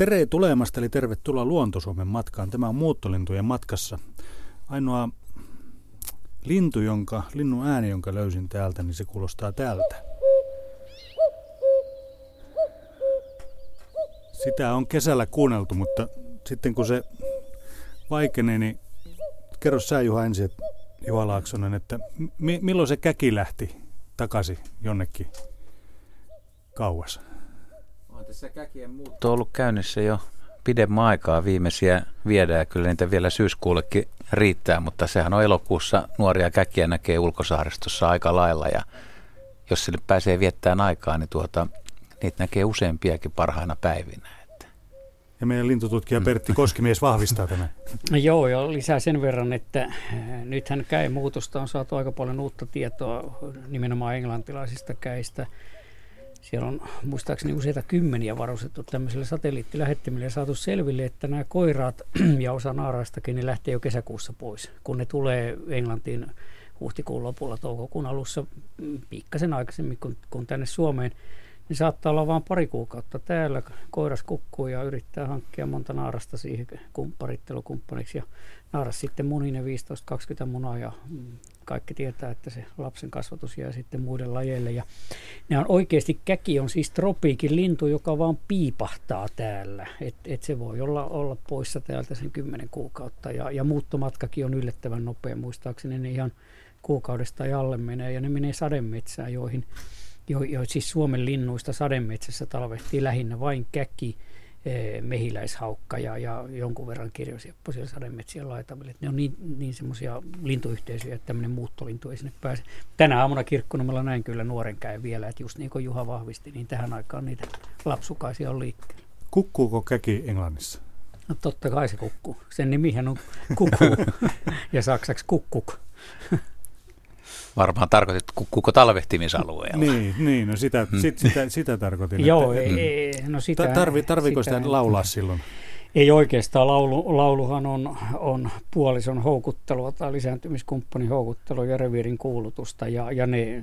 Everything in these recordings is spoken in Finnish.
Tere tulemasta, eli tervetuloa Luontosuomen matkaan. Tämä on muuttolintujen matkassa. Ainoa lintu, jonka, linnun ääni, jonka löysin täältä, niin se kuulostaa tältä. Sitä on kesällä kuunneltu, mutta sitten kun se vaikenee, niin kerro sä Juha ensin, että Juha Laaksonen, että mi- milloin se käki lähti takaisin jonnekin kauas? On tässä käkien muutto on ollut käynnissä jo pidemmän aikaa. Viimeisiä viedään kyllä niitä vielä syyskuullekin riittää, mutta sehän on elokuussa nuoria käkiä näkee ulkosaaristossa aika lailla ja jos sille pääsee viettämään aikaa, niin tuota, niitä näkee useampiakin parhaina päivinä. Ja meidän lintututkija Pertti Koskimies vahvistaa tämän. Joo, ja lisää sen verran, että äh, nythän muutosta on saatu aika paljon uutta tietoa nimenomaan englantilaisista käistä. Siellä on muistaakseni useita kymmeniä varustettu tämmöisillä satelliittilähettimillä ja saatu selville, että nämä koiraat ja osa naaraistakin niin lähtee jo kesäkuussa pois. Kun ne tulee Englantiin huhtikuun lopulla, toukokuun alussa, mm, pikkasen aikaisemmin kuin, kuin tänne Suomeen, niin saattaa olla vain pari kuukautta täällä. Koiras kukkuu ja yrittää hankkia monta naarasta siihen kumpparittelukumppaniksi. Ja naaras sitten munii ne 15-20 munaa ja mm, kaikki tietää, että se lapsen kasvatus jää sitten muiden lajeille. Ja ne on oikeasti, käki on siis tropiikin lintu, joka vaan piipahtaa täällä. Et, et se voi olla, olla poissa täältä sen 10 kuukautta. Ja, ja muuttomatkakin on yllättävän nopea. Muistaakseni ne ihan kuukaudesta ja alle menee ja ne menee sademetsään, joihin jo, jo siis Suomen linnuista sademetsässä talvehtii lähinnä vain käki, eh, mehiläishaukka ja, ja jonkun verran kirjosieppo siellä sademetsien laitamille. Ne on niin, niin semmoisia lintuyhteisöjä, että tämmöinen muuttolintu ei sinne pääse. Tänä aamuna kirkkonummella näin kyllä nuoren käy vielä, että just niin kuin Juha vahvisti, niin tähän aikaan niitä lapsukaisia on liikkeellä. Kukkuuko käki Englannissa? No totta kai se kukkuu. Sen nimihän on kuku ja saksaksi kukkuk. Varmaan tarkoitit kukko talvehtimisalueella. niin, niin no sitä, hmm. sit, sitä, sitä tarkoitin. Joo, että, ei, no sitä, tarvi, tarviko sitä, sitä laulaa silloin? Ei oikeastaan. Laulu, lauluhan on, on puolison houkuttelua tai lisääntymiskumppanin houkuttelua ja reviirin kuulutusta ja, ja ne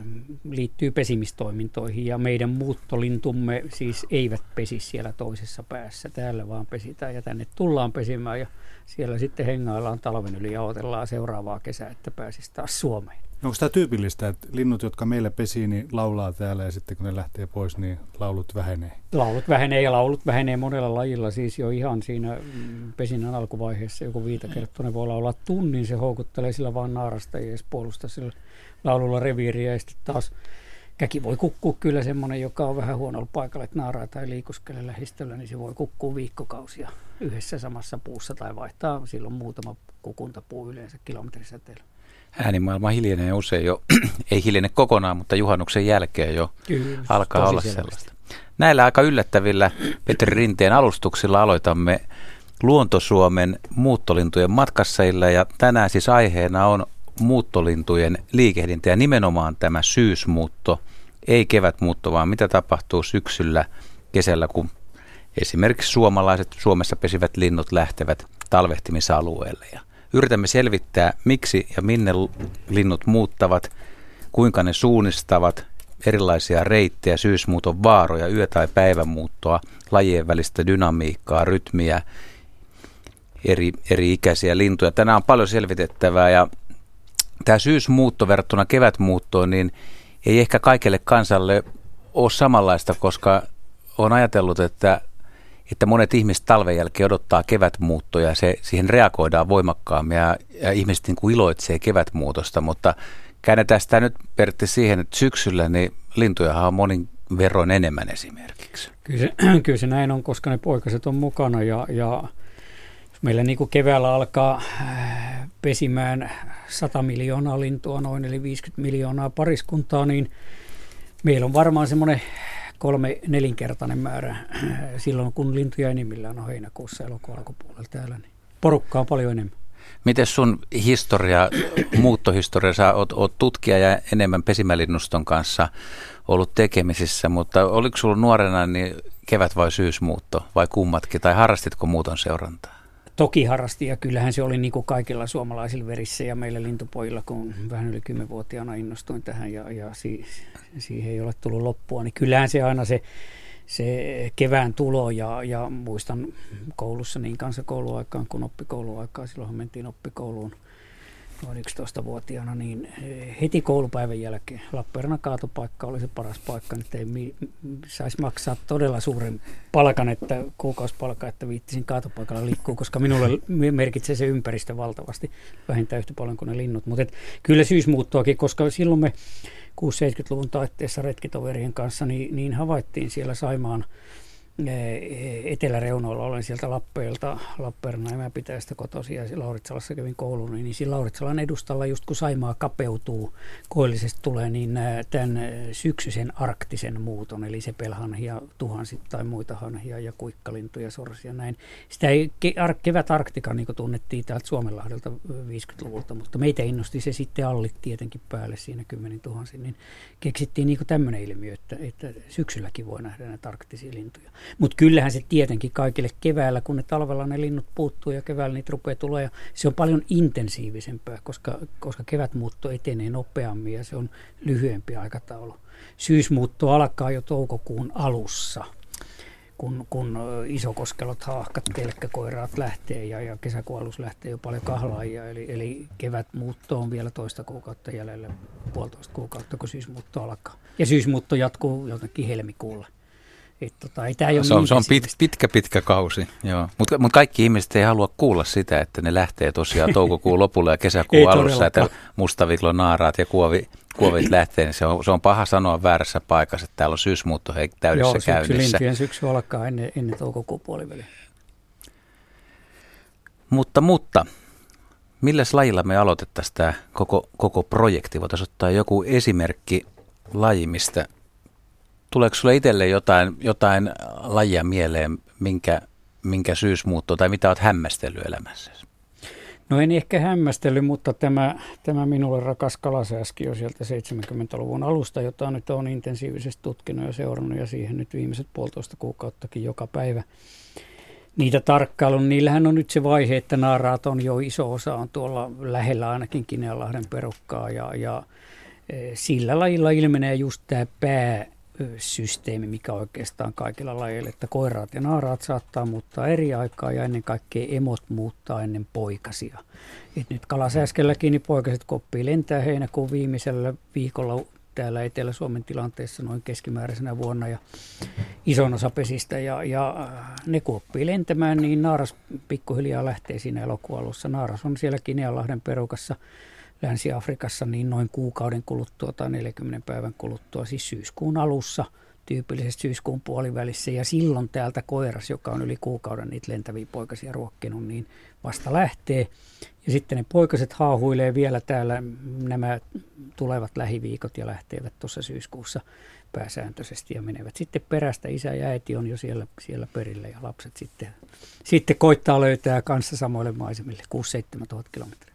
liittyy pesimistoimintoihin ja meidän muuttolintumme siis eivät pesi siellä toisessa päässä. Täällä vaan pesitään ja tänne tullaan pesimään ja siellä sitten hengaillaan talven yli ja odotellaan seuraavaa kesää, että pääsisi taas Suomeen. Onko tämä tyypillistä, että linnut, jotka meillä pesii, niin laulaa täällä ja sitten kun ne lähtee pois, niin laulut vähenee? Laulut vähenee ja laulut vähenee monella lajilla. Siis jo ihan siinä mm, pesinnän alkuvaiheessa joku viitakerttu, ne voi laulaa tunnin, se houkuttelee sillä vaan naarasta ja edes puolusta sillä laululla reviiriä ja sitten taas käki voi kukkua kyllä semmoinen, joka on vähän huonolla paikalla, että naaraa tai liikuskele lähistöllä, niin se voi kukkua viikkokausia yhdessä samassa puussa tai vaihtaa silloin muutama kukuntapuu yleensä kilometrisäteellä äänimaailma hiljenee usein jo, ei hiljene kokonaan, mutta juhannuksen jälkeen jo Kyllä, alkaa olla sellaista. sellaista. Näillä aika yllättävillä Petri Rinteen alustuksilla aloitamme Luontosuomen muuttolintujen matkassailla ja tänään siis aiheena on muuttolintujen liikehdintä ja nimenomaan tämä syysmuutto, ei kevätmuutto, vaan mitä tapahtuu syksyllä, kesällä, kun esimerkiksi suomalaiset Suomessa pesivät linnut lähtevät talvehtimisalueelle. Ja Yritämme selvittää, miksi ja minne linnut muuttavat, kuinka ne suunnistavat erilaisia reittejä, syysmuuton vaaroja, yö- tai päivämuuttoa, lajien välistä dynamiikkaa, rytmiä, eri, eri ikäisiä lintuja. Tänään on paljon selvitettävää ja tämä syysmuutto verrattuna kevätmuuttoon, niin ei ehkä kaikelle kansalle ole samanlaista, koska on ajatellut, että että monet ihmiset talven jälkeen odottaa kevätmuuttoja ja se, siihen reagoidaan voimakkaammin ja, ja ihmiset niin kuin iloitsee kevätmuutosta, mutta käännetään sitä nyt Pertti siihen, että syksyllä niin lintujahan on monin verroin enemmän esimerkiksi. Kyllä se, kyllä se näin on, koska ne poikaset on mukana ja, ja meillä niin kuin keväällä alkaa äh, pesimään 100 miljoonaa lintua noin, eli 50 miljoonaa pariskuntaa, niin meillä on varmaan semmoinen kolme nelinkertainen määrä silloin, kun lintuja enimmillään on heinäkuussa elokuun alkupuolella täällä. Niin porukkaa on paljon enemmän. Miten sun historia, muuttohistoria, sä oot, oot tutkija ja enemmän pesimälinnuston kanssa ollut tekemisissä, mutta oliko sulla nuorena niin kevät- vai syysmuutto vai kummatkin, tai harrastitko muuton seurantaa? Toki harrasti ja kyllähän se oli niin kuin kaikilla suomalaisilla verissä ja meillä lintupojilla, kun vähän yli kymmenvuotiaana innostuin tähän ja, ja si, siihen ei ole tullut loppua, niin kyllähän se aina se se kevään tulo ja, ja muistan koulussa niin kansakouluaikaan kuin oppikouluaikaan, silloin mentiin oppikouluun – noin 11-vuotiaana, niin eh, heti koulupäivän jälkeen Lappeenrannan kaatopaikka oli se paras paikka, että ei saisi maksaa todella suuren palkan, että kuukausipalkan, että viittisin kaatopaikalla liikkuu, koska minulle merkitsee se ympäristö valtavasti, vähintään yhtä paljon kuin ne linnut. Mutta kyllä syysmuuttoakin, koska silloin me 60-70-luvun taitteessa retkitoverien kanssa, niin, niin havaittiin siellä Saimaan eteläreunoilla, olen sieltä Lappeelta, Lappeenrannan emäpitäjästä kotoisin ja Lauritsalassa kävin koulun, niin siinä Lauritsalan edustalla just kun Saimaa kapeutuu, koillisesti tulee, niin tämän syksyisen arktisen muuton, eli sepelhanhia, tuhansit tai muita hanhia ja kuikkalintuja, sorsia näin. Sitä ei kevät Arktika niin tunnettiin täältä Suomenlahdelta 50-luvulta, mutta meitä innosti se sitten allit tietenkin päälle siinä kymmenin tuhansin, niin keksittiin niin tämmöinen ilmiö, että, että syksylläkin voi nähdä näitä arktisia lintuja. Mutta kyllähän se tietenkin kaikille keväällä, kun ne talvella ne linnut puuttuu ja keväällä niitä rupeaa tulee, ja se on paljon intensiivisempää, koska, koska kevätmuutto etenee nopeammin ja se on lyhyempi aikataulu. Syysmuutto alkaa jo toukokuun alussa kun, kun isokoskelot, haahkat, telkkäkoiraat lähtee ja, ja kesäkuun alussa lähtee jo paljon kahlaajia. Eli, eli kevätmuutto on vielä toista kuukautta jäljellä, puolitoista kuukautta, kun syysmuutto alkaa. Ja syysmuutto jatkuu jotenkin helmikuulle. Et tota, ei tämä se on, se on pit, pitkä, pitkä kausi, Mutta mut kaikki ihmiset ei halua kuulla sitä, että ne lähtee tosiaan toukokuun lopulla ja kesäkuun alussa, että mustaviklo, naaraat ja kuovi, kuovit lähtee. Niin se, on, se on paha sanoa väärässä paikassa, että täällä on syysmuutto hei, täydessä Joo, käynnissä. Joo, syksy alkaa ennen, ennen toukokuun puoliväliä. Mutta, mutta millä lajilla me aloitettaisiin tämä koko, koko projekti? Voitaisiin ottaa joku esimerkki laji, mistä Tuleeko sinulle itselle jotain, jotain lajia mieleen, minkä, minkä syysmuutto tai mitä olet hämmästellyt elämässä? No en ehkä hämmästellyt, mutta tämä, tämä minulle rakas kalasääski on sieltä 70-luvun alusta, jota nyt on intensiivisesti tutkinut ja seurannut ja siihen nyt viimeiset puolitoista kuukauttakin joka päivä niitä tarkkailun. Niillähän on nyt se vaihe, että naaraat on jo iso osa on tuolla lähellä ainakin Kinealahden perukkaa ja, ja e, sillä lajilla ilmenee just tämä pää systeemi, mikä oikeastaan kaikilla lajeilla, että koiraat ja naaraat saattaa muuttaa eri aikaa ja ennen kaikkea emot muuttaa ennen poikasia. Et nyt kalasääskelläkin niin poikaset koppii lentää heinäkuun viimeisellä viikolla täällä Etelä-Suomen tilanteessa noin keskimääräisenä vuonna ja ison osa pesistä ja, ja ne kuoppii lentämään, niin naaras pikkuhiljaa lähtee siinä elokuun alussa. Naaras on siellä Kinealahden perukassa Länsi-Afrikassa niin noin kuukauden kuluttua tai 40 päivän kuluttua, siis syyskuun alussa, tyypillisesti syyskuun puolivälissä. Ja silloin täältä koiras, joka on yli kuukauden niitä lentäviä poikasia ruokkinut, niin vasta lähtee. Ja sitten ne poikaset haahuilee vielä täällä nämä tulevat lähiviikot ja lähtevät tuossa syyskuussa pääsääntöisesti ja menevät sitten perästä. Isä ja äiti on jo siellä, siellä perillä ja lapset sitten, sitten koittaa löytää kanssa samoille maisemille 6-7 tuhat kilometriä.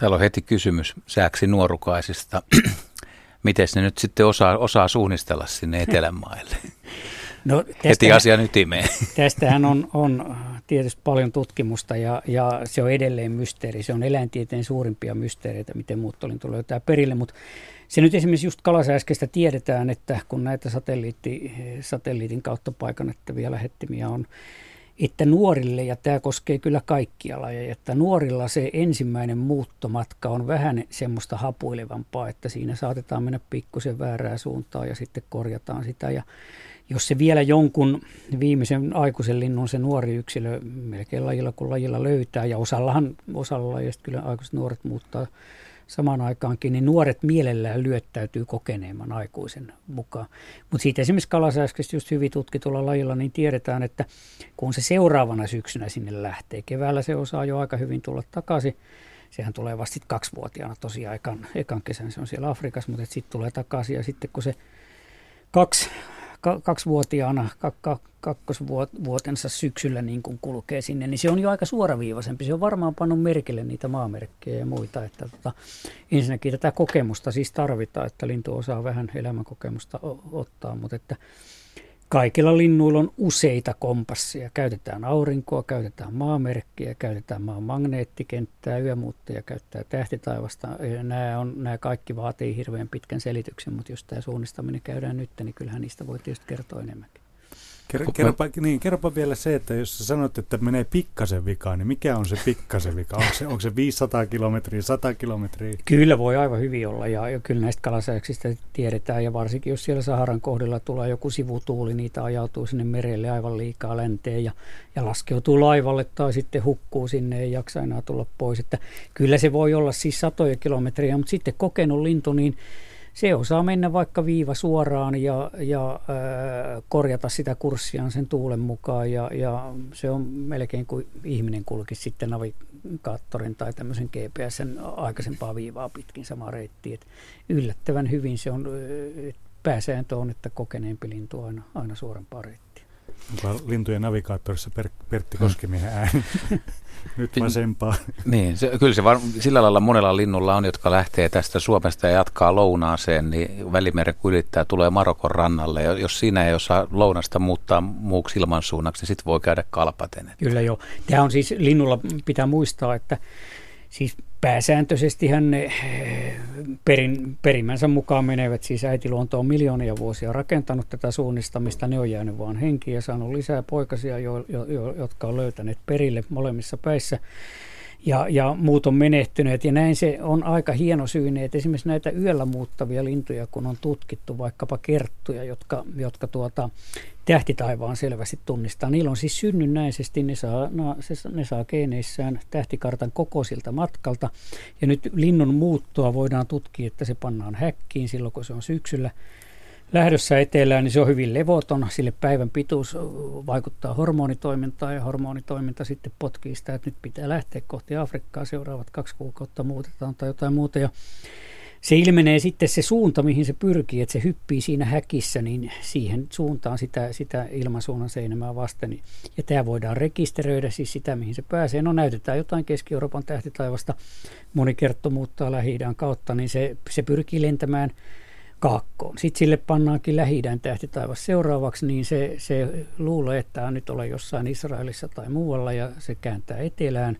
Täällä on heti kysymys sääksi nuorukaisista. Miten ne nyt sitten osaa, osaa suunnistella sinne Etelänmaille? No, tästä, heti asian ytimeen. Tästähän on, on tietysti paljon tutkimusta ja, ja se on edelleen mysteeri. Se on eläintieteen suurimpia mysteereitä, miten muuttolintu löytää perille, mutta se nyt esimerkiksi just kalasääskestä tiedetään, että kun näitä satelliitti, satelliitin kautta paikannettavia lähettimiä on että nuorille, ja tämä koskee kyllä kaikkia lajeja, että nuorilla se ensimmäinen muuttomatka on vähän semmoista hapuilevampaa, että siinä saatetaan mennä pikkusen väärää suuntaan ja sitten korjataan sitä. Ja jos se vielä jonkun viimeisen aikuisen linnun se nuori yksilö melkein lajilla kuin lajilla löytää, ja osallahan, osalla lajista kyllä aikuiset nuoret muuttaa samaan aikaankin, niin nuoret mielellään lyöttäytyy kokeneemman aikuisen mukaan. Mutta siitä esimerkiksi kalasääskestä just hyvin tutkitulla lajilla, niin tiedetään, että kun se seuraavana syksynä sinne lähtee, keväällä se osaa jo aika hyvin tulla takaisin, sehän tulee vasta sitten kaksivuotiaana tosiaan ekan, ekan kesän, se on siellä Afrikassa, mutta sitten tulee takaisin ja sitten kun se kaksi kaksivuotiaana, kak, kakkosvuotensa syksyllä niin kun kulkee sinne, niin se on jo aika suoraviivaisempi. Se on varmaan pannut merkille niitä maamerkkejä ja muita. Että tota, ensinnäkin tätä kokemusta siis tarvitaan, että lintu osaa vähän elämänkokemusta ottaa, mutta että Kaikilla linnuilla on useita kompasseja. Käytetään aurinkoa, käytetään maamerkkiä, käytetään maan magneettikenttää, yömuutteja käyttää tähtitaivasta. Nämä, on, nämä kaikki vaatii hirveän pitkän selityksen, mutta jos tämä suunnistaminen käydään nyt, niin kyllähän niistä voi tietysti kertoa enemmänkin. Ker, kerropa, niin, kerropa vielä se, että jos sä sanot, että menee pikkasen vikaan, niin mikä on se pikkasen vika? Onko se, onko se 500 kilometriä, 100 kilometriä? Kyllä voi aivan hyvin olla ja kyllä näistä kalasäyksistä tiedetään ja varsinkin jos siellä Saharan kohdalla tulee joku sivutuuli, niitä ajautuu sinne merelle aivan liikaa länteen ja, ja laskeutuu laivalle tai sitten hukkuu sinne, ei jaksa enää tulla pois. Että kyllä se voi olla siis satoja kilometriä, mutta sitten kokenut lintu, niin se osaa mennä vaikka viiva suoraan ja, ja äh, korjata sitä kurssiaan sen tuulen mukaan ja, ja se on melkein kuin ihminen kulki sitten navigaattorin tai tämmöisen GPSn aikaisempaa viivaa pitkin sama reitti. Et yllättävän hyvin se on, pääsääntö on, että kokeneempi lintu aina, aina suorempaa reittiä. Onko lintujen navigaattorissa per, Pertti Koskimiehen ääni? Nyt vasempaa. Niin, se, kyllä se var, sillä lailla monella linnulla on, jotka lähtee tästä Suomesta ja jatkaa lounaaseen, niin Välimeren kun ylittää, tulee Marokon rannalle. Jos siinä ei osaa lounasta muuttaa muuksi ilmansuunnaksi, niin sitten voi käydä kalpaten. Kyllä joo. Tämä on siis, linnulla pitää muistaa, että Siis pääsääntöisesti ne eh, perin, perimänsä mukaan menevät, siis äitiluonto on miljoonia vuosia rakentanut tätä suunnistamista, ne on jäänyt vaan henkiin ja saanut lisää poikasia, jo, jo, jo, jotka on löytäneet perille molemmissa päissä ja, ja muut on menehtyneet. Ja näin se on aika hieno syyne, että esimerkiksi näitä yöllä muuttavia lintuja, kun on tutkittu vaikkapa kerttuja, jotka, jotka tuota, tähtitaivaan selvästi tunnistaa. Niillä on siis synnynnäisesti, ne saa, no, se, ne saa geeneissään tähtikartan kokoisilta matkalta. Ja nyt linnun muuttoa voidaan tutkia, että se pannaan häkkiin silloin, kun se on syksyllä lähdössä etelään, niin se on hyvin levoton. Sille päivän pituus vaikuttaa hormonitoimintaan ja hormonitoiminta sitten potkii sitä, että nyt pitää lähteä kohti Afrikkaa. Seuraavat kaksi kuukautta muutetaan tai jotain muuta. Ja se ilmenee sitten se suunta, mihin se pyrkii, että se hyppii siinä häkissä, niin siihen suuntaan sitä, sitä ilmansuunnan seinämää vasten. Ja tämä voidaan rekisteröidä, siis sitä, mihin se pääsee. No näytetään jotain Keski-Euroopan tähtitaivasta, moni muuttaa lähi kautta, niin se, se pyrkii lentämään kaakkoon. Sitten sille pannaankin lähi tähtitaivas seuraavaksi, niin se, se luulee, että nyt ole jossain Israelissa tai muualla ja se kääntää etelään.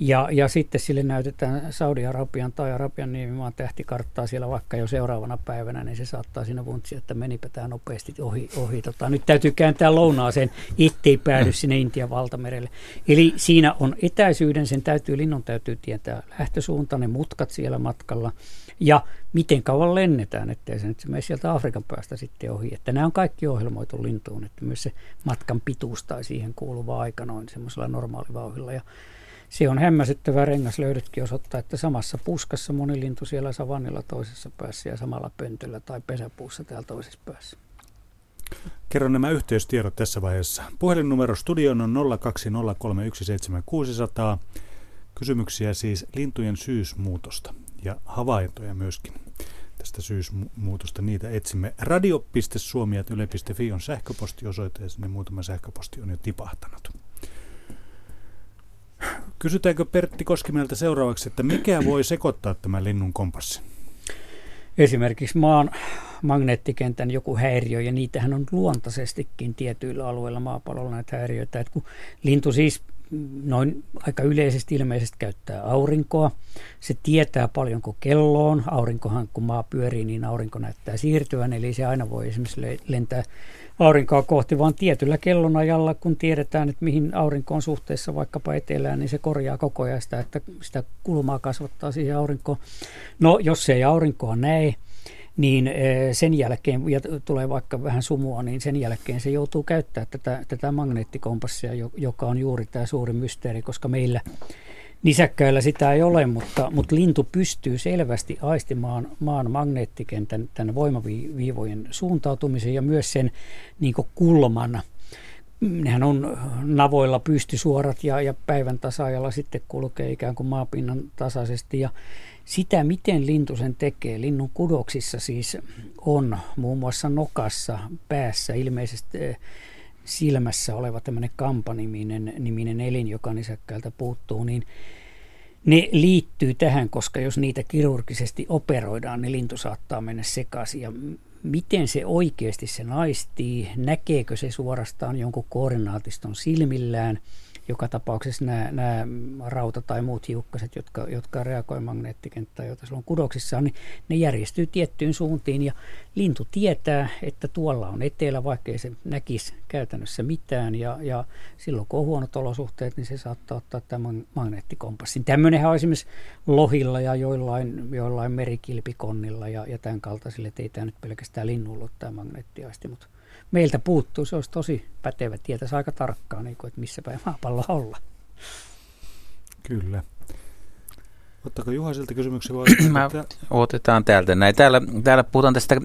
Ja, ja sitten sille näytetään Saudi-Arabian tai Arabian niemimaan tähtikarttaa siellä vaikka jo seuraavana päivänä, niin se saattaa siinä vuntsia, että menipä tämä nopeasti ohi. ohi tota. Nyt täytyy kääntää lounaaseen, ettei päädy sinne Intian valtamerelle. Eli siinä on etäisyyden, sen täytyy, linnun täytyy tietää lähtösuunta, ne mutkat siellä matkalla ja miten kauan lennetään, ettei se nyt mene sieltä Afrikan päästä sitten ohi. Että nämä on kaikki ohjelmoitu lintuun, että myös se matkan pituus tai siihen kuuluva aika noin semmoisella normaalivauhilla. Ja se on hämmästyttävä rengaslöydötkin osoittaa, että samassa puskassa moni lintu siellä savannilla toisessa päässä ja samalla pöntöllä tai pesäpuussa täällä toisessa päässä. Kerron nämä yhteystiedot tässä vaiheessa. Puhelinnumero studion on 020317600. Kysymyksiä siis lintujen syysmuutosta ja havaintoja myöskin tästä syysmuutosta. Niitä etsimme. radio.suomi.yle.fi on sähköpostiosoite ja sinne muutama sähköposti on jo tipahtanut. Kysytäänkö Pertti Koskimelta seuraavaksi, että mikä voi sekoittaa tämän linnun kompassin? Esimerkiksi maan magneettikentän joku häiriö, ja niitähän on luontaisestikin tietyillä alueilla maapallolla näitä häiriöitä. Että kun lintu siis noin aika yleisesti ilmeisesti käyttää aurinkoa. Se tietää paljonko kello on. Aurinkohan, kun maa pyörii, niin aurinko näyttää siirtyvän, eli se aina voi esimerkiksi lentää aurinkoa kohti, vaan tietyllä kellonajalla, kun tiedetään, että mihin aurinko on suhteessa vaikkapa etelään, niin se korjaa koko ajan sitä, että sitä kulmaa kasvattaa siihen aurinkoon. No, jos se ei aurinkoa näe, niin eh, sen jälkeen, ja tulee vaikka vähän sumua, niin sen jälkeen se joutuu käyttämään tätä, tätä magneettikompassia, joka on juuri tämä suuri mysteeri, koska meillä nisäkkäillä sitä ei ole, mutta, mutta lintu pystyy selvästi aistimaan maan magneettikentän tämän voimaviivojen suuntautumisen ja myös sen niin kulman. Nehän on navoilla pystysuorat ja, ja päivän tasaajalla sitten kulkee ikään kuin maapinnan tasaisesti ja sitä, miten lintu sen tekee, linnun kudoksissa siis on muun muassa nokassa, päässä, ilmeisesti eh, silmässä oleva tämmöinen kampaniminen niminen elin, joka nisäkkäältä puuttuu, niin ne liittyy tähän, koska jos niitä kirurgisesti operoidaan, niin lintu saattaa mennä sekaisin. Ja miten se oikeasti se naistii, näkeekö se suorastaan jonkun koordinaatiston silmillään – joka tapauksessa nämä, nämä rauta- tai muut hiukkaset, jotka, jotka reagoivat magneettikenttään, joita on kudoksissa, niin ne järjestyy tiettyyn suuntiin ja lintu tietää, että tuolla on etelä, vaikkei se näkisi käytännössä mitään ja, ja silloin kun on huonot olosuhteet, niin se saattaa ottaa tämän magneettikompassin. Tämmöinenhän on esimerkiksi lohilla ja joillain, joillain merikilpikonnilla ja, ja tämän kaltaisille, että ei tämä nyt pelkästään linnulla tämä magneettiaisti, mutta meiltä puuttuu. Se olisi tosi pätevä, tietäisi aika tarkkaan, niin kuin, että missä päin maapallo olla. Kyllä. Ottaako Juha siltä kysymyksen vai? Mä otetaan täältä näin. Täällä, täällä puhutaan tästä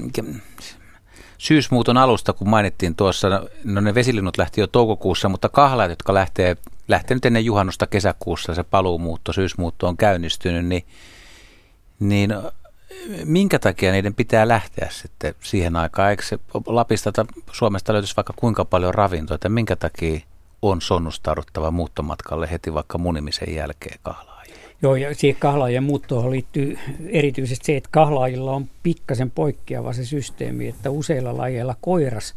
syysmuuton alusta, kun mainittiin tuossa, no ne vesilinnut lähti jo toukokuussa, mutta kahlaat, jotka lähtee, lähtee nyt ennen juhannusta kesäkuussa, se paluumuutto, syysmuutto on käynnistynyt, niin, niin minkä takia niiden pitää lähteä sitten siihen aikaan? Eikö se Lapista tai Suomesta löytyisi vaikka kuinka paljon ravintoa, että minkä takia on sonnustauduttava muuttomatkalle heti vaikka munimisen jälkeen kahlaajia? Joo, ja siihen kahlaajien muuttoon liittyy erityisesti se, että kahlaajilla on pikkasen poikkeava se systeemi, että useilla lajeilla koiras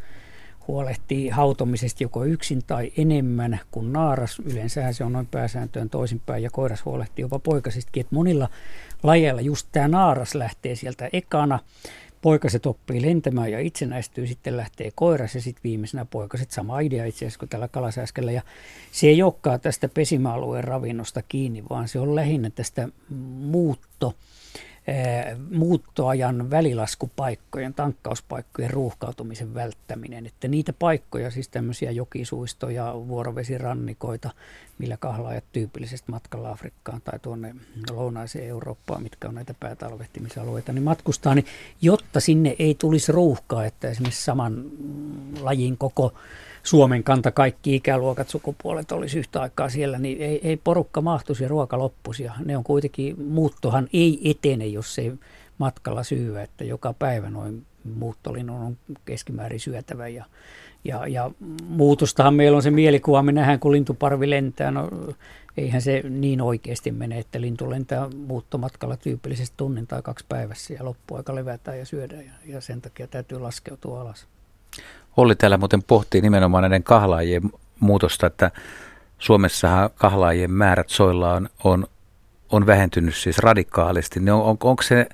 huolehtii hautomisesta joko yksin tai enemmän kuin naaras. Yleensä se on noin pääsääntöön toisinpäin ja koiras huolehtii jopa poikasistakin. Että monilla lajeilla just tämä naaras lähtee sieltä ekana. Poikaset oppii lentämään ja itsenäistyy, sitten lähtee koiras ja sitten viimeisenä poikaset. Sama idea itse asiassa kuin tällä kalasääskellä. Ja se ei olekaan tästä pesimäalueen ravinnosta kiinni, vaan se on lähinnä tästä muutto muuttoajan välilaskupaikkojen, tankkauspaikkojen ruuhkautumisen välttäminen. Että niitä paikkoja, siis tämmöisiä jokisuistoja, vuorovesirannikoita, millä kahlaajat tyypillisesti matkalla Afrikkaan tai tuonne lounaiseen Eurooppaan, mitkä on näitä päätalvehtimisalueita, niin matkustaa, niin jotta sinne ei tulisi ruuhkaa, että esimerkiksi saman lajin koko Suomen kanta kaikki ikäluokat, sukupuolet olisi yhtä aikaa siellä, niin ei, ei porukka mahtuisi ja ruoka loppuisi. Ja ne on kuitenkin, muuttohan ei etene, jos ei matkalla syyä, että joka päivä noin muuttolinnun on keskimäärin syötävä ja, ja, ja muutostahan meillä on se mielikuva, me nähdään kun lintuparvi lentää, no eihän se niin oikeasti mene, että lintu lentää muuttomatkalla tyypillisesti tunnin tai kaksi päivässä ja loppuaika levätään ja syödään ja, ja sen takia täytyy laskeutua alas. Olli täällä muuten pohtii nimenomaan näiden kahlaajien muutosta, että Suomessahan kahlaajien määrät soilla on, on, on vähentynyt siis radikaalisti. Niin on, on, onko, se,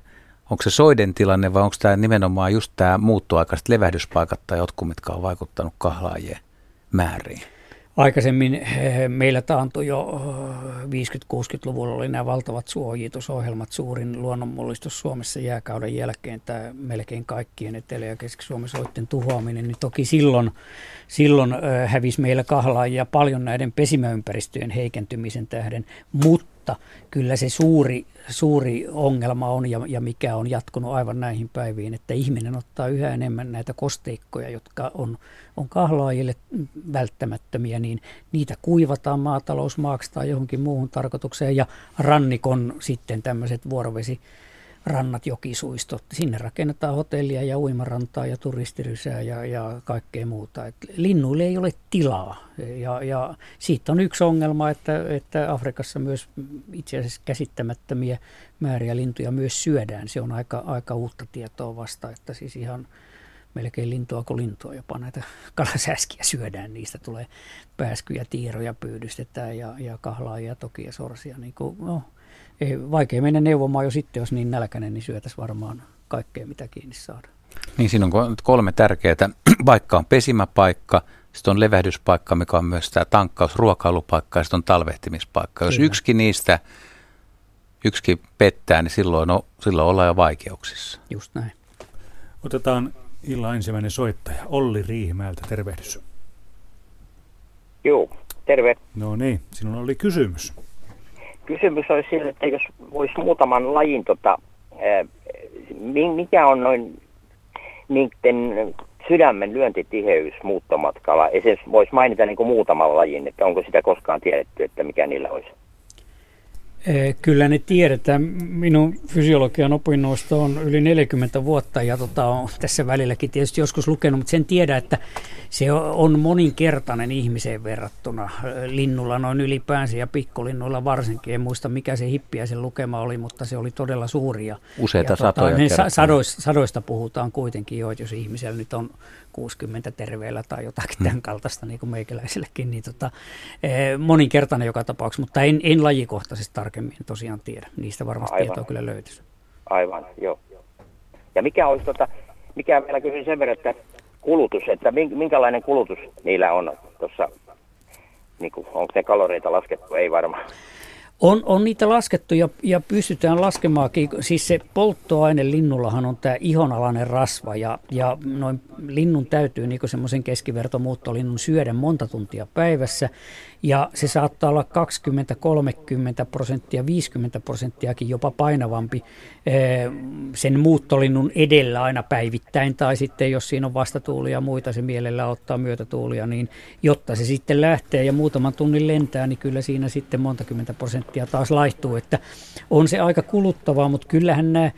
onko se soiden tilanne vai onko tämä nimenomaan just tämä muuttoaikaiset levähdyspaikat tai jotkut, mitkä on vaikuttanut kahlaajien määriin? Aikaisemmin eh, meillä taantui jo 50-60-luvulla oli nämä valtavat suojitusohjelmat, suurin luonnonmullistus Suomessa jääkauden jälkeen, tämä melkein kaikkien Etelä- ja Keski-Suomen soitten tuhoaminen, niin toki silloin, silloin eh, hävisi meillä kahlaajia paljon näiden pesimäympäristöjen heikentymisen tähden, mutta kyllä se suuri suuri ongelma on ja, ja mikä on jatkunut aivan näihin päiviin, että ihminen ottaa yhä enemmän näitä kosteikkoja, jotka on, on kahlaajille välttämättömiä, niin niitä kuivataan maatalousmaaksi tai johonkin muuhun tarkoitukseen ja rannikon sitten tämmöiset vuorovesi rannat, jokisuistot. Sinne rakennetaan hotellia ja uimarantaa ja turistirysää ja, ja kaikkea muuta. Et linnuille ei ole tilaa. Ja, ja siitä on yksi ongelma, että, että Afrikassa myös itse asiassa käsittämättömiä määriä lintuja myös syödään. Se on aika, aika uutta tietoa vasta, että siis ihan melkein lintua kuin lintua, jopa näitä kalasäskiä syödään, niistä tulee pääskyjä, tiiroja pyydystetään ja, ja kahlaajia toki ja sorsia. Niin kuin, no, ei, vaikea mennä neuvomaan jo sitten, jos niin nälkäinen, niin syötäisiin varmaan kaikkea, mitä kiinni saada. Niin siinä on kolme tärkeää. Paikka on pesimäpaikka, sitten on levähdyspaikka, mikä on myös tämä tankkaus, ruokailupaikka ja sitten on talvehtimispaikka. Jos Kyllä. yksikin niistä, yksikin pettää, niin silloin, on, silloin ollaan jo vaikeuksissa. Just näin. Otetaan illan ensimmäinen soittaja, Olli Riihimäeltä, tervehdys. Joo, terve. No niin, sinulla oli kysymys kysymys olisi sille, että jos voisi muutaman lajin, tota, mikä on noin niiden sydämen lyöntitiheys muuttomatkalla. Esimerkiksi voisi mainita niin kuin muutaman lajin, että onko sitä koskaan tiedetty, että mikä niillä olisi. Eh, kyllä ne tiedetään. Minun fysiologian opinnoista on yli 40 vuotta ja tota, on tässä välilläkin tietysti joskus lukenut, mutta sen tiedä, että se on moninkertainen ihmiseen verrattuna. Linnulla noin ylipäänsä ja pikkulinnuilla varsinkin. En muista mikä se hippiä sen lukema oli, mutta se oli todella suuri. Ja, Useita ja, satoja tota, sadoista, sadoista puhutaan kuitenkin jo, jos ihmisellä nyt on 60 terveellä tai jotakin hmm. tämän kaltaista niin kuin meikäläisellekin, niin tota, eh, moninkertainen joka tapauksessa, mutta en, en lajikohtaisesti tarkemmin tosiaan tiedä. Niistä varmasti Aivan. tietoa kyllä löytyisi. Aivan, joo. Ja mikä olisi, tota, mikä vielä kysyin sen verran, että kulutus, että minkälainen kulutus niillä on tuossa, niin kuin, onko ne kaloreita laskettu, ei varmaan. On, on niitä laskettu ja, ja pystytään laskemaankin. Siis se polttoaine linnullahan on tämä ihonalainen rasva ja, ja noin linnun täytyy niin semmoisen keskivertomuuttolinnun syödä monta tuntia päivässä. Ja se saattaa olla 20, 30 prosenttia, 50 prosenttiakin jopa painavampi eh, sen muuttolinnun edellä aina päivittäin. Tai sitten jos siinä on vastatuulia ja muita, se mielellä ottaa myötätuulia, niin jotta se sitten lähtee ja muutaman tunnin lentää, niin kyllä siinä sitten monta kymmentä prosenttia taas laihtuu. Että on se aika kuluttavaa, mutta kyllähän nämä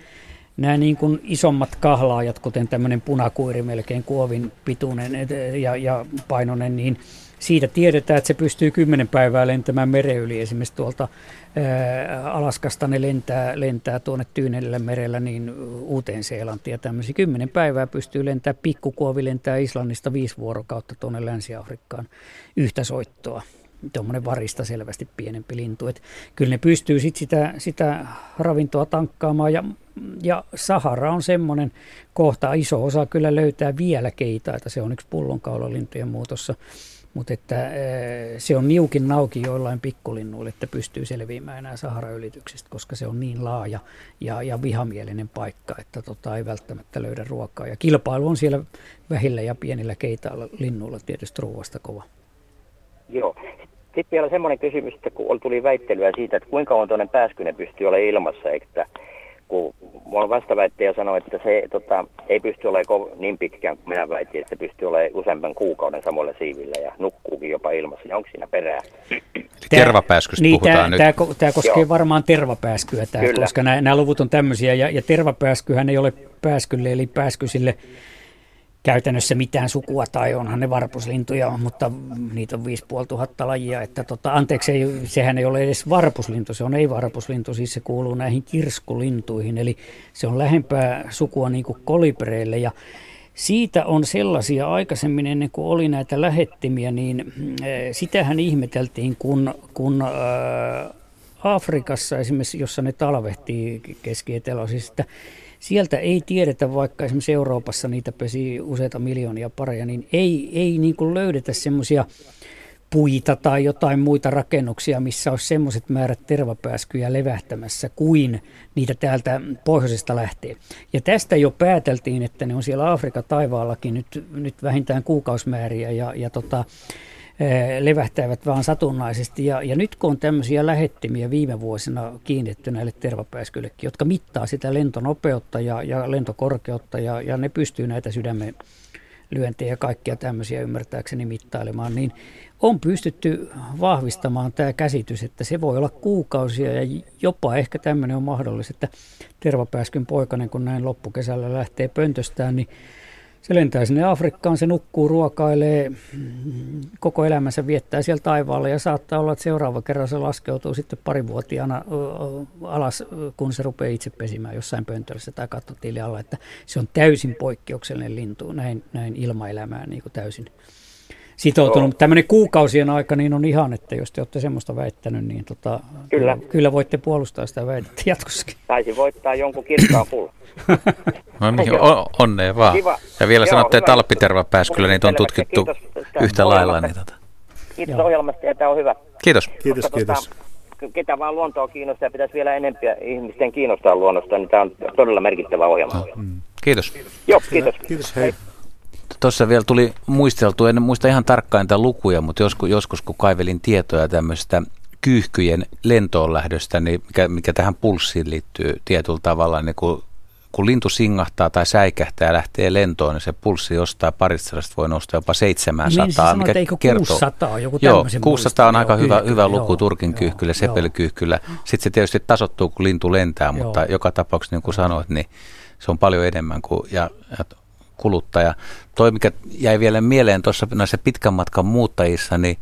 nämä niin kuin isommat kahlaajat, kuten tämmöinen punakuiri melkein kuovin pituinen ja, ja painoinen, niin siitä tiedetään, että se pystyy kymmenen päivää lentämään meren yli. Esimerkiksi tuolta ää, Alaskasta ne lentää, lentää tuonne Tyynellä merellä niin uuteen Seelantiin ja tämmöisiä. Kymmenen päivää pystyy lentää, pikkukuovi lentää Islannista viisi vuorokautta tuonne Länsi-Afrikkaan yhtä soittoa tuommoinen varista selvästi pienempi lintu. Et kyllä ne pystyy sit sitä, sitä ravintoa tankkaamaan ja, ja Sahara on semmoinen kohta, iso osa kyllä löytää vielä keitaita, se on yksi pullonkaulalintujen muutossa. Mutta että se on niukin nauki joillain pikkulinnuille, että pystyy selviämään enää Sahara-ylityksistä, koska se on niin laaja ja, ja vihamielinen paikka, että tota, ei välttämättä löydä ruokaa. Ja kilpailu on siellä vähillä ja pienillä keitailla linnuilla tietysti ruoasta kova. Joo. Sitten vielä semmoinen kysymys, että kun tuli väittelyä siitä, että kuinka on tuonne pääskynen pystyy olemaan ilmassa, että kun mulla vastaväittäjä sanoi, että se tota, ei pysty olemaan niin pitkään kuin minä väitin, että se pystyy olemaan useamman kuukauden samoilla siivillä ja nukkuukin jopa ilmassa. Ja onko siinä perää? tervapääskystä niin, puhutaan tämä, nyt. Tämä, tämä koskee Joo. varmaan tervapääskyä, tämä, koska nämä, nämä luvut on tämmöisiä. Ja, ja tervapääskyhän ei ole pääskylle, eli pääskysille käytännössä mitään sukua tai onhan ne varpuslintuja, mutta niitä on 5500 lajia. Että tota, anteeksi, ei, sehän ei ole edes varpuslintu, se on ei-varpuslintu, siis se kuuluu näihin kirskulintuihin, eli se on lähempää sukua niin kuin kolipereille ja siitä on sellaisia aikaisemmin ennen kuin oli näitä lähettimiä, niin äh, sitähän ihmeteltiin, kun, kun äh, Afrikassa esimerkiksi, jossa ne talvehtii keski siis sieltä ei tiedetä, vaikka esimerkiksi Euroopassa niitä pesi useita miljoonia pareja, niin ei, ei niin kuin löydetä semmoisia puita tai jotain muita rakennuksia, missä olisi semmoiset määrät tervapääskyjä levähtämässä kuin niitä täältä pohjoisesta lähtee. Ja tästä jo pääteltiin, että ne on siellä Afrikan taivaallakin nyt, nyt vähintään kuukausmääriä ja, ja tota, levähtävät vaan satunnaisesti. Ja, ja nyt kun on tämmöisiä lähettimiä viime vuosina kiinnitetty näille tervapääskyillekin, jotka mittaa sitä lentonopeutta ja, ja lentokorkeutta ja, ja ne pystyy näitä sydämen lyöntejä ja kaikkia tämmöisiä ymmärtääkseni mittailemaan, niin on pystytty vahvistamaan tämä käsitys, että se voi olla kuukausia ja jopa ehkä tämmöinen on mahdollista, että tervapääskyn poikainen, kun näin loppukesällä lähtee pöntöstään, niin se lentää sinne Afrikkaan, se nukkuu, ruokailee, koko elämänsä viettää siellä taivaalla ja saattaa olla, että seuraava kerran se laskeutuu sitten parivuotiaana alas, kun se rupeaa itse pesimään jossain pöntössä tai kattotili alla, että se on täysin poikkeuksellinen lintu, näin, näin ilmaelämään niin kuin täysin sitoutunut. Joo. Tämmöinen kuukausien aika niin on ihan, että jos te olette semmoista väittänyt, niin tota, kyllä. kyllä voitte puolustaa sitä väitettä jatkossakin. Taisi voittaa jonkun kirkkaan pulla. no niin, on, onnea vaan. Kiva. Ja vielä Joo, sanotte, että alppitervapääskyllä niitä on tutkittu yhtä lailla. Niin tota. Kiitos Joo. ohjelmasta ja tämä on hyvä. Kiitos. Kiitos, Koska, kiitos. Tota, ketä vaan luontoa kiinnostaa ja pitäisi vielä enemmän ihmisten kiinnostaa luonnosta, niin tämä on todella merkittävä ohjelma. No. Mm. Kiitos. Joo, kiitos. Kiitos, hei. Tuossa vielä tuli muisteltu, en muista ihan tarkkaan niitä lukuja, mutta joskus, joskus kun kaivelin tietoja tämmöistä kyyhkyjen lentoon lähdöstä, niin mikä, mikä tähän pulssiin liittyy tietyllä tavalla, niin kun kun lintu singahtaa tai säikähtää ja lähtee lentoon, niin se pulssi jostaa parista voi nostaa jopa 700. Niin, sanoit, mikä eikö kertoo. 600 joku Joo, 600 on aika hyvä, hyvä luku Turkin kyyhkylle, sepelkyyhkylle. Sitten se tietysti tasottuu, kun lintu lentää, mutta joo. joka tapauksessa, niin kuin sanoit, niin se on paljon enemmän kuin, ja, ja kuluttaja. Toi, mikä jäi vielä mieleen tuossa näissä pitkän matkan muuttajissa, niin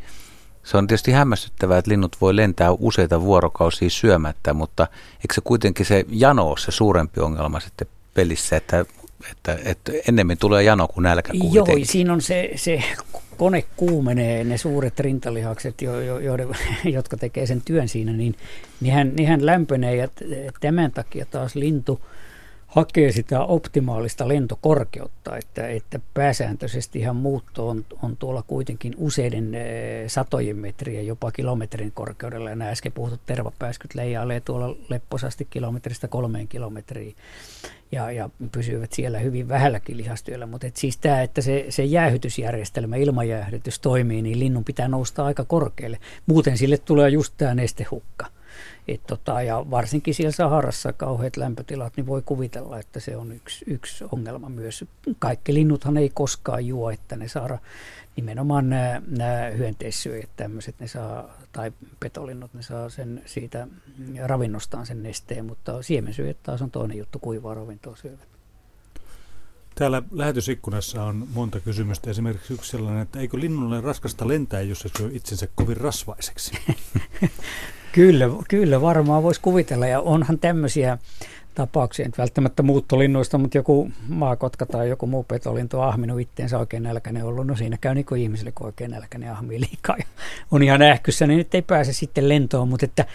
se on tietysti hämmästyttävää, että linnut voi lentää useita vuorokausia syömättä, mutta eikö se kuitenkin se jano ole se suurempi ongelma sitten pelissä, että että, että ennemmin tulee jano kuin nälkä Joo, siinä on se, se kone kuumenee, ne suuret rintalihakset, jo, jo, jo, jotka tekee sen työn siinä, niin niinhän, niinhän lämpenee ja tämän takia taas lintu – hakee sitä optimaalista lentokorkeutta, että, että pääsääntöisesti ihan muutto on, on tuolla kuitenkin useiden e, satojen metriä, jopa kilometrin korkeudella. Ja nämä äsken puhutut tervapääskyt leijailee tuolla lepposasti kilometristä kolmeen kilometriin ja, ja pysyvät siellä hyvin vähälläkin lihastyöllä. Mutta et siis tämä, että se, se jäähytysjärjestelmä, ilmajäähdytys toimii, niin linnun pitää nousta aika korkealle. Muuten sille tulee just tämä nestehukka. Et tota, ja varsinkin siellä Saharassa kauheat lämpötilat, niin voi kuvitella, että se on yksi, yksi ongelma myös. Kaikki linnuthan ei koskaan juo, että ne saa nimenomaan nämä, nämä hyönteissyöjät tämmöiset, ne saa, tai petolinnut, ne saa sen siitä ravinnostaan sen nesteen, mutta siemensyöjät taas on toinen juttu, kuivaa ravintoa syövät. Täällä lähetysikkunassa on monta kysymystä. Esimerkiksi yksi sellainen, että eikö linnulle raskasta lentää, jos se syö itsensä kovin rasvaiseksi? Kyllä, kyllä varmaan voisi kuvitella. Ja onhan tämmöisiä tapauksia, nyt välttämättä muuttolinnuista, mutta joku maakotka tai joku muu petolintu on ahminut itteensä oikein nälkäinen ollut. No siinä käy niin kuin ihmisille, kun oikein nälkäinen ahmii liikaa. Ja on ihan ähkyssä, niin nyt ei pääse sitten lentoon, mutta että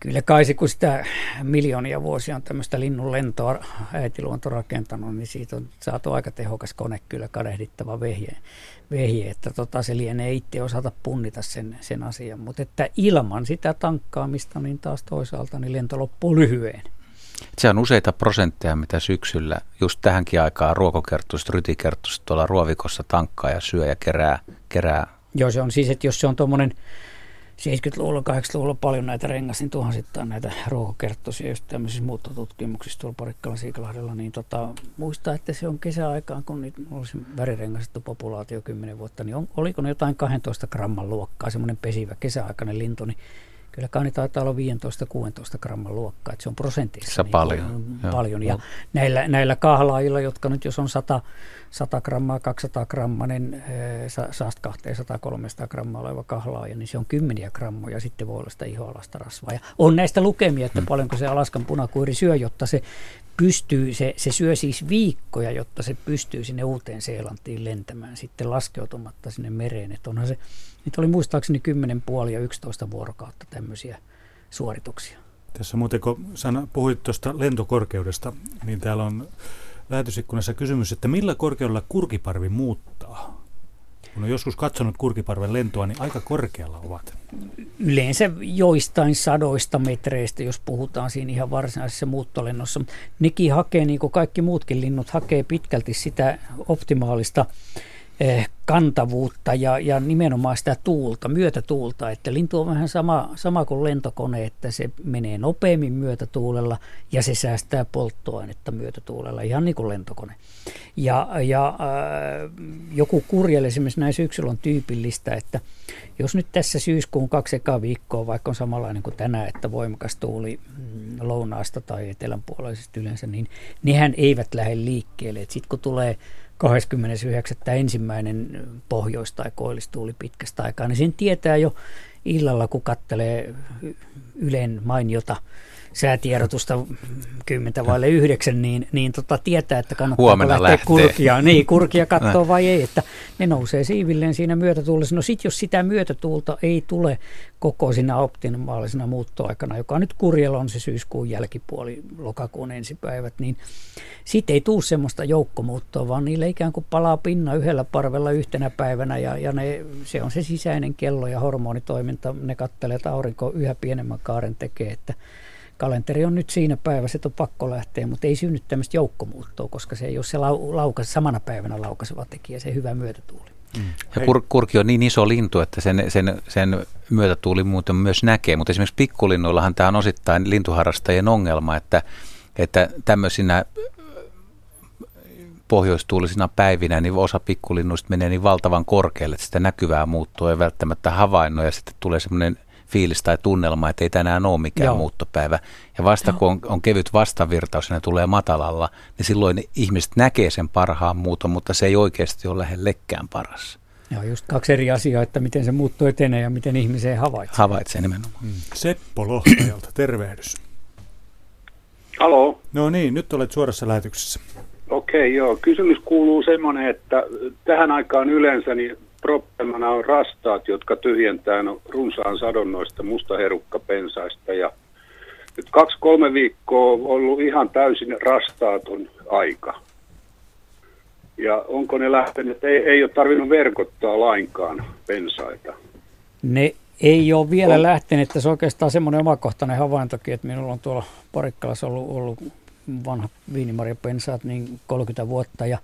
kyllä kai se, kun sitä miljoonia vuosia on tämmöistä linnun lentoa äitiluonto rakentanut, niin siitä on saatu aika tehokas kone, kyllä kadehdittava vehje vehje, että tota, se lienee itse osata punnita sen, sen asian. Mutta että ilman sitä tankkaamista, niin taas toisaalta niin lento loppuu lyhyen. Se on useita prosentteja, mitä syksyllä just tähänkin aikaan ruokokertuiset, rytikertuiset tuolla ruovikossa tankkaa ja syö ja kerää, kerää. Joo, se on siis, että jos se on tuommoinen 70-luvulla, 80-luvulla paljon näitä rengasin tuhansittain näitä ruohokerttoisia just tämmöisissä muuttotutkimuksissa tuolla Parikkalan Siikalahdella, niin tota, muistaa, että se on kesäaikaan, kun niitä olisi värirengastettu populaatio 10 vuotta, niin on, oliko ne jotain 12 gramman luokkaa, semmoinen pesivä kesäaikainen lintu, niin kyllä kai taitaa olla 15-16 gramman luokkaa, että se on prosentissa. Se niin paljon. paljon. Ja näillä, näillä kahlaajilla, jotka nyt jos on 100 100 grammaa, 200 grammanen, niin 100-200-300 grammaa oleva kahlaaja, niin se on kymmeniä grammoja, sitten voi olla sitä ihoalasta rasvaa. Ja on näistä lukemia, että mm. paljonko se Alaskan punakuiri syö, jotta se pystyy, se, se syö siis viikkoja, jotta se pystyy sinne uuteen Seelantiin lentämään sitten laskeutumatta sinne mereen. Että onhan se, nyt oli muistaakseni 10 puoli ja 11 vuorokautta tämmöisiä suorituksia. Tässä muuten kun sana, puhuit tuosta lentokorkeudesta, niin täällä on lähetysikkunassa kysymys, että millä korkeudella kurkiparvi muuttaa? Kun on joskus katsonut kurkiparven lentoa, niin aika korkealla ovat. Yleensä joistain sadoista metreistä, jos puhutaan siinä ihan varsinaisessa muuttolennossa. Nekin hakee, niin kuin kaikki muutkin linnut, hakee pitkälti sitä optimaalista kantavuutta ja, ja nimenomaan sitä tuulta, myötätuulta. Että lintu on vähän sama, sama kuin lentokone, että se menee nopeammin myötätuulella ja se säästää polttoainetta myötätuulella, ihan niin kuin lentokone. Ja, ja äh, joku kurjelle esimerkiksi näin syksyllä on tyypillistä, että jos nyt tässä syyskuun kaksi ekaa viikkoa, vaikka on samanlainen kuin tänään, että voimakas tuuli mm, lounaasta tai etelänpuoleisesti yleensä, niin nehän eivät lähde liikkeelle. Sitten kun tulee 29. ensimmäinen pohjois- tai koillistuuli pitkästä aikaa, niin sen tietää jo illalla, kun kattelee Ylen mainiota säätiedotusta kymmentä vaille yhdeksän, niin, niin tota, tietää, että kannattaa Huomenna lähteä lähtee. kurkia, niin, kurkia katsoa vai ei, että ne nousee siivilleen siinä myötätuulessa. No sit jos sitä myötätuulta ei tule koko siinä optimaalisena muuttoaikana, joka nyt kurjella on se syyskuun jälkipuoli, lokakuun ensipäivät, niin sitten ei tule semmoista joukkomuuttoa, vaan niille ikään kuin palaa pinna yhdellä parvella yhtenä päivänä ja, ja ne, se on se sisäinen kello ja hormonitoiminta, ne kattelee, että aurinko yhä pienemmän kaaren tekee, että kalenteri on nyt siinä päivässä, että on pakko lähteä, mutta ei synny tämmöistä joukkomuuttoa, koska se ei ole se lau, laukas, samana päivänä laukaiseva tekijä, se hyvä myötätuuli. Mm. Ja kur, kurki on niin iso lintu, että sen, sen, sen myötätuuli muuten myös näkee, mutta esimerkiksi pikkulinnuillahan tämä on osittain lintuharrastajien ongelma, että, että tämmöisinä pohjoistuulisina päivinä, niin osa pikkulinnuista menee niin valtavan korkealle, että sitä näkyvää muuttua ei välttämättä havainnut ja sitten tulee semmoinen fiilis tai tunnelma, että ei tänään ole mikään Joo. muuttopäivä. Ja vasta Joo. kun on, on kevyt vastavirtaus ja ne tulee matalalla, niin silloin ihmiset näkee sen parhaan muuton, mutta se ei oikeasti ole lähellekään paras. Joo, just kaksi eri asiaa, että miten se muuttuu etenee ja miten ihmiseen havaitsee. Havaitsee nimenomaan. Mm. Seppo Lohtajalta, tervehdys. Halo. No niin, nyt olet suorassa lähetyksessä. Okei. Okei, okay, joo. Kysymys kuuluu semmoinen, että tähän aikaan yleensä niin probleemana on rastaat, jotka tyhjentää no, runsaan sadon noista mustaherukkapensaista. Ja nyt kaksi-kolme viikkoa on ollut ihan täysin rastaaton aika. Ja onko ne lähtenyt, ei, ei ole tarvinnut verkottaa lainkaan pensaita? Ne ei ole vielä on. lähtenyt, että se on oikeastaan semmoinen omakohtainen havaintokin, että minulla on tuolla Parikkalassa ollut, ollut vanha viinimarjapensaat niin 30 vuotta ja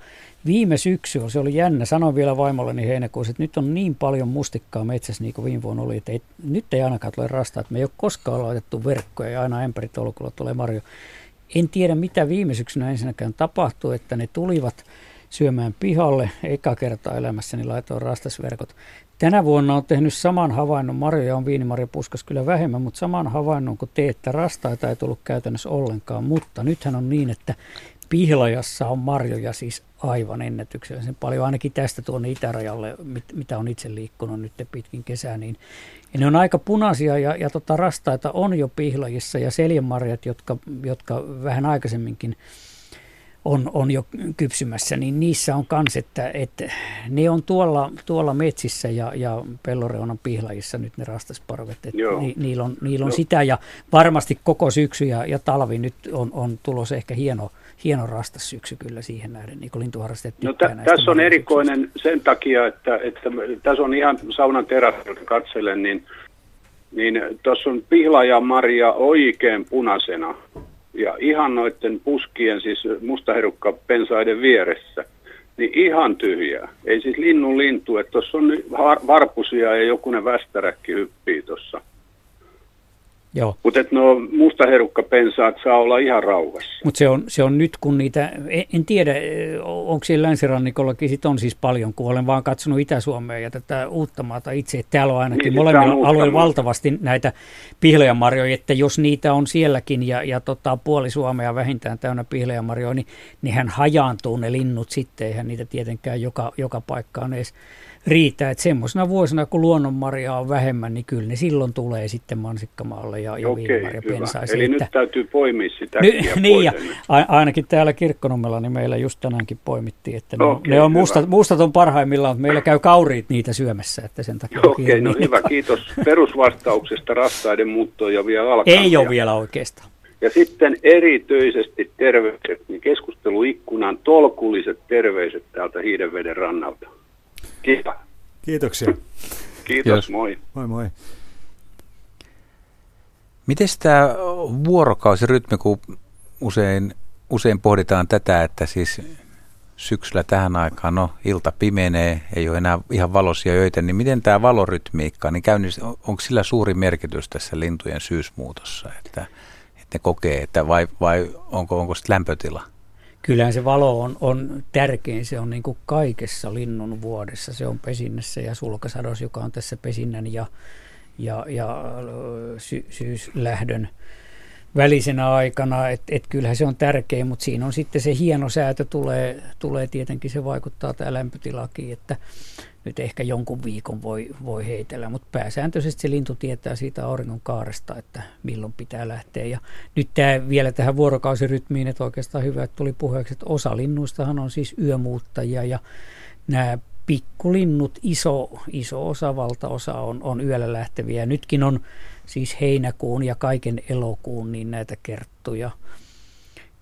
viime syksy, se oli jännä, sanoin vielä vaimolleni heinäkuussa, että nyt on niin paljon mustikkaa metsässä niin kuin viime vuonna oli, että ei, nyt ei ainakaan tule rasta, että me ei ole koskaan laitettu verkkoja ja aina ämpäritolkulla tulee marjo. En tiedä mitä viime syksynä ensinnäkään tapahtui, että ne tulivat syömään pihalle. Eka kertaa elämässäni laitoin rastasverkot. Tänä vuonna on tehnyt saman havainnon, marjoja on viinimarja puskas kyllä vähemmän, mutta saman havainnon kuin te, että rastaita ei tullut käytännössä ollenkaan. Mutta nythän on niin, että pihlajassa on marjoja siis aivan ennätyksellisen paljon, ainakin tästä tuonne itärajalle, mit, mitä on itse liikkunut nyt pitkin kesää, niin ja ne on aika punaisia ja, ja tota rastaita on jo pihlajissa ja seljemarjat, jotka, jotka vähän aikaisemminkin on, on jo kypsymässä, niin niissä on kans, että, että ne on tuolla, tuolla metsissä ja, ja pelloreunan pihlajissa nyt ne rastasparvet. Että ni, niillä on, niillä on sitä ja varmasti koko syksy ja, ja talvi nyt on, on tulos ehkä hieno, hieno rastas syksy kyllä siihen nähden, niin kuin lintuharrastajat no, tä, Tässä on erikoinen sen takia, että, että tässä on ihan saunan terästä, katselen, niin, niin tuossa on pihlaja Maria oikein punaisena ja ihan noiden puskien, siis mustaherukka pensaiden vieressä, niin ihan tyhjää. Ei siis linnun lintu, että tuossa on varpusia ja jokunen västäräkki hyppii tuossa. Joo. Mutta nuo mustaherukkapensaat saa olla ihan rauhassa. Mutta se on, se on nyt, kun niitä, en, en tiedä, onko siellä länsirannikollakin sit on siis paljon, kun olen vaan katsonut Itä-Suomea ja tätä Uuttamaata itse. Että täällä on ainakin niin, molemmilla alueilla valtavasti näitä pihlajamarjoja, että jos niitä on sielläkin ja, ja tota, puoli Suomea vähintään täynnä pihlajamarjoja, niin nehän hajaantuu ne linnut sitten, eihän niitä tietenkään joka, joka paikkaan edes riitä. Että semmoisena vuosina, kun luonnonmarjaa on vähemmän, niin kyllä ne silloin tulee sitten mansikkamaalle ja, ja Okei, Eli että, nyt täytyy poimia sitä ny, Niin, ja ainakin täällä Kirkkonummella, niin meillä just tänäänkin poimittiin, että ne, Okei, ne on mustat, mustat on parhaimmillaan, mutta meillä käy kauriit niitä syömässä, että sen takia Okei, no hyvä, kiitos perusvastauksesta rastaiden muuttoon ja vielä alkaa. Ei ole vielä oikeastaan. Ja sitten erityisesti terveiset, niin keskusteluikkunan tolkulliset terveiset täältä Hiidenveden rannalta. Kiitos. Kiitoksia. Kiitos, Kiitos. moi. Moi moi. Miten tämä vuorokausirytmi, kun usein, usein pohditaan tätä, että siis syksyllä tähän aikaan, no ilta pimenee, ei ole enää ihan valoisia öitä, niin miten tämä valorytmiikka, niin käynnist, onko sillä suuri merkitys tässä lintujen syysmuutossa, että, että ne kokee, että vai, vai onko, onko sitten lämpötila? Kyllähän se valo on, on tärkein, se on niin kuin kaikessa linnun vuodessa. Se on pesinnässä ja sulkasados, joka on tässä pesinnän ja, ja, ja sy, syyslähdön välisenä aikana, että et kyllähän se on tärkein, mutta siinä on sitten se hieno säätö tulee, tulee tietenkin, se vaikuttaa tämä lämpötilakin, että nyt ehkä jonkun viikon voi, voi heitellä, mutta pääsääntöisesti se lintu tietää siitä auringon kaaresta, että milloin pitää lähteä. Ja nyt tämä vielä tähän vuorokausirytmiin, että oikeastaan hyvä, että tuli puheeksi, että osa linnuistahan on siis yömuuttajia ja nämä pikkulinnut, iso, iso osa, valtaosa on, on yöllä lähteviä. Nytkin on siis heinäkuun ja kaiken elokuun niin näitä kerttuja –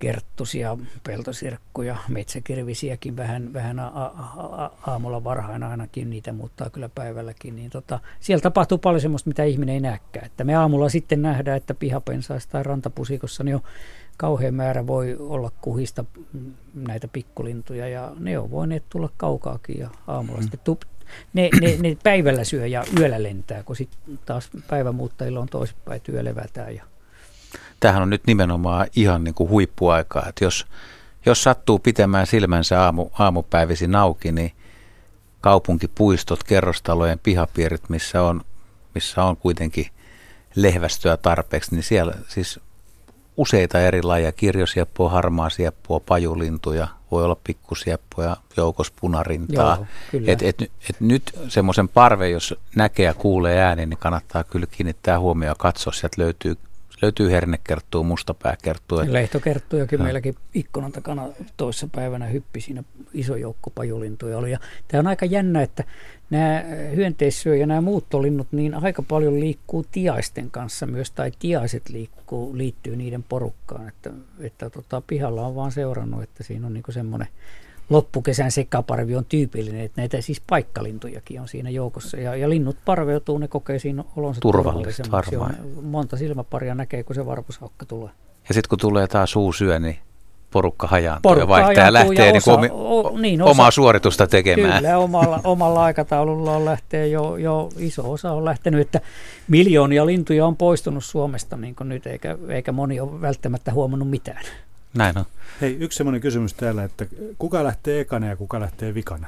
kerttusia, peltosirkkuja, metsäkirvisiäkin vähän, vähän a- a- a- aamulla varhain ainakin, niitä muuttaa kyllä päivälläkin, niin tota, siellä tapahtuu paljon semmoista, mitä ihminen ei näkään. Että me aamulla sitten nähdään, että pihapensaista tai rantapusikossa niin on kauhean määrä voi olla kuhista näitä pikkulintuja ja ne on voineet tulla kaukaakin ja aamulla mm. sitten tup, ne, ne, ne, päivällä syö ja yöllä lentää, kun sitten taas päivämuuttajilla on toisinpäin, että yö levätään ja tämähän on nyt nimenomaan ihan niin kuin huippuaikaa, että jos, jos sattuu pitämään silmänsä aamu, aamupäivisin auki, niin kaupunkipuistot, kerrostalojen pihapiirit, missä on, missä on kuitenkin lehvästöä tarpeeksi, niin siellä siis useita eri lajeja, kirjosieppua, harmaa sieppua, pajulintuja, voi olla pikkusieppuja, joukos punarintaa. Joo, et, et, et nyt semmoisen parve, jos näkee ja kuulee ääni, niin kannattaa kyllä kiinnittää huomioon ja katsoa, sieltä löytyy löytyy hernekerttua, mustapääkerttua. Lehtokerttujakin ja. meilläkin ikkunan takana toissa päivänä hyppi siinä iso joukko pajulintuja oli. Ja tämä on aika jännä, että nämä hyönteissyö ja nämä muuttolinnut niin aika paljon liikkuu tiaisten kanssa myös, tai tiaiset liikkuu, liittyy niiden porukkaan. Että, että tota, pihalla on vaan seurannut, että siinä on niinku semmoinen loppukesän sekaparvi on tyypillinen, että näitä siis paikkalintujakin on siinä joukossa. Ja, ja linnut parveutuu, ne kokee siinä olonsa turvallisemmaksi. Monta silmäparia näkee, kun se varpushaukka tulee. Ja sitten kun tulee taas syö, niin porukka hajaantuu porukka ja vaihtaa ja lähtee ja osa, niin o, niin, osa, omaa suoritusta tekemään. Kyllä, omalla, omalla aikataululla on lähtee jo, jo iso osa on lähtenyt, että miljoonia lintuja on poistunut Suomesta niin kuin nyt, eikä, eikä moni ole välttämättä huomannut mitään. Näin on. Hei, yksi semmoinen kysymys täällä, että kuka lähtee ekana ja kuka lähtee vikana?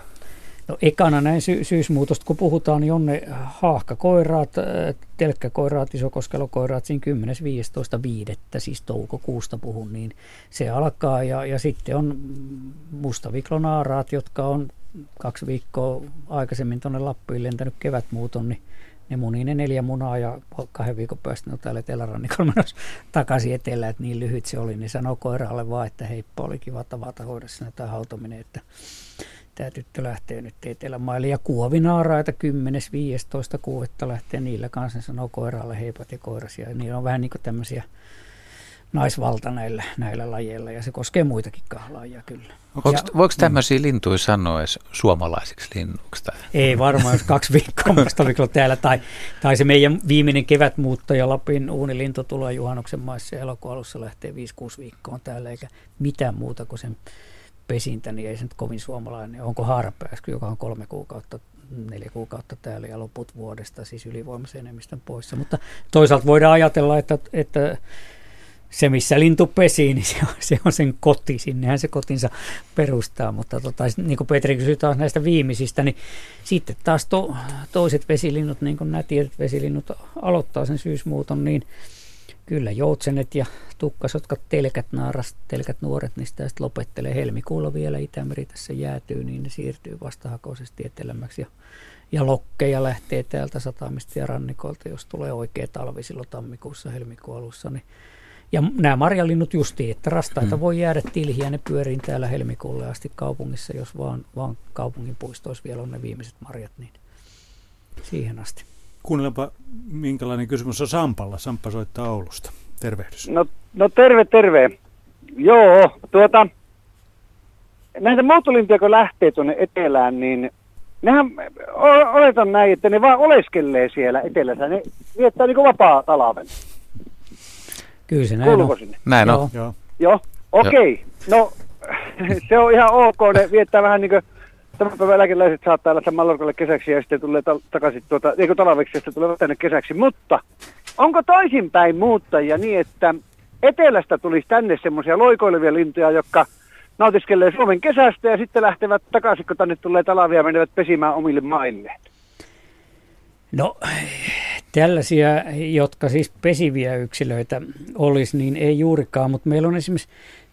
No ekana näin sy- syysmuutosta, kun puhutaan, niin on ne haahkakoiraat, äh, telkkäkoiraat, isokoskelokoiraat siinä 10.15.5. siis toukokuusta puhun, niin se alkaa. Ja, ja sitten on mustaviklonaaraat, jotka on kaksi viikkoa aikaisemmin tuonne Lappiin lentänyt kevätmuuton, niin ne munii ne neljä munaa ja kahden viikon päästä ne täällä etelärannikolla menossa takaisin etelään, että niin lyhyt se oli, niin sanoi koiralle vaan, että heippa, oli kiva tavata hoidossa tämä hautominen, että tämä tyttö lähtee nyt etelämaille. Ja kuovinaaraita 10.15. kuuetta lähtee niillä kanssa, sanoo koiralle heipat ja koirasia. Ja niillä on vähän niin kuin tämmöisiä naisvalta näillä, näillä lajeilla ja se koskee muitakin kahlaajia kyllä. Voiko, ja, voiko tämmöisiä mm. lintuja sanoa edes suomalaisiksi linnuiksi? Tai? Ei varmaan, jos kaksi viikkoa mustaviklo täällä tai, tai se meidän viimeinen kevätmuuttaja Lapin uunilintu tulee juhannuksen maissa ja elokuun alussa lähtee 5-6 viikkoa täällä eikä mitään muuta kuin sen pesintä, niin ei se nyt kovin suomalainen. Onko haarapääsky, joka on kolme kuukautta neljä kuukautta täällä ja loput vuodesta siis ylivoimaisen enemmistön poissa. Mutta toisaalta voidaan ajatella, että, että se, missä lintu pesii, niin se on, se on sen koti, sinnehän se kotinsa perustaa. Mutta tota, niin kuin Petri kysyi taas näistä viimeisistä, niin sitten taas to, toiset vesilinnut, niin kuin nämä tietyt vesilinnut aloittaa sen syysmuuton, niin kyllä joutsenet ja tukkasotkat, telkät, naaras, telkät nuoret, niin sitä sitten lopettelee. Helmikuulla vielä Itämeri tässä jäätyy, niin ne siirtyy vastahakoisesti etelämmäksi. Ja, ja lokkeja lähtee täältä satamista ja rannikolta, jos tulee oikea talvi silloin tammikuussa, helmikuun alussa, niin ja nämä marjalinnut justiin, että rastaita hmm. voi jäädä tilhiä, ne pyöriin täällä helmikuulle asti kaupungissa, jos vaan, vaan kaupungin puistoissa vielä on ne viimeiset marjat, niin siihen asti. Kuunnellaanpa, minkälainen kysymys on Sampalla. Samppa soittaa Oulusta. Tervehdys. No, no terve, terve. Joo, tuota, näitä muuttolintuja kun lähtee tuonne etelään, niin nehän, oletan näin, että ne vaan oleskelee siellä etelässä. Ne viettää niin vapaa talaven. Kyllä se näin Kuuluuko on. Sinne? Näin on. Joo. Joo, okei. Okay. No, se on ihan ok. Ne viettää vähän niin kuin tämän päivän eläkeläiset saattaa lähteä Mallorcalle kesäksi ja sitten tulee ta- takaisin tuota, eikö talveksi ja sitten tulee tänne kesäksi. Mutta onko toisinpäin muuttajia niin, että etelästä tulisi tänne semmoisia loikoilevia lintuja, jotka nautiskelee Suomen kesästä ja sitten lähtevät takaisin, kun tänne tulee talavia ja menevät pesimään omille mailleen? No tällaisia, jotka siis pesiviä yksilöitä olisi, niin ei juurikaan, mutta meillä on esimerkiksi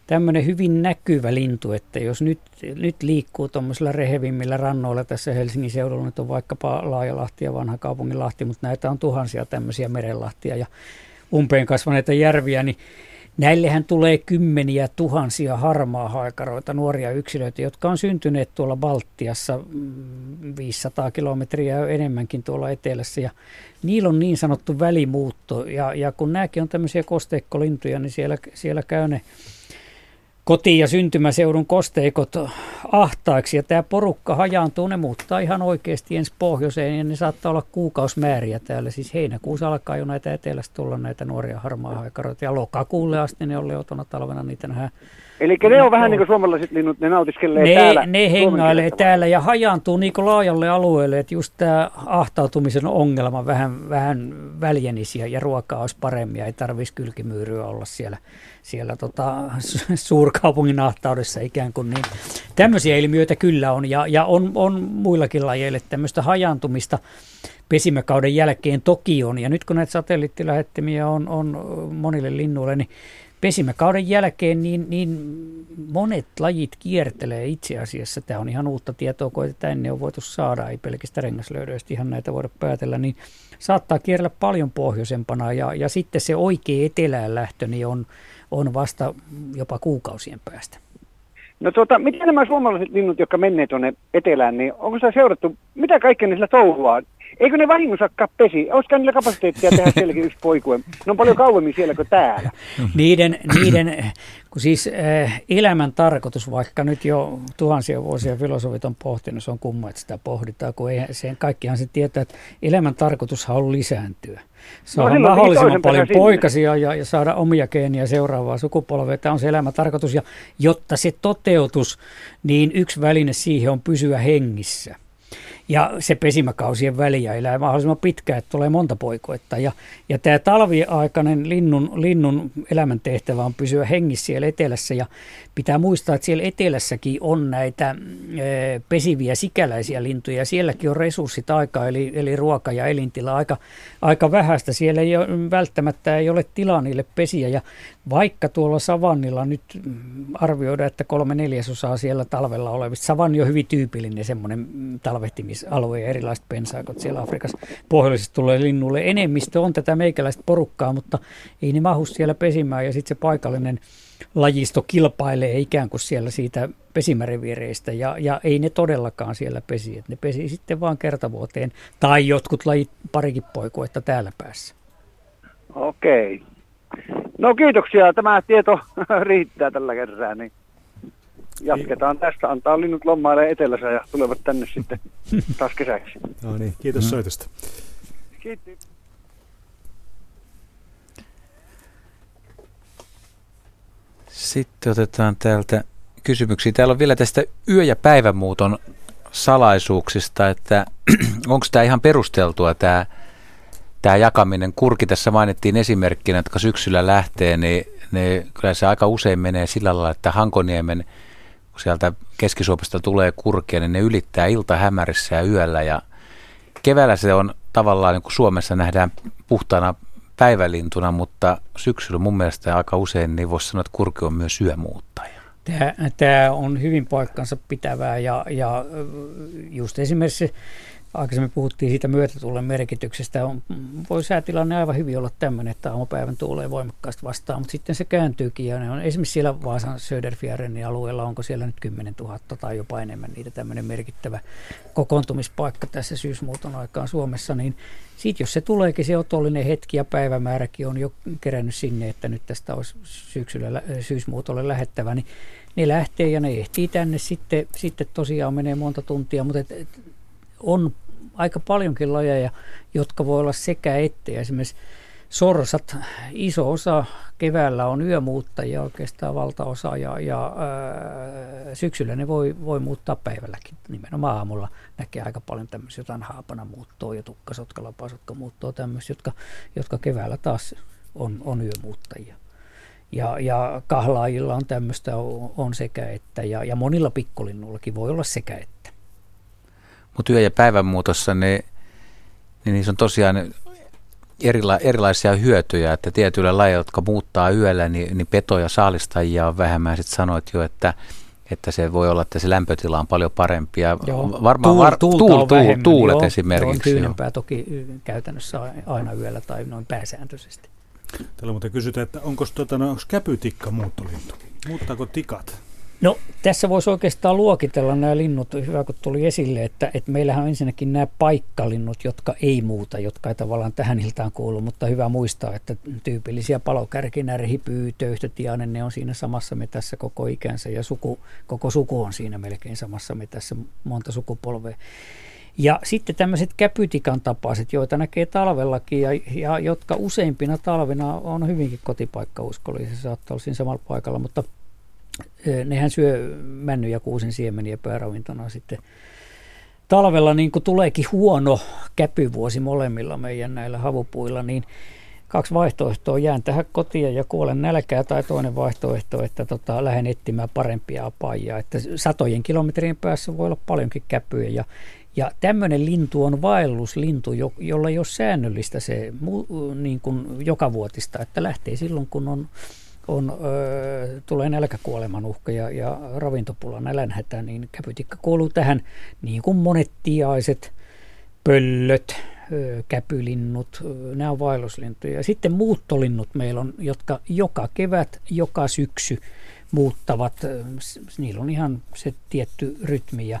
tämmöinen hyvin näkyvä lintu, että jos nyt, nyt liikkuu tuommoisilla rehevimmillä rannoilla tässä Helsingin seudulla, nyt on vaikkapa Laajalahti ja vanha kaupunginlahti, mutta näitä on tuhansia tämmöisiä merenlahtia ja umpeen kasvaneita järviä, niin Näillehän tulee kymmeniä tuhansia harmaa haikaroita, nuoria yksilöitä, jotka on syntyneet tuolla Baltiassa 500 mm, kilometriä enemmänkin tuolla etelässä. Ja niillä on niin sanottu välimuutto. Ja, ja kun nämäkin on tämmöisiä kosteikkolintuja, niin siellä, siellä käy ne koti- ja syntymäseudun kosteikot ahtaiksi ja tämä porukka hajaantuu, ne muuttaa ihan oikeasti ensi pohjoiseen ja ne saattaa olla kuukausmääriä täällä. Siis heinäkuussa alkaa jo näitä etelästä tulla näitä nuoria harmaa haikaroita ja lokakuulle asti ne oli otona talvena niitä nähdään. Eli ne on vähän niin kuin suomalaiset linnut, ne nautiskelee ne, täällä. Ne hengailee täällä ja hajaantuu niin kuin laajalle alueelle, että just tämä ahtautumisen ongelma vähän, vähän väljenisi ja ruokaa olisi paremmin ja ei tarvitsisi kylkimyyryä olla siellä siellä tota, suurkaupungin ahtaudessa ikään kuin. Niin tämmöisiä ilmiöitä kyllä on ja, ja on, on muillakin lajeille tämmöistä hajantumista pesimäkauden jälkeen toki on. Ja nyt kun näitä satelliittilähettimiä on, on monille linnuille, niin pesimäkauden jälkeen niin, niin monet lajit kiertelee itse asiassa. Tämä on ihan uutta tietoa, kun tätä ennen on voitu saada, ei pelkästään rengaslöydöistä ihan näitä voida päätellä, niin saattaa kierrellä paljon pohjoisempana ja, ja sitten se oikea etelään lähtö niin on, on vasta jopa kuukausien päästä. No tuota, miten nämä suomalaiset linnut, jotka menneet tuonne etelään, niin onko sitä seurattu, mitä kaikkea niillä touhuaa? Eikö ne vahingossakaan pesi? Olisiko niillä kapasiteettia tehdä sielläkin yksi poikue? Ne on paljon kauemmin siellä kuin täällä. Niiden, niiden kun siis äh, elämän tarkoitus, vaikka nyt jo tuhansia vuosia filosofit on pohtinut, se on kumma, että sitä pohditaan, kun ei, sen, kaikkihan se tietää, että elämän tarkoitushan on lisääntyä. Saada no, mahdollisimman paljon poikasia ja, ja saada omia geeniä seuraavaa sukupolvea. Tämä on se elämän tarkoitus, ja jotta se toteutus, niin yksi väline siihen on pysyä hengissä ja se pesimäkausien väliä elää mahdollisimman pitkään, että tulee monta poikoetta. Ja, ja tämä talviaikainen linnun, linnun elämäntehtävä on pysyä hengissä siellä etelässä ja pitää muistaa, että siellä etelässäkin on näitä e, pesiviä sikäläisiä lintuja ja sielläkin on resurssit aika, eli, eli ruoka ja elintila aika, aika vähäistä. Siellä ei ole, välttämättä ei ole tilaa niille pesiä ja vaikka tuolla savannilla nyt arvioidaan, että kolme neljäsosaa siellä talvella olevista, savanni on hyvin tyypillinen semmoinen talvehtimisalue ja erilaiset pensaakot siellä Afrikassa pohjoisesta tulee linnulle. Enemmistö on tätä meikäläistä porukkaa, mutta ei ne mahu siellä pesimään ja sitten se paikallinen lajisto kilpailee ikään kuin siellä siitä pesimäreviireistä ja, ja ei ne todellakaan siellä pesi. Et ne pesi sitten vaan kertavuoteen tai jotkut lajit parikin poikuetta täällä päässä. Okei. No kiitoksia. Tämä tieto riittää tällä kertaa. Niin jatketaan tästä. Antaa linnut lommailee etelässä ja tulevat tänne sitten taas kesäksi. No niin, kiitos mm. soitosta. Kiitos. Sitten otetaan täältä kysymyksiä. Täällä on vielä tästä yö- ja päivämuuton salaisuuksista, että onko tämä ihan perusteltua tämä, tämä jakaminen. Kurki tässä mainittiin esimerkkinä, jotka syksyllä lähtee, niin ne, kyllä se aika usein menee sillä lailla, että Hankoniemen, kun sieltä keski tulee kurkia, niin ne ylittää ilta hämärissä ja yöllä. Ja keväällä se on tavallaan, niin kuin Suomessa nähdään puhtaana päivälintuna, mutta syksyllä mun mielestä aika usein niin voisi sanoa, että kurki on myös yömuuttaja. Tämä, tämä on hyvin paikkansa pitävää ja, ja just esimerkiksi Aikaisemmin puhuttiin siitä myötätuulen merkityksestä. On, voi säätilanne aivan hyvin olla tämmöinen, että aamupäivän tuulee voimakkaasti vastaan, mutta sitten se kääntyykin. Ja ne on esimerkiksi siellä Vaasan Söderfjärden alueella, onko siellä nyt 10 000 tai jopa enemmän niitä tämmöinen merkittävä kokoontumispaikka tässä syysmuuton aikaan Suomessa, niin sitten jos se tuleekin se otollinen hetki ja päivämääräkin on jo kerännyt sinne, että nyt tästä olisi syksyllä syysmuutolle lähettävä, niin ne lähtee ja ne ehtii tänne sitten, sitten tosiaan menee monta tuntia, mutta et, et, on aika paljonkin lajeja, jotka voi olla sekä että. Esimerkiksi sorsat, iso osa keväällä on yömuuttajia oikeastaan valtaosa ja, ja ää, syksyllä ne voi, voi muuttaa päivälläkin. Nimenomaan aamulla näkee aika paljon tämmöisiä jotain haapana muuttoa ja tukkasotka, lapasotka muuttoa tämmöisiä, jotka, jotka keväällä taas on, on yömuuttajia. Ja, ja kahlaajilla on tämmöistä, on, on sekä että ja, ja monilla pikkulinnullakin voi olla sekä että. Mutta yö- ja päivän muutossa ne, niin niissä on tosiaan erila, erilaisia hyötyjä, että tietyillä lajeilla, jotka muuttaa yöllä, niin, niin petoja saalistajia on vähemmän. Sitten sanoit jo, että että se voi olla, että se lämpötila on paljon parempi. Ja varmaan tuul, var, tuul, tuul, tuul, tuulet joo, esimerkiksi. On tyynempää toki käytännössä aina yöllä tai noin pääsääntöisesti. Täällä muuten kysytään, että onko, tuota, no, onko käpytikka muuttolintu? Muuttaako tikat? No tässä voisi oikeastaan luokitella nämä linnut, hyvä kun tuli esille, että, että meillähän on ensinnäkin nämä paikkalinnut, jotka ei muuta, jotka ei tavallaan tähän iltaan kuulu, mutta hyvä muistaa, että tyypillisiä palokärkinä, hypyy, töyhtötiainen, ne on siinä samassa metässä koko ikänsä. Ja suku, koko suku on siinä melkein samassa metässä monta sukupolvea. Ja sitten tämmöiset käpytikan tapaiset, joita näkee talvellakin ja, ja jotka useimpina talvina on hyvinkin kotipaikkauskollisia, saattaa olla siinä samalla paikalla, mutta – nehän syö männy- ja kuusen siemeniä pääravintona sitten. Talvella niin kun tuleekin huono käpyvuosi molemmilla meidän näillä havupuilla, niin kaksi vaihtoehtoa, jään tähän kotiin ja kuolen nälkää, tai toinen vaihtoehto, että tota, lähden etsimään parempia apajia. Että satojen kilometrien päässä voi olla paljonkin käpyjä. Ja, ja tämmöinen lintu on vaelluslintu, jo, jolla ei ole säännöllistä se niin kuin joka vuotista, että lähtee silloin kun on on, ö, tulee nälkäkuoleman uhka ja, ja ravintopula nälänhätä, niin käpytikka kuuluu tähän niin kuin monet tiaiset, pöllöt, ö, käpylinnut, ö, nämä on vaelluslintuja. Ja sitten muuttolinnut meillä on, jotka joka kevät, joka syksy muuttavat. Niillä on ihan se tietty rytmi ja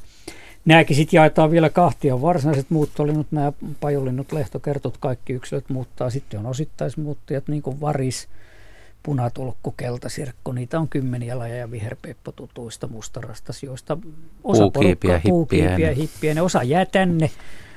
Nämäkin sitten jaetaan vielä kahtia. Varsinaiset muuttolinnut, nämä pajolinnut, lehtokertot, kaikki yksilöt muuttaa. Sitten on osittaismuuttajat, niin kuin varis, punatulkku, keltasirkko. Niitä on kymmeniä lajeja viherpeppotutuista, mustarastas, joista osa puukiipiä, puukiipiä, hippiä. Ne osa jää tänne,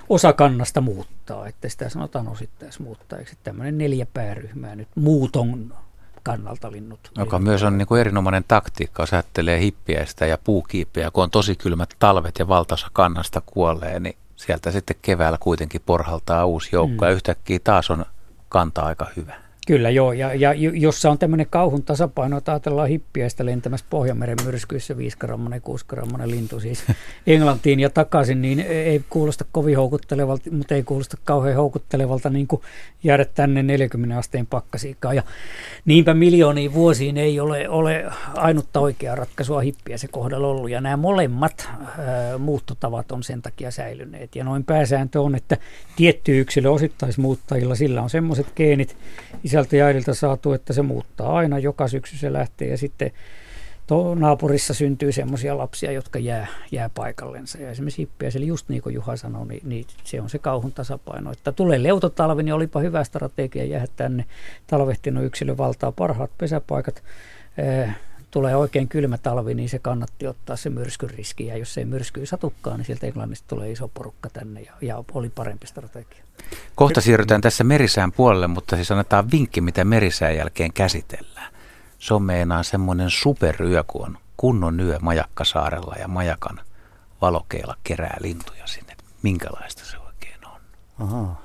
osa kannasta muuttaa. Että sitä sanotaan osittaismuuttajiksi. Tämmöinen neljä pääryhmää nyt muuton kannalta linnut. Joka myös on niin kuin erinomainen taktiikka, jos ajattelee hippiäistä ja puukiipiä, kun on tosi kylmät talvet ja valtaosa kannasta kuolee, niin sieltä sitten keväällä kuitenkin porhaltaa uusi joukko mm. ja yhtäkkiä taas on kanta aika hyvä. Kyllä joo, ja, ja jossa on tämmöinen kauhun tasapaino, että ajatellaan hippiäistä lentämässä Pohjanmeren myrskyissä 5-grammanen, 6-grammanen lintu siis Englantiin ja takaisin, niin ei kuulosta kovin houkuttelevalta, mutta ei kuulosta kauhean houkuttelevalta niin kuin jäädä tänne 40 asteen pakkasiikkaan. Ja niinpä miljooniin vuosiin ei ole, ole ainutta oikeaa ratkaisua hippiä se kohdalla ollut, ja nämä molemmat ää, muuttotavat on sen takia säilyneet. Ja noin pääsääntö on, että tietty yksilö osittaismuuttajilla, sillä on semmoiset geenit, isältä ja äidiltä saatu, että se muuttaa aina, joka syksy se lähtee ja sitten to, naapurissa syntyy semmoisia lapsia, jotka jää, jää paikallensa. Ja esimerkiksi hippiäisellä, eli just niin kuin Juha sanoi, niin, niin, se on se kauhun tasapaino. Että tulee leutotalvi, niin olipa hyvä strategia jäädä tänne. Talvehtinut yksilö valtaa parhaat pesäpaikat. Eh, tulee oikein kylmä talvi, niin se kannatti ottaa se myrskyn riski. Ja jos ei myrskyy satukkaan, niin sieltä Englannista tulee iso porukka tänne ja, ja oli parempi strategia. Kohta siirrytään tässä merisään puolelle, mutta siis annetaan vinkki, mitä merisään jälkeen käsitellään. Se on meinaa semmoinen superyö, kun on kunnon yö Majakkasaarella ja Majakan valokeilla kerää lintuja sinne. Minkälaista se oikein on? Aha.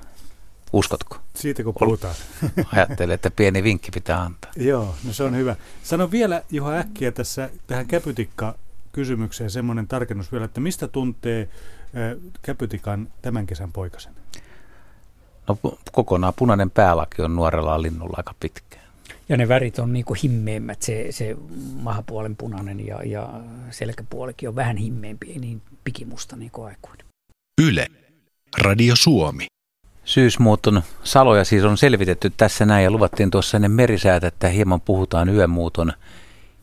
Uskotko? Siitä kun puhutaan. Ajattelen, että pieni vinkki pitää antaa. Joo, no se on hyvä. Sano vielä Juha äkkiä tässä tähän käpytikka-kysymykseen semmoinen tarkennus vielä, että mistä tuntee käpytikan tämän kesän poikasen? No kokonaan punainen päälaki on nuorella linnulla aika pitkään. Ja ne värit on niin kuin himmeemmät, se, se mahapuolen punainen ja, ja selkäpuolikin on vähän himmeempi, ei niin pikimusta niin kuin aikuinen. Yle, Radio Suomi. Syysmuuton saloja siis on selvitetty tässä näin ja luvattiin tuossa ennen merisäätä, että hieman puhutaan yömuuton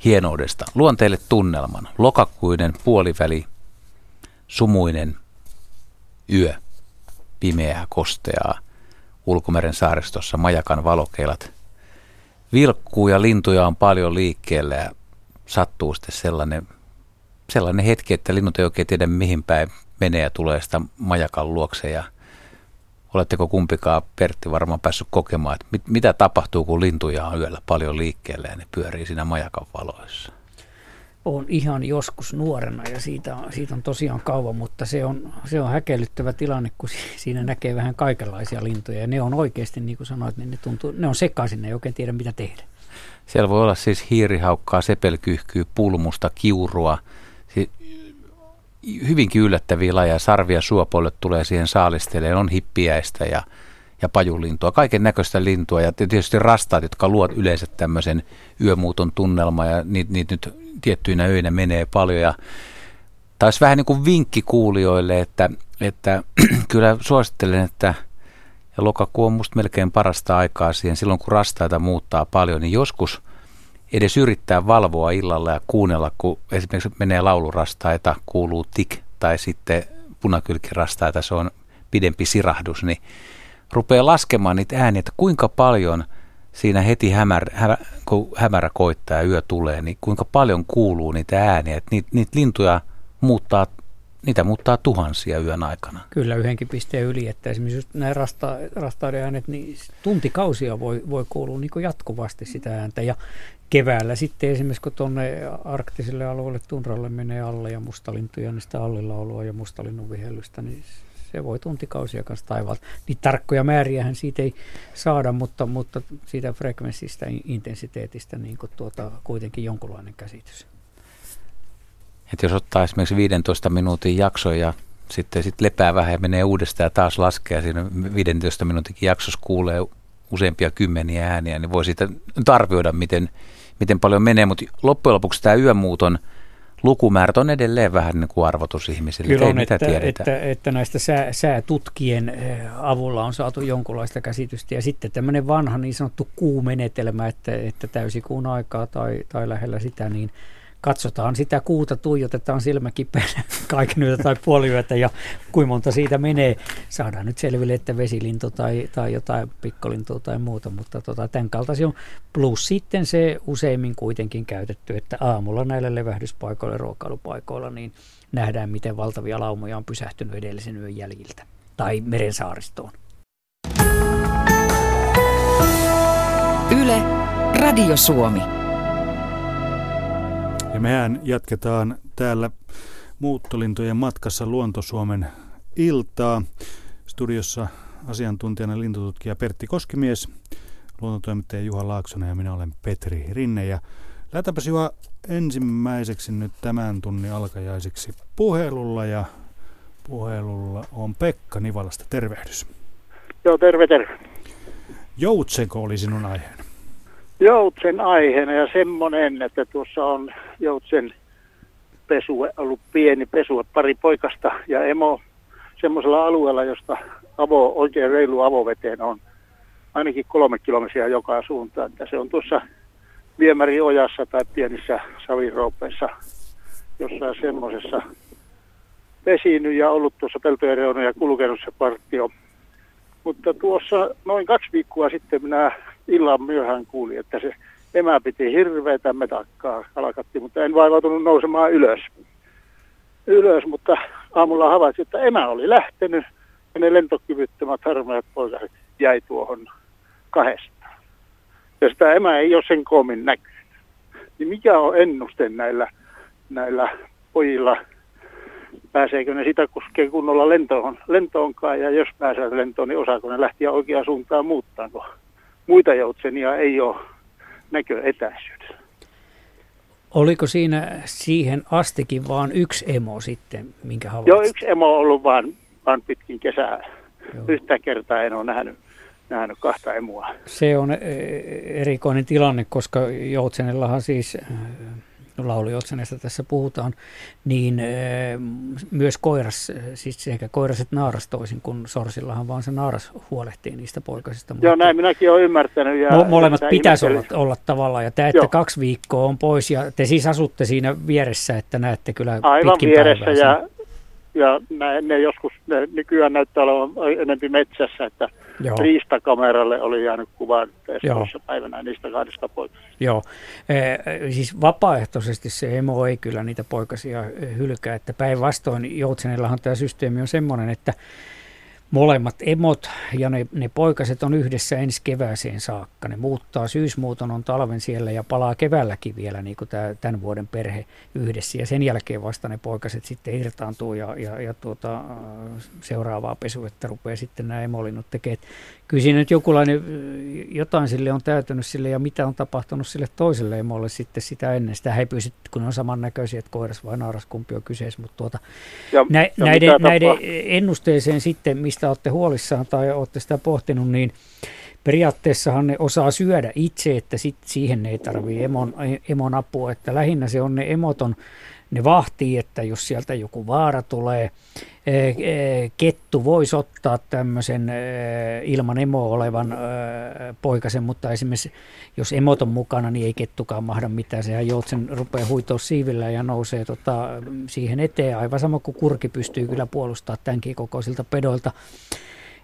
hienoudesta. Luon teille tunnelman. Lokakuinen puoliväli, sumuinen yö, pimeää, kosteaa, ulkomeren saaristossa majakan valokeilat vilkkuu ja lintuja on paljon liikkeellä ja sattuu sitten sellainen, sellainen hetki, että linnut ei oikein tiedä mihin päin menee ja tulee sitä majakan luokse ja Oletteko kumpikaan, Pertti, varmaan päässyt kokemaan, että mit, mitä tapahtuu, kun lintuja on yöllä paljon liikkeellä ja ne pyörii siinä majakan valoissa? on ihan joskus nuorena ja siitä, siitä on tosiaan kauan, mutta se on, se on häkellyttävä tilanne, kun siinä näkee vähän kaikenlaisia lintuja. Ja ne on oikeasti, niin kuin sanoit, niin ne, tuntuu, ne on sekaisin, ne ei oikein tiedä mitä tehdä. Siellä voi olla siis hiirihaukkaa, sepelkyhkyä, pulmusta, kiurua, hyvinkin yllättäviä lajeja. Sarvia suopoille tulee siihen saalisteleen, on hippiäistä ja, ja pajulintua, kaiken näköistä lintua. Ja tietysti rastaat, jotka luovat yleensä tämmöisen yömuuton tunnelma ja niitä niit nyt tiettyinä öinä menee paljon. Ja taisi vähän niin kuin vinkki kuulijoille, että, että kyllä suosittelen, että ja lokakuu on musta melkein parasta aikaa siihen, silloin kun rastaita muuttaa paljon, niin joskus edes yrittää valvoa illalla ja kuunnella, kun esimerkiksi menee laulurastaita, kuuluu tik tai sitten punakylkirastaita, se on pidempi sirahdus, niin rupeaa laskemaan niitä ääniä, että kuinka paljon siinä heti hämär, hä, kun hämärä koittaa ja yö tulee, niin kuinka paljon kuuluu niitä ääniä, että niitä, niitä lintuja muuttaa niitä muuttaa tuhansia yön aikana. Kyllä yhdenkin pisteen yli, että esimerkiksi just nämä rasta, rastaiden äänet, niin tuntikausia voi, voi kuulua niin jatkuvasti sitä ääntä. Ja keväällä sitten esimerkiksi kun tuonne arktiselle alueelle tunralle menee alle ja mustalintuja, niin sitä allilaulua ja mustalinnun vihellystä, niin se voi tuntikausia kanssa taivaalta. Niin tarkkoja määriähän siitä ei saada, mutta, mutta siitä frekvenssistä, intensiteetistä niin tuota, kuitenkin jonkunlainen käsitys. Että jos ottaa esimerkiksi 15 minuutin jakso ja sitten sit lepää vähän ja menee uudestaan ja taas laskee ja siinä 15 minuutin jaksossa kuulee useampia kymmeniä ääniä, niin voi siitä arvioida, miten, miten paljon menee, mutta loppujen lopuksi tämä yömuuton lukumäärät on edelleen vähän niin kuin arvotus ihmisille. Kyllä on, että, että, että, näistä sää, säätutkien eh, avulla on saatu jonkunlaista käsitystä. Ja sitten tämmöinen vanha niin sanottu kuumenetelmä, että, että täysikuun aikaa tai, tai lähellä sitä, niin – katsotaan sitä kuuta, tuijotetaan silmäkipeänä kaiken yötä tai puoliyötä ja kuinka monta siitä menee. Saadaan nyt selville, että vesilintu tai, tai jotain pikkolintua tai muuta, mutta tota, tämän kaltaisia on. Plus sitten se useimmin kuitenkin käytetty, että aamulla näillä levähdyspaikoilla, ruokailupaikoilla, niin nähdään, miten valtavia laumoja on pysähtynyt edellisen yön jäljiltä tai merensaaristoon. Yle, Radio Suomi. Ja mehän jatketaan täällä muuttolintojen matkassa Luontosuomen iltaa. Studiossa asiantuntijana lintututkija Pertti Koskimies, luontotoimittaja Juha Laaksonen ja minä olen Petri Rinne. Ja lähtäpäs Juha ensimmäiseksi nyt tämän tunnin alkajaisiksi puhelulla ja puhelulla on Pekka Nivalasta. Tervehdys. Joo, terve, terve. Joutsenko oli sinun aiheena? Joutsen aiheena ja semmoinen, että tuossa on joutsen pesue, ollut pieni pesue, pari poikasta ja emo semmoisella alueella, josta avo, oikein reilu avoveteen on ainakin kolme kilometriä joka suuntaan. Että se on tuossa Viemäriojassa tai pienissä saviroopeissa jossain semmoisessa pesinyt ja ollut tuossa peltojen reunalla ja kulkenut se partio. Mutta tuossa noin kaksi viikkoa sitten minä illan myöhään kuulin, että se emä piti hirveätä metakkaa kalakatti, mutta en vaivautunut nousemaan ylös. Ylös, mutta aamulla havaitsin, että emä oli lähtenyt ja ne lentokyvyttömät harmaat poikaset jäi tuohon kahdesta. Ja sitä emä ei ole sen koomin näkynyt. Niin mikä on ennuste näillä, näillä pojilla? Pääseekö ne sitä koskee kunnolla lentoon, lentoonkaan ja jos pääsee lentoon, niin osaako ne lähteä oikeaan suuntaan muuttaanko? Muita joutsenia ei ole näköetäisyydellä. Oliko siinä siihen astikin vain yksi emo sitten, minkä havaitsit? Joo, yksi emo on ollut vain, vain pitkin kesää. Joo. Yhtä kertaa en ole nähnyt, nähnyt kahta emoa. Se on e, erikoinen tilanne, koska Joutsenellahan siis laulujoutseneesta tässä puhutaan, niin myös koiras, siis sekä koiras että naaras toisin kuin sorsillahan vaan se naaras huolehtii niistä poikasista. Joo, näin minäkin olen ymmärtänyt. Ja molemmat pitäisi olla, olla tavallaan, ja tämä, että Joo. kaksi viikkoa on pois, ja te siis asutte siinä vieressä, että näette kyllä Aivan pitkin vieressä, ja, ja ne, ne joskus, ne nykyään näyttää olevan enemmän metsässä, että Joo. riistakameralle oli jäänyt kuva toisessa päivänä niistä kahdesta poikasta. Joo, e, siis vapaaehtoisesti se emo ei kyllä niitä poikasia hylkää, että päinvastoin Joutsenillahan tämä systeemi on semmoinen, että molemmat emot ja ne, ne poikaset on yhdessä ensi kevääseen saakka. Ne muuttaa syysmuuton, on talven siellä ja palaa keväälläkin vielä niin kuin tämä, tämän vuoden perhe yhdessä. Ja sen jälkeen vasta ne poikaset sitten irtaantuu ja, ja, ja tuota, seuraavaa pesuetta rupeaa sitten nämä emolinnut tekemään. Kyllä siinä nyt jokulainen, jotain sille on täytynyt sille ja mitä on tapahtunut sille toiselle emolle sitten sitä ennen. Sitä ei pysy, kun ne on samannäköisiä, että koiras vai naaras, kumpi on kyseessä. Mutta tuota, ja, nä, ja näiden, näiden ennusteeseen sitten, mistä olette huolissaan tai olette sitä pohtinut, niin periaatteessahan ne osaa syödä itse, että sit siihen ei tarvitse emon, emon apua. Että lähinnä se on ne emoton, ne vahtii, että jos sieltä joku vaara tulee, kettu voisi ottaa tämmöisen ilman emoa olevan poikasen, mutta esimerkiksi jos emot on mukana, niin ei kettukaan mahda mitään. Sehän joutsen rupeaa huitoa siivillä ja nousee tota, siihen eteen. Aivan sama kuin kurki pystyy kyllä puolustamaan tämänkin kokoisilta pedoilta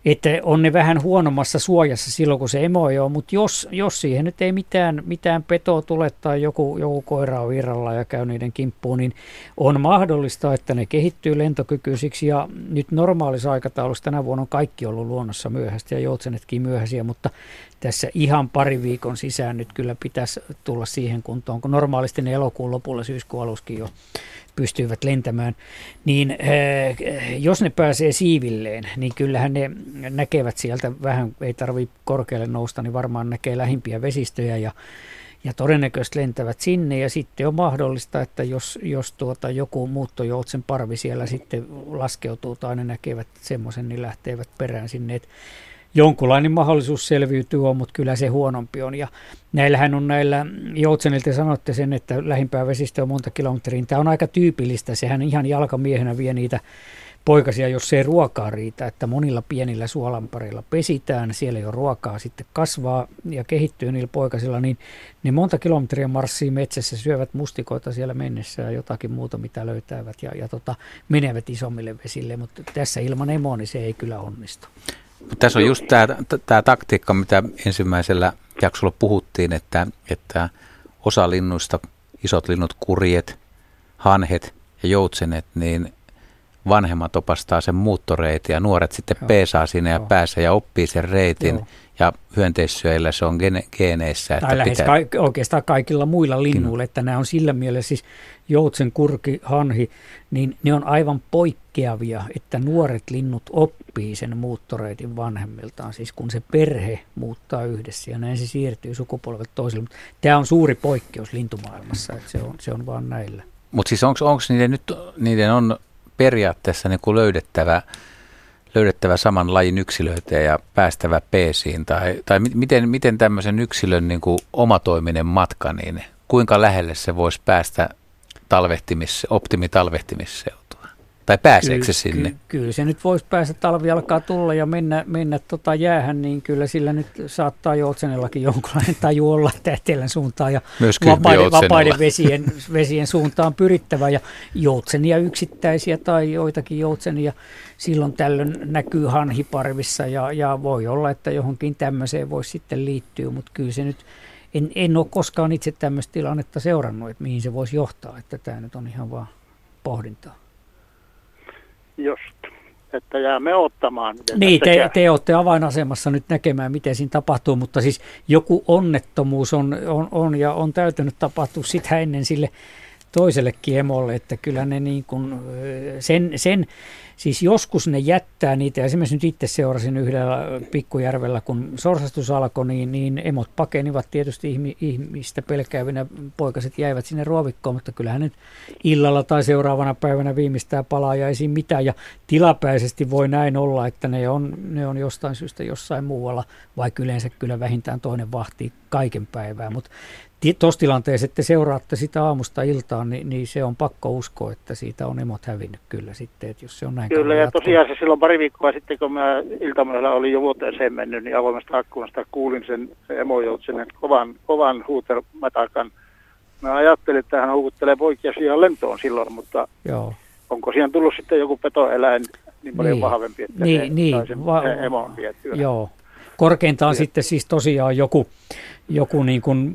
että on ne vähän huonommassa suojassa silloin, kun se emo ei ole, mutta jos, jos siihen nyt ei mitään, mitään petoa tule tai joku, joku koira on virralla ja käy niiden kimppuun, niin on mahdollista, että ne kehittyy lentokykyisiksi. Ja nyt normaalissa aikataulussa tänä vuonna on kaikki ollut luonnossa myöhäistä ja joutsenetkin myöhäisiä, mutta tässä ihan pari viikon sisään nyt kyllä pitäisi tulla siihen kuntoon, kun normaalisti ne elokuun lopulla syyskuun aluskin jo pystyivät lentämään, niin äh, jos ne pääsee siivilleen, niin kyllähän ne näkevät sieltä vähän, ei tarvitse korkealle nousta, niin varmaan näkee lähimpiä vesistöjä ja, ja todennäköisesti lentävät sinne ja sitten on mahdollista, että jos, jos tuota joku muuttojoutsen parvi siellä sitten laskeutuu tai ne näkevät semmoisen, niin lähtevät perään sinne. Et jonkunlainen mahdollisuus selviytyä on, mutta kyllä se huonompi on. Ja näillähän on näillä, Joutsenilta sanotte sen, että lähimpää vesistä on monta kilometriä. Tämä on aika tyypillistä, sehän ihan jalkamiehenä vie niitä poikasia, jos ei ruokaa riitä, että monilla pienillä suolamparilla pesitään, siellä jo ruokaa sitten kasvaa ja kehittyy niillä poikasilla, niin ne monta kilometriä marssii metsässä, syövät mustikoita siellä mennessä ja jotakin muuta, mitä löytävät ja, ja tota, menevät isommille vesille, mutta tässä ilman emoa, niin se ei kyllä onnistu. Tässä on just tämä taktiikka, mitä ensimmäisellä jaksolla puhuttiin, että, että osa linnuista, isot linnut, kurjet, hanhet ja joutsenet, niin vanhemmat opastaa sen muuttoreitin ja nuoret sitten Joo. peesaa sinne ja Joo. pääsee ja oppii sen reitin. Joo. Ja hyönteissyöillä se on gene- geeneissä. Että tai lähes pitää... ka- oikeastaan kaikilla muilla linnuilla, että nämä on sillä mielessä siis joutsen, kurki, hanhi, niin ne on aivan poikkeavia, että nuoret linnut oppii sen muuttoreitin vanhemmiltaan, siis kun se perhe muuttaa yhdessä ja näin se siirtyy sukupolvet toiselle. Tämä on suuri poikkeus lintumaailmassa, että se on, se on vaan näillä. Mutta siis onko niiden nyt, niiden on periaatteessa niin kuin löydettävä, löydettävä saman lajin yksilöitä ja päästävä peesiin? Tai, tai miten, miten tämmöisen yksilön niin kuin omatoiminen matka, niin kuinka lähelle se voisi päästä talvehtimis, optimitalvehtimisseutuun? Tai pääseekö se sinne? Ky- kyllä se nyt voisi päästä, talvi alkaa tulla ja mennä, mennä tota jäähän, niin kyllä sillä nyt saattaa Joutsenellakin jonkunlainen taju olla tähtelän suuntaan ja vapaiden, vapaiden vesien, vesien suuntaan pyrittävä. Ja joutsenia yksittäisiä tai joitakin joutsenia silloin tällöin näkyy hanhiparvissa ja, ja voi olla, että johonkin tämmöiseen voisi sitten liittyä, mutta kyllä se nyt en, en ole koskaan itse tämmöistä tilannetta seurannut, että mihin se voisi johtaa, että tämä nyt on ihan vaan pohdintaa. Just, että jäämme ottamaan. Niin, te, te olette avainasemassa nyt näkemään, miten siinä tapahtuu, mutta siis joku onnettomuus on, on, on ja on täytynyt tapahtua sitä ennen sille toisellekin emolle, että kyllä ne niin kuin sen, sen Siis joskus ne jättää niitä, esimerkiksi nyt itse seurasin yhdellä pikkujärvellä, kun sorsastus alkoi, niin, niin emot pakenivat tietysti ihmistä pelkäävinä, poikaset jäivät sinne ruovikkoon, mutta kyllähän nyt illalla tai seuraavana päivänä viimeistään palaa ja ei mitään, ja tilapäisesti voi näin olla, että ne on, ne on jostain syystä jossain muualla, vaikka yleensä kyllä vähintään toinen vahtii kaiken päivää, mutta tuossa tilanteessa, että seuraatte sitä aamusta iltaan, niin, niin se on pakko uskoa, että siitä on emot hävinnyt kyllä sitten, että jos se on näin Kyllä, ja tosiaan se silloin pari viikkoa sitten, kun mä iltamalla oli jo vuoteeseen mennyt, niin avoimesta akkunasta kuulin sen, sen emojoutsen kovan, kovan huutelmatakan. Mä ajattelin, että hän houkuttelee poikia siihen lentoon silloin, mutta Joo. onko siihen tullut sitten joku petoeläin niin paljon niin. vahvempi, että niin, se niin. Va- emon vietyä? Joo. Korkeintaan sitten siis tosiaan joku, joku niin kuin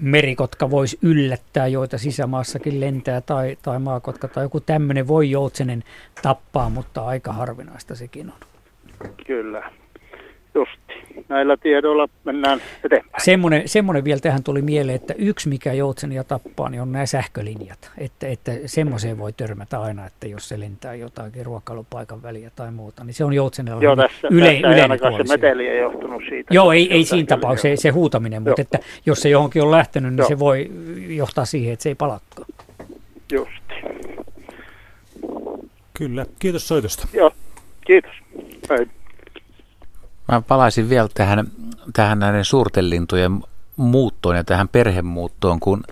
merikotka voisi yllättää, joita sisämaassakin lentää, tai, tai maakotka tai joku tämmöinen voi joutsenen tappaa, mutta aika harvinaista sekin on. Kyllä, justi näillä tiedoilla mennään eteenpäin. Semmoinen, semmoinen vielä tähän tuli mieleen, että yksi mikä joutsenia tappaa, niin on nämä sähkölinjat. Että, että semmoiseen voi törmätä aina, että jos se lentää jotakin ruokailupaikan väliä tai muuta, niin se on joutsenella Joo, tässä, yle, tässä yleinen puoli. se meteli ei johtunut siitä. Joo, ei, ei siinä tapauksessa se, se huutaminen, mutta että jos se johonkin on lähtenyt, niin Joo. se voi johtaa siihen, että se ei palakka. Justi. Kyllä, kiitos soitosta. Joo, kiitos. Hei. Mä palaisin vielä tähän, tähän näiden suurten lintujen muuttoon ja tähän perhemuuttoon, kun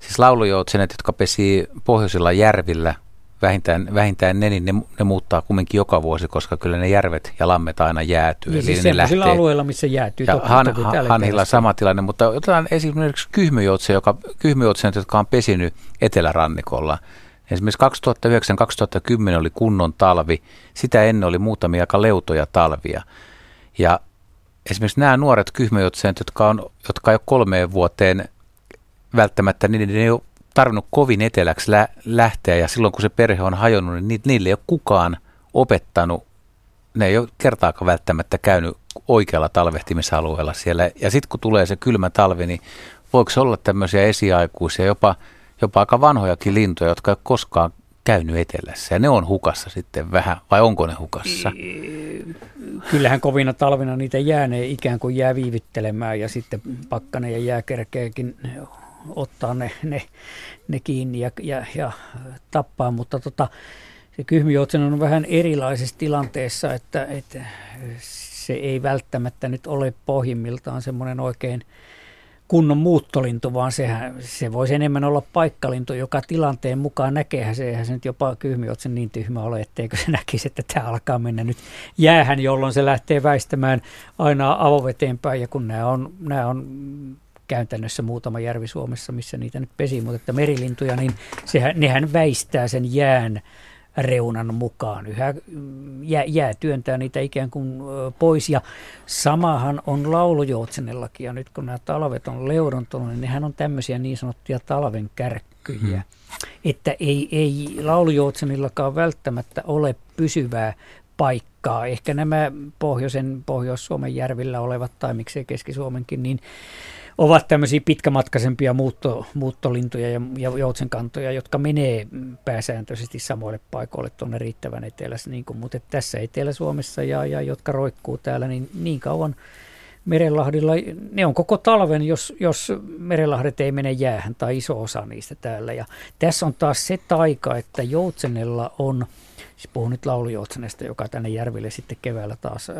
siis laulujoutsenet, jotka pesii pohjoisilla järvillä, vähintään, vähintään ne, niin ne, ne muuttaa kumminkin joka vuosi, koska kyllä ne järvet ja lammet aina jäätyy. Niin, siis ne lähtee. alueilla, missä jäätyy. Ja toki, han, toki han, hanhilla sama tilanne, mutta otetaan esimerkiksi kyhmyjoutsen, joka, kyhmyjoutsenet, jotka on pesinyt etelärannikolla. Esimerkiksi 2009-2010 oli kunnon talvi, sitä ennen oli muutamia aika leutoja talvia. Ja esimerkiksi nämä nuoret kyhmäjotseet, jotka, on, jotka ei ole kolmeen vuoteen välttämättä, niin ne ei ole tarvinnut kovin eteläksi lä- lähteä. Ja silloin kun se perhe on hajonnut, niin niille ei ole kukaan opettanut, ne ei ole kertaakaan välttämättä käynyt oikealla talvehtimisalueella siellä. Ja sitten kun tulee se kylmä talvi, niin voiko olla tämmöisiä esiaikuisia, jopa, jopa aika vanhojakin lintuja, jotka ei koskaan käynyt etelässä ja ne on hukassa sitten vähän, vai onko ne hukassa? Kyllähän kovina talvina niitä jää, ne ikään kuin jää viivyttelemään ja sitten pakkane ja jääkerkeekin ottaa ne, ne, ne kiinni ja, ja, ja tappaa, mutta tota, se kyhmijoutsen on vähän erilaisessa tilanteessa, että, että se ei välttämättä nyt ole pohjimmiltaan semmoinen oikein kunnon muuttolintu, vaan sehän, se voisi enemmän olla paikkalintu, joka tilanteen mukaan näkeehän se, eihän se nyt jopa kyhmiotsen niin tyhmä ole, etteikö se näkisi, että tämä alkaa mennä nyt jäähän, jolloin se lähtee väistämään aina avoveteen päin, ja kun nämä on, nämä on käytännössä muutama järvi Suomessa, missä niitä nyt pesi, mutta että merilintuja, niin sehän, nehän väistää sen jään reunan mukaan. Yhä mm, jää, jää työntää niitä ikään kuin pois. Ja samahan on laulujoutsenellakin. Ja nyt kun nämä talvet on leudontunut, niin nehän on tämmöisiä niin sanottuja talven kärkkyjä. Hmm. Että ei, ei laulujoutsenillakaan välttämättä ole pysyvää paikkaa. Ehkä nämä pohjoisen, Pohjois-Suomen järvillä olevat, tai miksei Keski-Suomenkin, niin ovat tämmöisiä pitkämatkaisempia muutto, muuttolintuja ja, ja joutsenkantoja, jotka menee pääsääntöisesti samoille paikoille tuonne riittävän etelässä, niin kuin, mutta tässä Etelä-Suomessa ja, ja jotka roikkuu täällä, niin niin kauan Merenlahdilla, ne on koko talven, jos, jos Merenlahdet ei mene jäähän tai iso osa niistä täällä. Ja tässä on taas se taika, että joutsenella on – siis puhun nyt laulujoutsenesta, joka tänne järville sitten keväällä taas ää,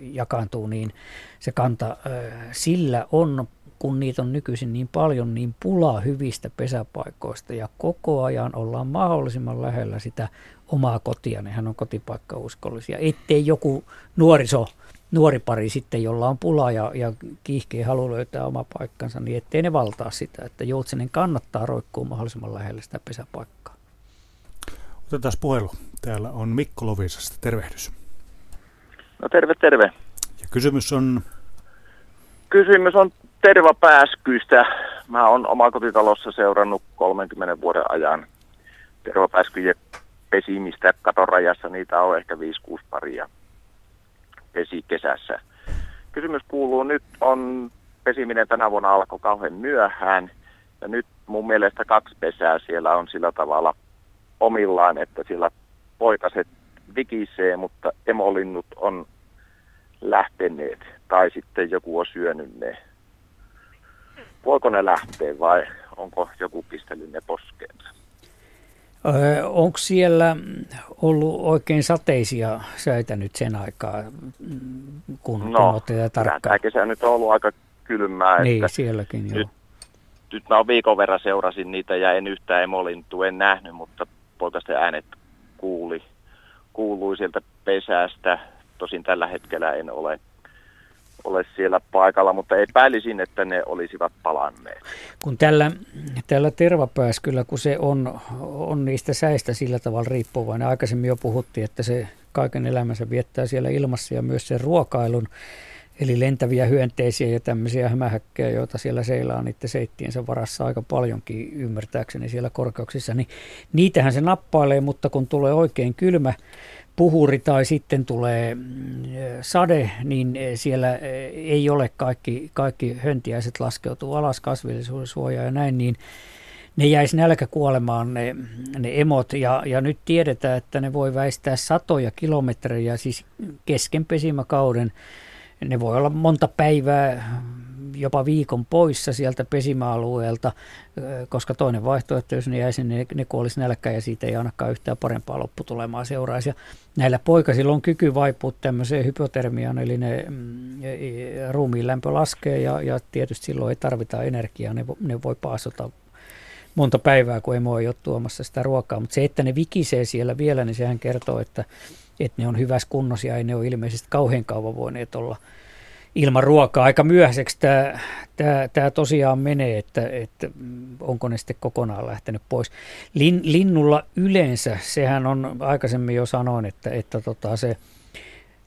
jakaantuu, niin se kanta, ää, sillä on, kun niitä on nykyisin niin paljon, niin pulaa hyvistä pesäpaikoista ja koko ajan ollaan mahdollisimman lähellä sitä omaa kotia, nehän on kotipaikkauskollisia, ettei joku nuoriso nuori pari sitten, jolla on pula ja, ja kiihkeä halu löytää oma paikkansa, niin ettei ne valtaa sitä, että joutsenen kannattaa roikkua mahdollisimman lähellä sitä pesäpaikkaa. Otetaan puhelu. Täällä on Mikko Lovisasta. Tervehdys. No terve, terve. Ja kysymys on? Kysymys on tervapääskyistä. Mä oon omakotitalossa seurannut 30 vuoden ajan tervapääskyjen pesimistä katorajassa. Niitä on ehkä 5-6 paria pesi kesässä. Kysymys kuuluu, nyt on pesiminen tänä vuonna alkoi kauhean myöhään. Ja nyt mun mielestä kaksi pesää siellä on sillä tavalla omillaan, että sillä poikaset vikisee, mutta emolinnut on lähteneet tai sitten joku on syönyt ne. Voiko ne lähteä vai onko joku pistellyt ne poskeensa? Öö, onko siellä ollut oikein sateisia säitä nyt sen aikaa, kun, no, kun olette tarkkaan? Tämä kesä nyt on ollut aika kylmää. Niin, että sielläkin nyt, joo. Nyt mä viikon verran seurasin niitä ja en yhtään emolintua en nähnyt, mutta poikasten äänet kuuli, kuului sieltä pesästä. Tosin tällä hetkellä en ole, ole siellä paikalla, mutta epäilisin, että ne olisivat palanneet. Kun tällä, tällä tervapääskyllä, kun se on, on niistä säistä sillä tavalla riippuvainen, aikaisemmin jo puhuttiin, että se kaiken elämänsä viettää siellä ilmassa ja myös sen ruokailun, Eli lentäviä hyönteisiä ja tämmöisiä hämähäkkejä, joita siellä seilaa niiden seittiensä varassa aika paljonkin ymmärtääkseni siellä korkeuksissa, niin niitähän se nappailee, mutta kun tulee oikein kylmä puhuri tai sitten tulee mm, sade, niin siellä ei ole kaikki, kaikki höntiäiset laskeutuu alas kasvillisuussuojaa ja näin, niin ne jäisi kuolemaan ne, ne emot. Ja, ja nyt tiedetään, että ne voi väistää satoja kilometrejä siis kesken pesimäkauden ne voi olla monta päivää, jopa viikon poissa sieltä pesimäalueelta, koska toinen vaihtoehto, jos ne jäisi, niin ne, ne kuolisi nälkään ja siitä ei ainakaan yhtään parempaa lopputulemaa seuraisi. Ja näillä poikasilla on kyky vaipua tämmöiseen hypotermiaan, eli ne mm, ruumiin lämpö laskee ja, ja tietysti silloin ei tarvita energiaa, ne, ne voi paasota monta päivää, kun emo ei ole tuomassa sitä ruokaa. Mutta se, että ne vikisee siellä vielä, niin sehän kertoo, että että ne on hyvässä kunnossa ja ei ne ole ilmeisesti kauhean kauan voineet olla ilman ruokaa. Aika myöhäiseksi tämä, tämä, tämä tosiaan menee, että, että onko ne sitten kokonaan lähtenyt pois. Lin, linnulla yleensä, sehän on aikaisemmin jo sanoin, että, että tota se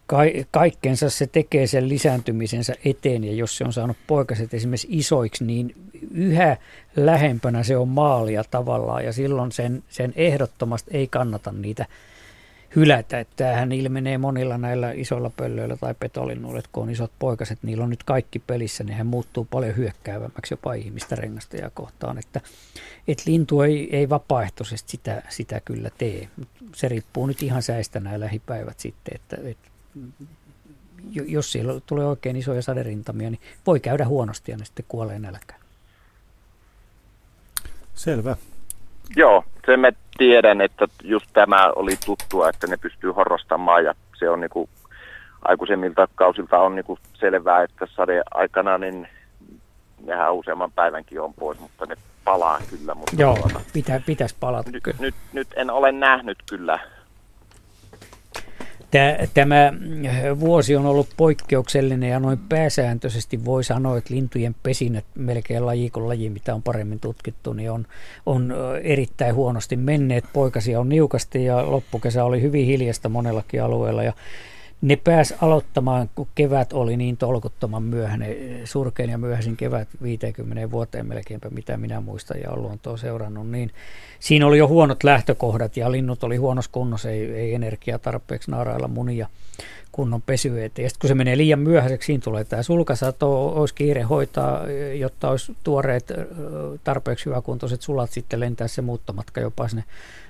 ka, kaikkensa se tekee sen lisääntymisensä eteen ja jos se on saanut poikaset esimerkiksi isoiksi, niin yhä lähempänä se on maalia tavallaan ja silloin sen, sen ehdottomasti ei kannata niitä – hylätä. Että tämähän ilmenee monilla näillä isoilla pöllöillä tai petolinnuilla, että kun on isot poikaset, niillä on nyt kaikki pelissä, niin hän muuttuu paljon hyökkäävämmäksi jopa ihmistä ja kohtaan. Että, että lintu ei, ei vapaaehtoisesti sitä, sitä kyllä tee. Se riippuu nyt ihan säistä nämä lähipäivät sitten, että, että jos siellä tulee oikein isoja saderintamia, niin voi käydä huonosti ja ne sitten kuolee nälkään. Selvä. Joo, se me tiedän, että just tämä oli tuttua, että ne pystyy horrostamaan ja se on niinku aikuisemmilta kausilta on niin kuin selvää, että sade aikana niin nehän useamman päivänkin on pois, mutta ne palaa kyllä. Mutta Joo, tuota, pitä, pitäisi palata. Nyt, nyt, nyt en ole nähnyt kyllä Tämä vuosi on ollut poikkeuksellinen ja noin pääsääntöisesti voi sanoa, että lintujen pesinnät melkein laji kuin laji, mitä on paremmin tutkittu, niin on, on erittäin huonosti menneet. Poikasia on niukasti ja loppukesä oli hyvin hiljasta monellakin alueella ja ne pääs aloittamaan, kun kevät oli niin tolkuttoman myöhäinen, surkein ja myöhäisin kevät 50 vuoteen melkeinpä, mitä minä muistan ja olen luontoa seurannut, niin siinä oli jo huonot lähtökohdat ja linnut oli huonossa kunnossa, ei, ei energiaa tarpeeksi naarailla munia kunnon pesy eteen. Ja sitten kun se menee liian myöhäiseksi, siinä tulee tämä sulkasato, olisi kiire hoitaa, jotta olisi tuoreet tarpeeksi hyväkuntoiset sulat sitten lentää se muuttomatka jopa sinne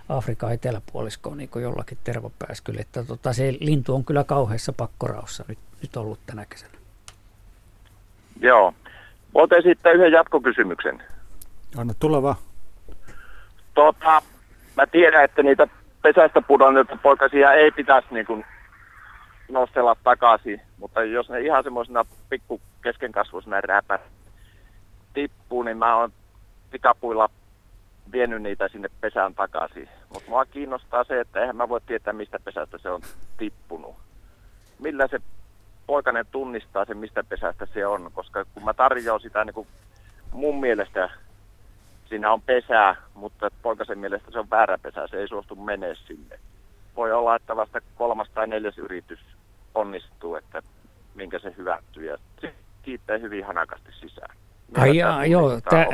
Afrikan eteläpuoliskoon niin kuin jollakin tervapääskyllä. Että tota, se lintu on kyllä kauheassa pakkoraussa nyt, nyt ollut tänä kesänä. Joo. Voit esittää yhden jatkokysymyksen. Anna tulla vaan. Tota, mä tiedän, että niitä pesästä pudonneita poikasia ei pitäisi niin kuin nostella takaisin, mutta jos ne ihan semmoisena pikku keskenkasvuisena rääpä tippuu, niin mä oon pikapuilla vienyt niitä sinne pesään takaisin. Mutta mua kiinnostaa se, että eihän mä voi tietää, mistä pesästä se on tippunut. Millä se poikainen tunnistaa sen, mistä pesästä se on, koska kun mä tarjoan sitä niin kuin mun mielestä siinä on pesää, mutta poikasen mielestä se on väärä pesä, se ei suostu menee sinne. Voi olla, että vasta kolmas tai neljäs yritys onnistuu, että minkä se hyvättyy ja kiittää hyvin hanakasti sisään. Ai jaa, joo, tä,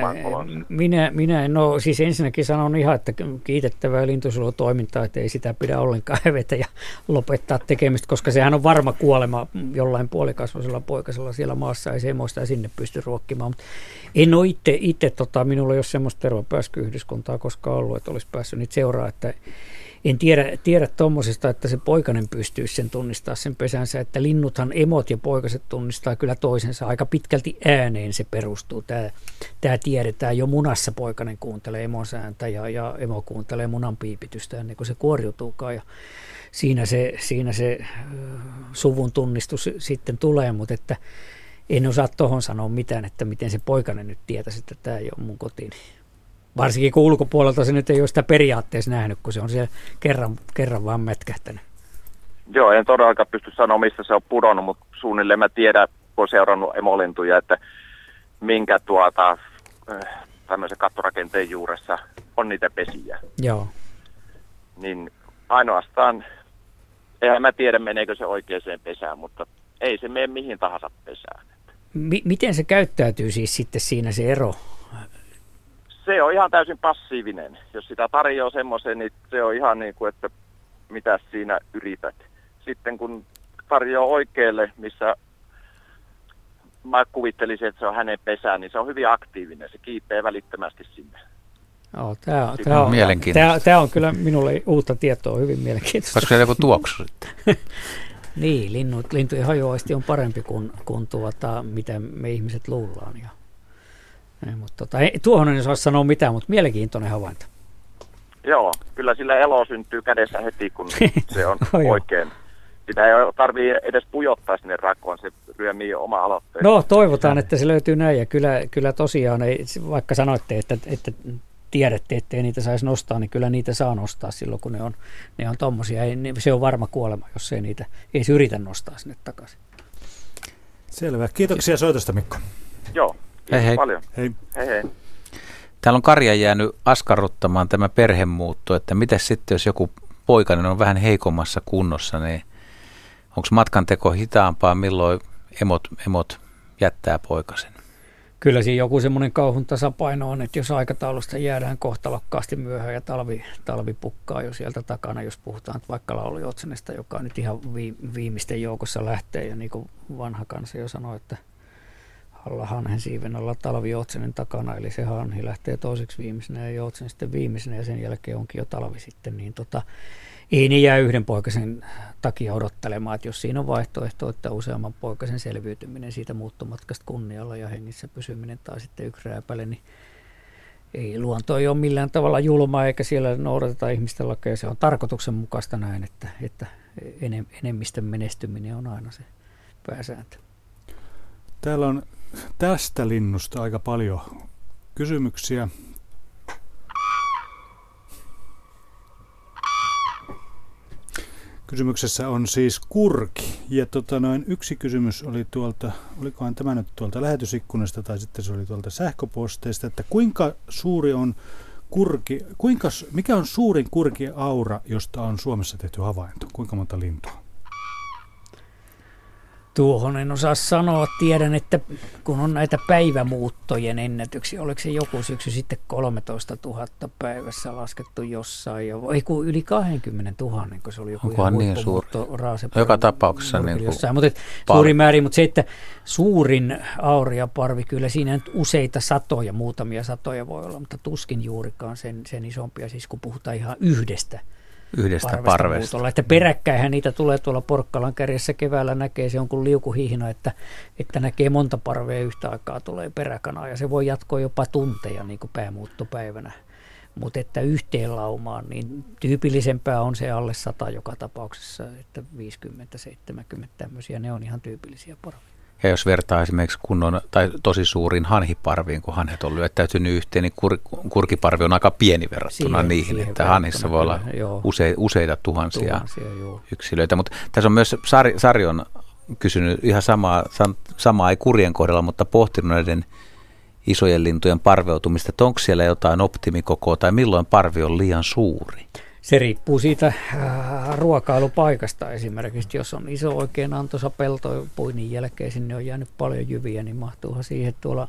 minä, minä en ole, siis ensinnäkin sanon ihan, että kiitettävää lintusuojelutoimintaa, että ei sitä pidä ollenkaan hävetä ja lopettaa tekemistä, koska sehän on varma kuolema jollain puolikasvoisella poikasella siellä maassa, ei semmoista sinne pysty ruokkimaan. Mutta en ole itse, itse tota, minulla ei ole semmoista tervapääskyyhdyskuntaa koskaan ollut, että olisi päässyt niitä seuraa, että en tiedä, tiedä tuommoisesta, että se poikainen pystyisi sen tunnistaa sen pesänsä, että linnuthan, emot ja poikaset tunnistaa kyllä toisensa aika pitkälti ääneen se perustuu. Tämä, tämä tiedetään jo munassa poikainen kuuntelee emon sääntä ja, ja emo kuuntelee munan piipitystä ennen kuin se kuoriutuukaan ja siinä se, siinä se suvun tunnistus sitten tulee, mutta että en osaa tuohon sanoa mitään, että miten se poikainen nyt tietäisi, että tämä ei ole mun kotini. Varsinkin kun ulkopuolelta se nyt ei ole sitä periaatteessa nähnyt, kun se on siellä kerran, kerran vaan mätkähtänyt. Joo, en todellakaan pysty sanoa, mistä se on pudonnut, mutta suunnilleen mä tiedän, kun olen seurannut emolintuja, että minkä tuota, äh, tämmöisen kattorakenteen juuressa on niitä pesiä. Joo. Niin ainoastaan, eihän mä tiedä meneekö se oikeaan pesään, mutta ei se mene mihin tahansa pesään. M- miten se käyttäytyy siis sitten siinä se ero se on ihan täysin passiivinen. Jos sitä tarjoaa semmoisen, niin se on ihan niin kuin, että mitä siinä yrität. Sitten kun tarjoaa oikealle, missä mä kuvittelisin, että se on hänen pesään, niin se on hyvin aktiivinen. Se kiipeää välittömästi sinne. Oh, tämä, on, tämä, on, tämä, tämä on kyllä minulle uutta tietoa, hyvin mielenkiintoista. Koska se joku tuoksu sitten. niin, linnut, lintujen hajoaisti on parempi kuin, kuin tuota, mitä me ihmiset luullaan. Ja mutta tota, ei, tuohon en saa sanoa mitään, mutta mielenkiintoinen havainto. Joo, kyllä sillä elo syntyy kädessä heti, kun se on oikein. Sitä ei tarvii edes pujottaa sinne rakoon, se ryömii oma aloitteen. No toivotaan, että se löytyy näin ja kyllä, kyllä tosiaan, ei, vaikka sanoitte, että, että tiedätte, ettei niitä saisi nostaa, niin kyllä niitä saa nostaa silloin, kun ne on, ne on tommosia. Ei, se on varma kuolema, jos ei niitä ei se yritä nostaa sinne takaisin. Selvä. Kiitoksia soitosta, Mikko. Joo, Hei hei. paljon. Hei. Hei hei. Täällä on Karja jäänyt askarruttamaan tämä perhemuutto, että miten sitten jos joku poikainen on vähän heikommassa kunnossa, niin onko matkan teko hitaampaa, milloin emot, emot jättää poikasen? Kyllä siinä joku semmoinen kauhun tasapaino on, että jos aikataulusta jäädään kohtalokkaasti myöhään ja talvi, talvi pukkaa jo sieltä takana, jos puhutaan vaikka laulujotsenesta, joka nyt ihan viimeisten joukossa lähtee ja niin kuin vanha kansa jo sanoi, että – alla hanhen siiven alla talvi Joutsenen takana, eli se hanhi lähtee toiseksi viimeisenä ja Joutsen sitten viimeisenä ja sen jälkeen onkin jo talvi sitten, niin tota, ei niin jää yhden poikasen takia odottelemaan, että jos siinä on vaihtoehto, että useamman poikasen selviytyminen siitä muuttomatkasta kunnialla ja hengissä pysyminen tai sitten yksi rääpäle, niin ei luonto ei ole millään tavalla julma eikä siellä noudateta ihmisten lakeja. Se on tarkoituksenmukaista näin, että, että enemmistön menestyminen on aina se pääsääntö. Täällä on tästä linnusta aika paljon kysymyksiä. Kysymyksessä on siis kurki. Ja tota noin, yksi kysymys oli tuolta, olikohan tämä nyt tuolta lähetysikkunasta tai sitten se oli tuolta sähköposteista, että kuinka suuri on kurki, kuinka, mikä on suurin kurki-aura, josta on Suomessa tehty havainto? Kuinka monta lintua? Tuohon en osaa sanoa. Tiedän, että kun on näitä päivämuuttojen ennätyksiä, oliko se joku syksy sitten 13 000 päivässä laskettu jossain, ja, ei kun yli 20 000, kun se oli joku Onkohan niin suuri? Joka tapauksessa niin kuin mutta suuri määrin, mutta se, että suurin auriaparvi, kyllä siinä nyt useita satoja, muutamia satoja voi olla, mutta tuskin juurikaan sen, sen isompia, siis kun puhutaan ihan yhdestä yhdestä parvesta. parvesta. Että peräkkäinhän niitä tulee tuolla Porkkalan kärjessä keväällä näkee, se on kuin liukuhihna, että, että näkee monta parvea yhtä aikaa tulee peräkanaa ja se voi jatkoa jopa tunteja niin kuin päämuuttopäivänä. Mutta että yhteen laumaan, niin tyypillisempää on se alle sata joka tapauksessa, että 50-70 tämmöisiä, ne on ihan tyypillisiä parveja. Ja jos vertaa esimerkiksi kunnon tai tosi suurin hanhiparviin, kun hanhet on lyöttäytynyt yhteen, niin kur, kurkiparvi on aika pieni verrattuna siihen, niihin, siihen että hanhissa voi olla use, useita tuhansia, tuhansia yksilöitä. Mutta tässä on myös Sar, Sarjon kysynyt ihan samaa, samaa ei kurjen kohdalla, mutta pohtinut näiden isojen lintujen parveutumista, että onko siellä jotain optimikokoa tai milloin parvi on liian suuri? Se riippuu siitä äh, ruokailupaikasta esimerkiksi. Jos on iso oikein antoisa pelto puinin jälkeen, sinne on jäänyt paljon jyviä, niin mahtuuhan siihen tuolla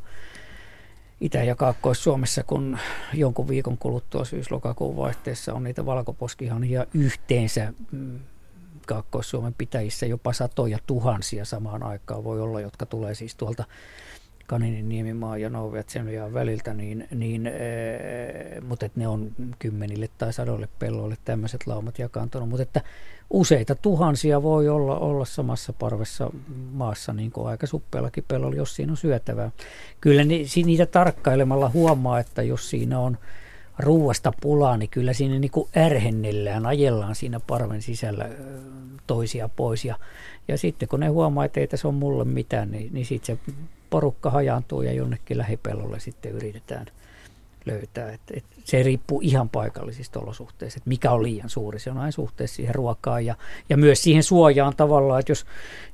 Itä- ja Kaakkois-Suomessa, kun jonkun viikon kuluttua syys-lokakuun vaihteessa on niitä valkoposkihanhia yhteensä mm, Kaakkois-Suomen pitäjissä jopa satoja tuhansia samaan aikaan voi olla, jotka tulee siis tuolta Kaninin niemimaa ja Nouvetsenjaan väliltä, niin, niin, ee, mutta että ne on kymmenille tai sadoille pelloille tämmöiset laumat jakaantunut, mutta että useita tuhansia voi olla, olla samassa parvessa maassa niin kuin aika suppeallakin pellolla, jos siinä on syötävää. Kyllä ni, niitä tarkkailemalla huomaa, että jos siinä on ruuasta pulaa, niin kyllä siinä niin kuin ärhennellään, ajellaan siinä parven sisällä toisia pois. Ja, ja sitten kun ne huomaa, että ei tässä ole mulle mitään, niin, niin sitten se porukka hajaantuu ja jonnekin lähipellolle sitten yritetään löytää. Et, et se riippuu ihan paikallisista olosuhteista, että mikä on liian suuri. Se on aina suhteessa siihen ruokaan ja, ja myös siihen suojaan tavallaan, että jos,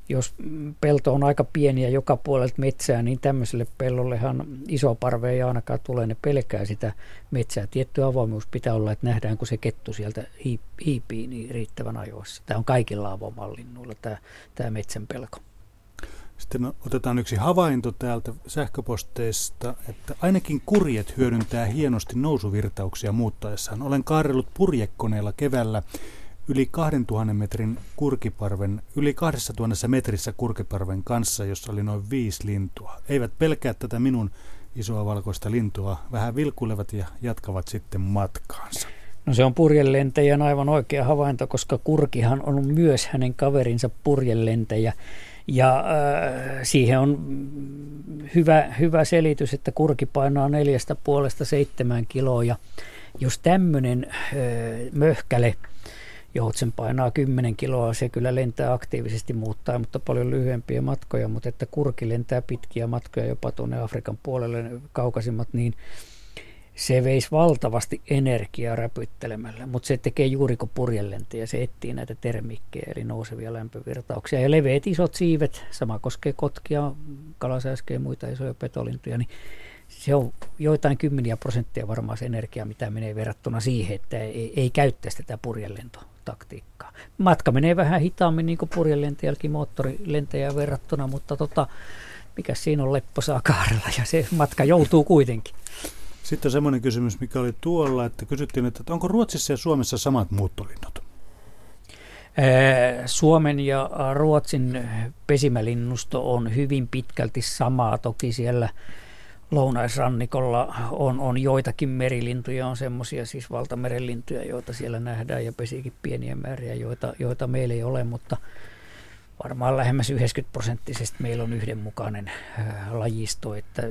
jos pelto on aika pieni ja joka puolelta metsää, niin tämmöiselle pellollehan iso parve ei ainakaan tule, ne pelkää sitä metsää. Tietty avoimuus pitää olla, että nähdään, kun se kettu sieltä hiipii niin riittävän ajoissa. Tämä on kaikilla avomallinnuilla tämä, tämä metsän pelko. Sitten otetaan yksi havainto täältä sähköposteista, että ainakin kurjet hyödyntää hienosti nousuvirtauksia muuttaessaan. Olen kaarellut purjekoneella keväällä yli 2000 metrin kurkiparven, yli 2000 metrissä kurkiparven kanssa, jossa oli noin viisi lintua. Eivät pelkää tätä minun isoa valkoista lintua, vähän vilkulevat ja jatkavat sitten matkaansa. No se on purjelentäjän aivan oikea havainto, koska kurkihan on myös hänen kaverinsa purjelentäjä. Ja äh, siihen on hyvä, hyvä selitys, että kurki painaa neljästä puolesta seitsemän kiloa. Ja jos tämmöinen äh, möhkäle, joutsen painaa 10 kiloa, se kyllä lentää aktiivisesti muuttaa, mutta paljon lyhyempiä matkoja, mutta että kurki lentää pitkiä matkoja jopa tuonne Afrikan puolelle kaukaisimmat, niin se veisi valtavasti energiaa räpyttelemällä, mutta se tekee juuri kuin purjelentäjä, se etsii näitä termikkejä, eli nousevia lämpövirtauksia. Ja leveät isot siivet, sama koskee kotkia, kalasääskejä ja muita isoja petolintuja, niin se on joitain kymmeniä prosenttia varmaan se energia, mitä menee verrattuna siihen, että ei, ei käyttäisi tätä purjelentotaktiikkaa. Matka menee vähän hitaammin niin kuin purjelentäjälläkin moottorilentäjää verrattuna, mutta tota, mikä siinä on lepposaa kaarella ja se matka joutuu kuitenkin. Sitten semmoinen kysymys, mikä oli tuolla, että kysyttiin, että onko Ruotsissa ja Suomessa samat muuttolinnut? Suomen ja Ruotsin pesimälinnusto on hyvin pitkälti samaa. Toki siellä lounaisrannikolla on, on joitakin merilintuja, on semmoisia siis valtamerenlintuja, joita siellä nähdään ja pesikin pieniä määriä, joita, joita meillä ei ole, mutta varmaan lähemmäs 90 prosenttisesti meillä on yhdenmukainen lajisto, että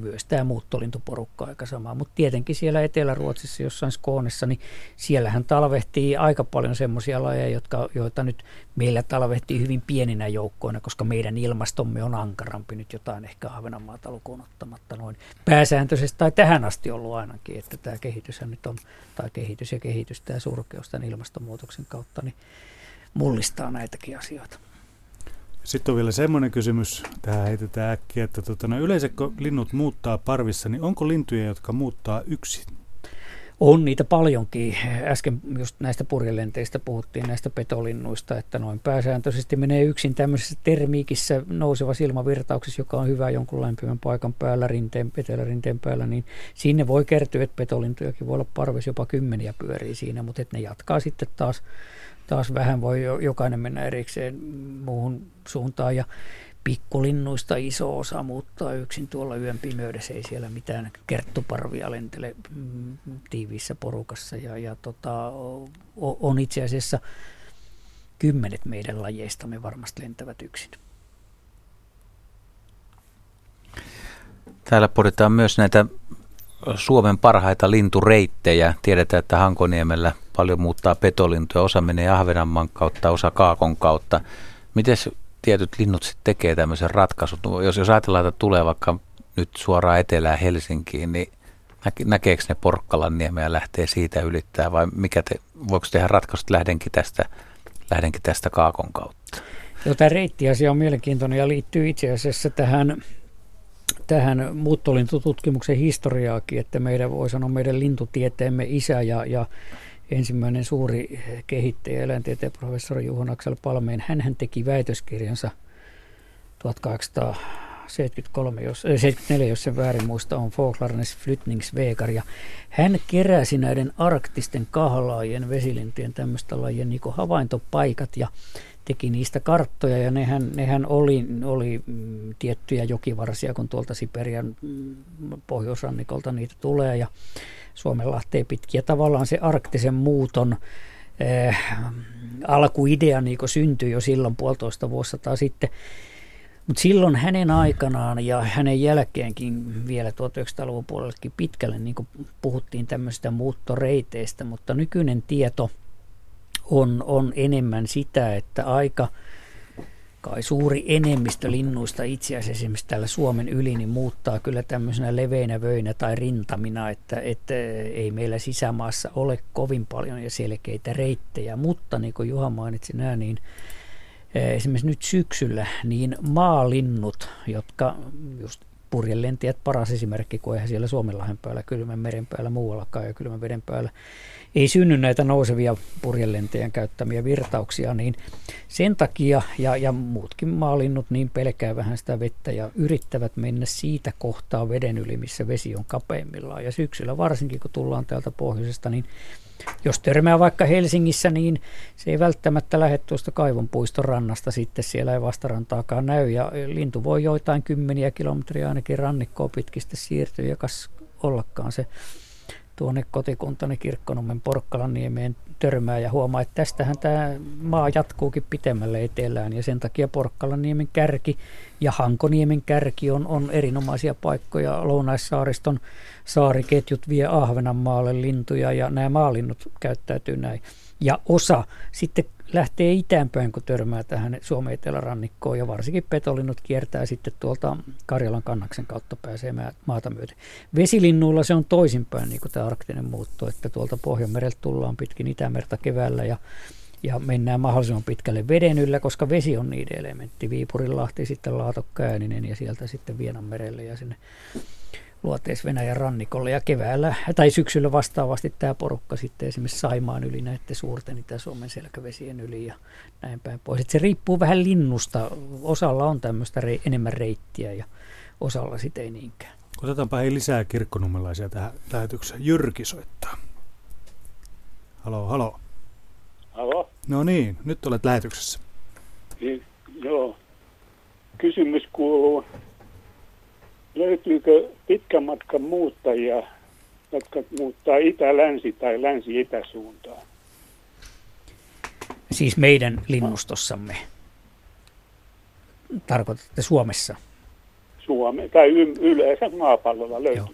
myös tämä muuttolintuporukka aika sama. Mutta tietenkin siellä Etelä-Ruotsissa, jossain Skoonessa, niin siellähän talvehtii aika paljon semmoisia lajeja, jotka, joita nyt meillä talvehtii hyvin pieninä joukkoina, koska meidän ilmastomme on ankarampi nyt jotain ehkä Ahvenanmaata lukuun ottamatta noin pääsääntöisesti, tai tähän asti ollut ainakin, että tämä kehityshän nyt on, tai kehitys ja kehitys, tämä surkeus tämän ilmastonmuutoksen kautta, niin mullistaa näitäkin asioita. Sitten on vielä semmoinen kysymys, tähän heitetään äkkiä, että tota, no yleensä kun linnut muuttaa parvissa, niin onko lintuja, jotka muuttaa yksin? On niitä paljonkin. Äsken just näistä purjelenteistä puhuttiin, näistä petolinnuista, että noin pääsääntöisesti menee yksin tämmöisessä termiikissä nouseva silmavirtauksessa, joka on hyvä jonkun lämpimän paikan päällä, rinteen, etelärinteen päällä, niin sinne voi kertyä, että petolintujakin voi olla parvis jopa kymmeniä pyörii siinä, mutta että ne jatkaa sitten taas taas vähän voi jokainen mennä erikseen muuhun suuntaan ja pikkulinnuista iso osa muuttaa yksin tuolla yön pimeydessä, ei siellä mitään kerttuparvia lentele mm, tiiviissä porukassa ja, ja tota, on itse asiassa kymmenet meidän lajeistamme varmasti lentävät yksin. Täällä pohditaan myös näitä Suomen parhaita lintureittejä. Tiedetään, että Hankoniemellä paljon muuttaa petolintuja. Osa menee Ahvenanmaan kautta, osa Kaakon kautta. Miten tietyt linnut sitten tekee tämmöisen ratkaisun? Jos, jos ajatellaan, että tulee vaikka nyt suoraan etelään Helsinkiin, niin näkeekö ne Porkkalan niemeä ja lähtee siitä ylittää vai mikä te, voiko tehdä ratkaisut, lähdenkin tästä, lähdenkin tästä Kaakon kautta? Joo, tämä reittiasia on mielenkiintoinen ja liittyy itse asiassa tähän tähän muuttolintututkimuksen historiaakin, että meidän voi sanoa meidän lintutieteemme isä ja, ja ensimmäinen suuri kehittäjä, eläintieteen professori Juho Aksel Palmeen, hän teki väitöskirjansa 1873, jos, 74, jos sen väärin muista, on Folklarnes Flytningsvägar. Ja hän keräsi näiden arktisten kahlaajien, vesilintien tämmöistä lajien niin havaintopaikat ja teki niistä karttoja. Ja nehän, nehän oli, oli mm, tiettyjä jokivarsia, kun tuolta Siperian mm, pohjoisrannikolta niitä tulee. Ja Suomenlahteen pitkiä. Tavallaan se arktisen muuton eh, alkuidea niin syntyi jo silloin puolitoista vuosisataa sitten. Mutta silloin hänen aikanaan ja hänen jälkeenkin vielä 1900-luvun puolellekin pitkälle niin puhuttiin tämmöistä muuttoreiteistä, mutta nykyinen tieto – on, on enemmän sitä, että aika kai suuri enemmistö linnuista itse asiassa esimerkiksi täällä Suomen yli niin muuttaa kyllä tämmöisenä leveinä vöinä tai rintamina, että, että ei meillä sisämaassa ole kovin paljon ja selkeitä reittejä, mutta niin kuin Juha mainitsi nämä, niin eh, esimerkiksi nyt syksyllä, niin maalinnut, jotka just purjelentijät paras esimerkki, kun eihän siellä Suomenlahden päällä, kylmän meren päällä muuallakaan ja kylmän veden päällä ei synny näitä nousevia purjelentäjän käyttämiä virtauksia, niin sen takia ja, ja muutkin maalinnut niin pelkää vähän sitä vettä ja yrittävät mennä siitä kohtaa veden yli, missä vesi on kapeimmillaan. Ja syksyllä varsinkin, kun tullaan täältä pohjoisesta, niin jos törmää vaikka Helsingissä, niin se ei välttämättä lähde tuosta kaivonpuiston rannasta sitten, siellä ei vastarantaakaan näy. Ja lintu voi joitain kymmeniä kilometriä ainakin rannikkoa pitkistä siirtyä ja kas ollakaan se tuonne kotikuntani Kirkkonummen Porkkalanniemeen törmää ja huomaa, että tästähän tämä maa jatkuukin pitemmälle etelään ja sen takia Porkkalanniemen kärki ja Hankoniemen kärki on, on erinomaisia paikkoja. Lounaissaariston saariketjut vie Ahvenanmaalle lintuja ja nämä maalinnut käyttäytyy näin. Ja osa sitten lähtee itäänpäin, kun törmää tähän Suomen etelärannikkoon ja varsinkin petolinnut kiertää sitten tuolta Karjalan kannaksen kautta pääsee maata myöten. Vesilinnuilla se on toisinpäin, niin kuin tämä arktinen muutto, että tuolta Pohjanmereltä tullaan pitkin Itämerta keväällä ja ja mennään mahdollisimman pitkälle veden yllä, koska vesi on niiden elementti. Viipurinlahti, sitten Laatokkääninen ja sieltä sitten Vienanmerelle ja sinne luoteis Venäjän rannikolle ja keväällä tai syksyllä vastaavasti tämä porukka sitten esimerkiksi Saimaan yli näiden suurten Itä-Suomen selkävesien yli ja näin päin pois. Et se riippuu vähän linnusta. Osalla on tämmöistä rei, enemmän reittiä ja osalla sitten ei niinkään. Otetaanpa hei lisää kirkkonummelaisia tähän lähetykseen. Jyrki soittaa. Halo, halo. Halo. No niin, nyt olet lähetyksessä. Niin, joo. Kysymys kuuluu, löytyykö pitkän matkan muuttajia, jotka muuttaa itä-länsi tai länsi-itäsuuntaan? Siis meidän linnustossamme. tarkoitatte Suomessa? Suome, tai yleensä maapallolla löytyy. Joo.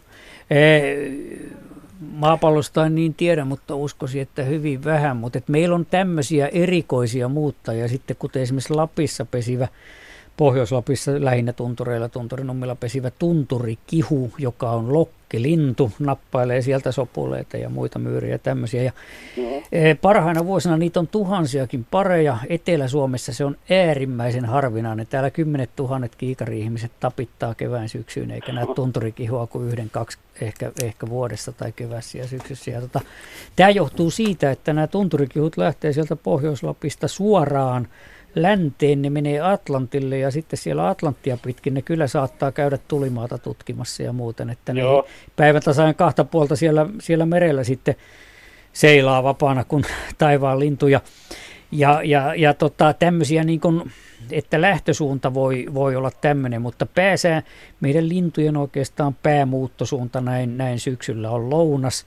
Maapallosta en niin tiedä, mutta uskoisin, että hyvin vähän. Mutta meillä on tämmöisiä erikoisia muuttajia sitten, kuten esimerkiksi Lapissa pesivä Pohjois-Lapissa lähinnä tuntureilla tunturinummilla pesivä tunturikihu, joka on lokkilintu, nappailee sieltä sopuleita ja muita myyriä ja tämmöisiä. Ja no. Parhaina vuosina niitä on tuhansiakin pareja. Etelä-Suomessa se on äärimmäisen harvinainen. Täällä kymmenet tuhannet kiikari-ihmiset tapittaa kevään syksyyn, eikä näe tunturikihua kuin yhden, kaksi ehkä, ehkä vuodessa tai kevässä ja syksyssä. Ja tota, tämä johtuu siitä, että nämä tunturikihut lähtee sieltä Pohjois-Lapista suoraan länteen, ne menee Atlantille ja sitten siellä Atlanttia pitkin ne kyllä saattaa käydä tulimaata tutkimassa ja muuten, että ne Joo. päivän tasajan kahta puolta siellä, siellä merellä sitten seilaa vapaana kuin taivaan lintuja. Ja, ja, ja tota, tämmöisiä niin kuin, että lähtösuunta voi, voi olla tämmöinen, mutta pääsää meidän lintujen oikeastaan päämuuttosuunta näin, näin syksyllä on lounas,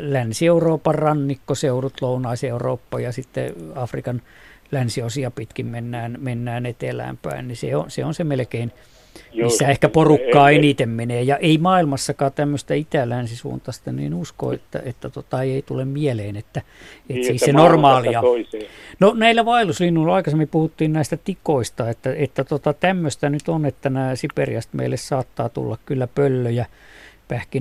Länsi-Euroopan rannikkoseudut, Lounais-Eurooppa ja sitten Afrikan länsiosia pitkin mennään, mennään etelään päin, niin se on se, on se melkein, missä Joo, ehkä porukkaa ei, eniten menee. Ja ei maailmassakaan tämmöistä itä-länsisuuntaista, niin usko, että, että tota, ei tule mieleen, että, että niin, siis että se normaalia. No näillä vaelluslinnuilla aikaisemmin puhuttiin näistä tikoista, että, että tota, tämmöistä nyt on, että nämä Siperiasta meille saattaa tulla kyllä pöllöjä,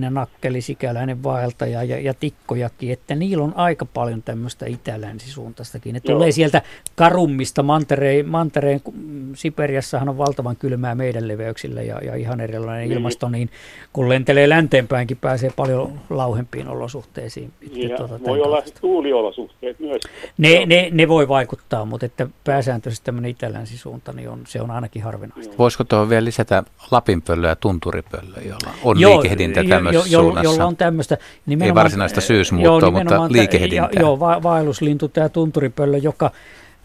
nakkeli, sikäläinen vaeltaja ja, ja tikkojakin, että niillä on aika paljon tämmöistä itä-länsisuuntaistakin. Ne tulee sieltä karummista mantereen, mantereen, Siperiassahan on valtavan kylmää meidän leveyksillä ja, ja ihan erilainen niin. ilmasto, niin kun lentelee länteenpäinkin, pääsee paljon lauhempiin olosuhteisiin. Ja tuota, voi olla tuuliolosuhteet myös. Ne, ne, ne voi vaikuttaa, mutta että pääsääntöisesti tämmöinen itä-länsisuunta, niin on, se on ainakin harvinaista. Voisiko tuohon vielä lisätä lapinpöllö ja tunturipöllö, jolla on Joo, liikehdintä liikehdintä tämmöisessä jo, jo, suunnassa. Jolla on tämmöistä. Ei varsinaista syysmuuttoa, joo, mutta liikehdintää. Joo, va- vaelluslintu, tämä tunturipöllö, joka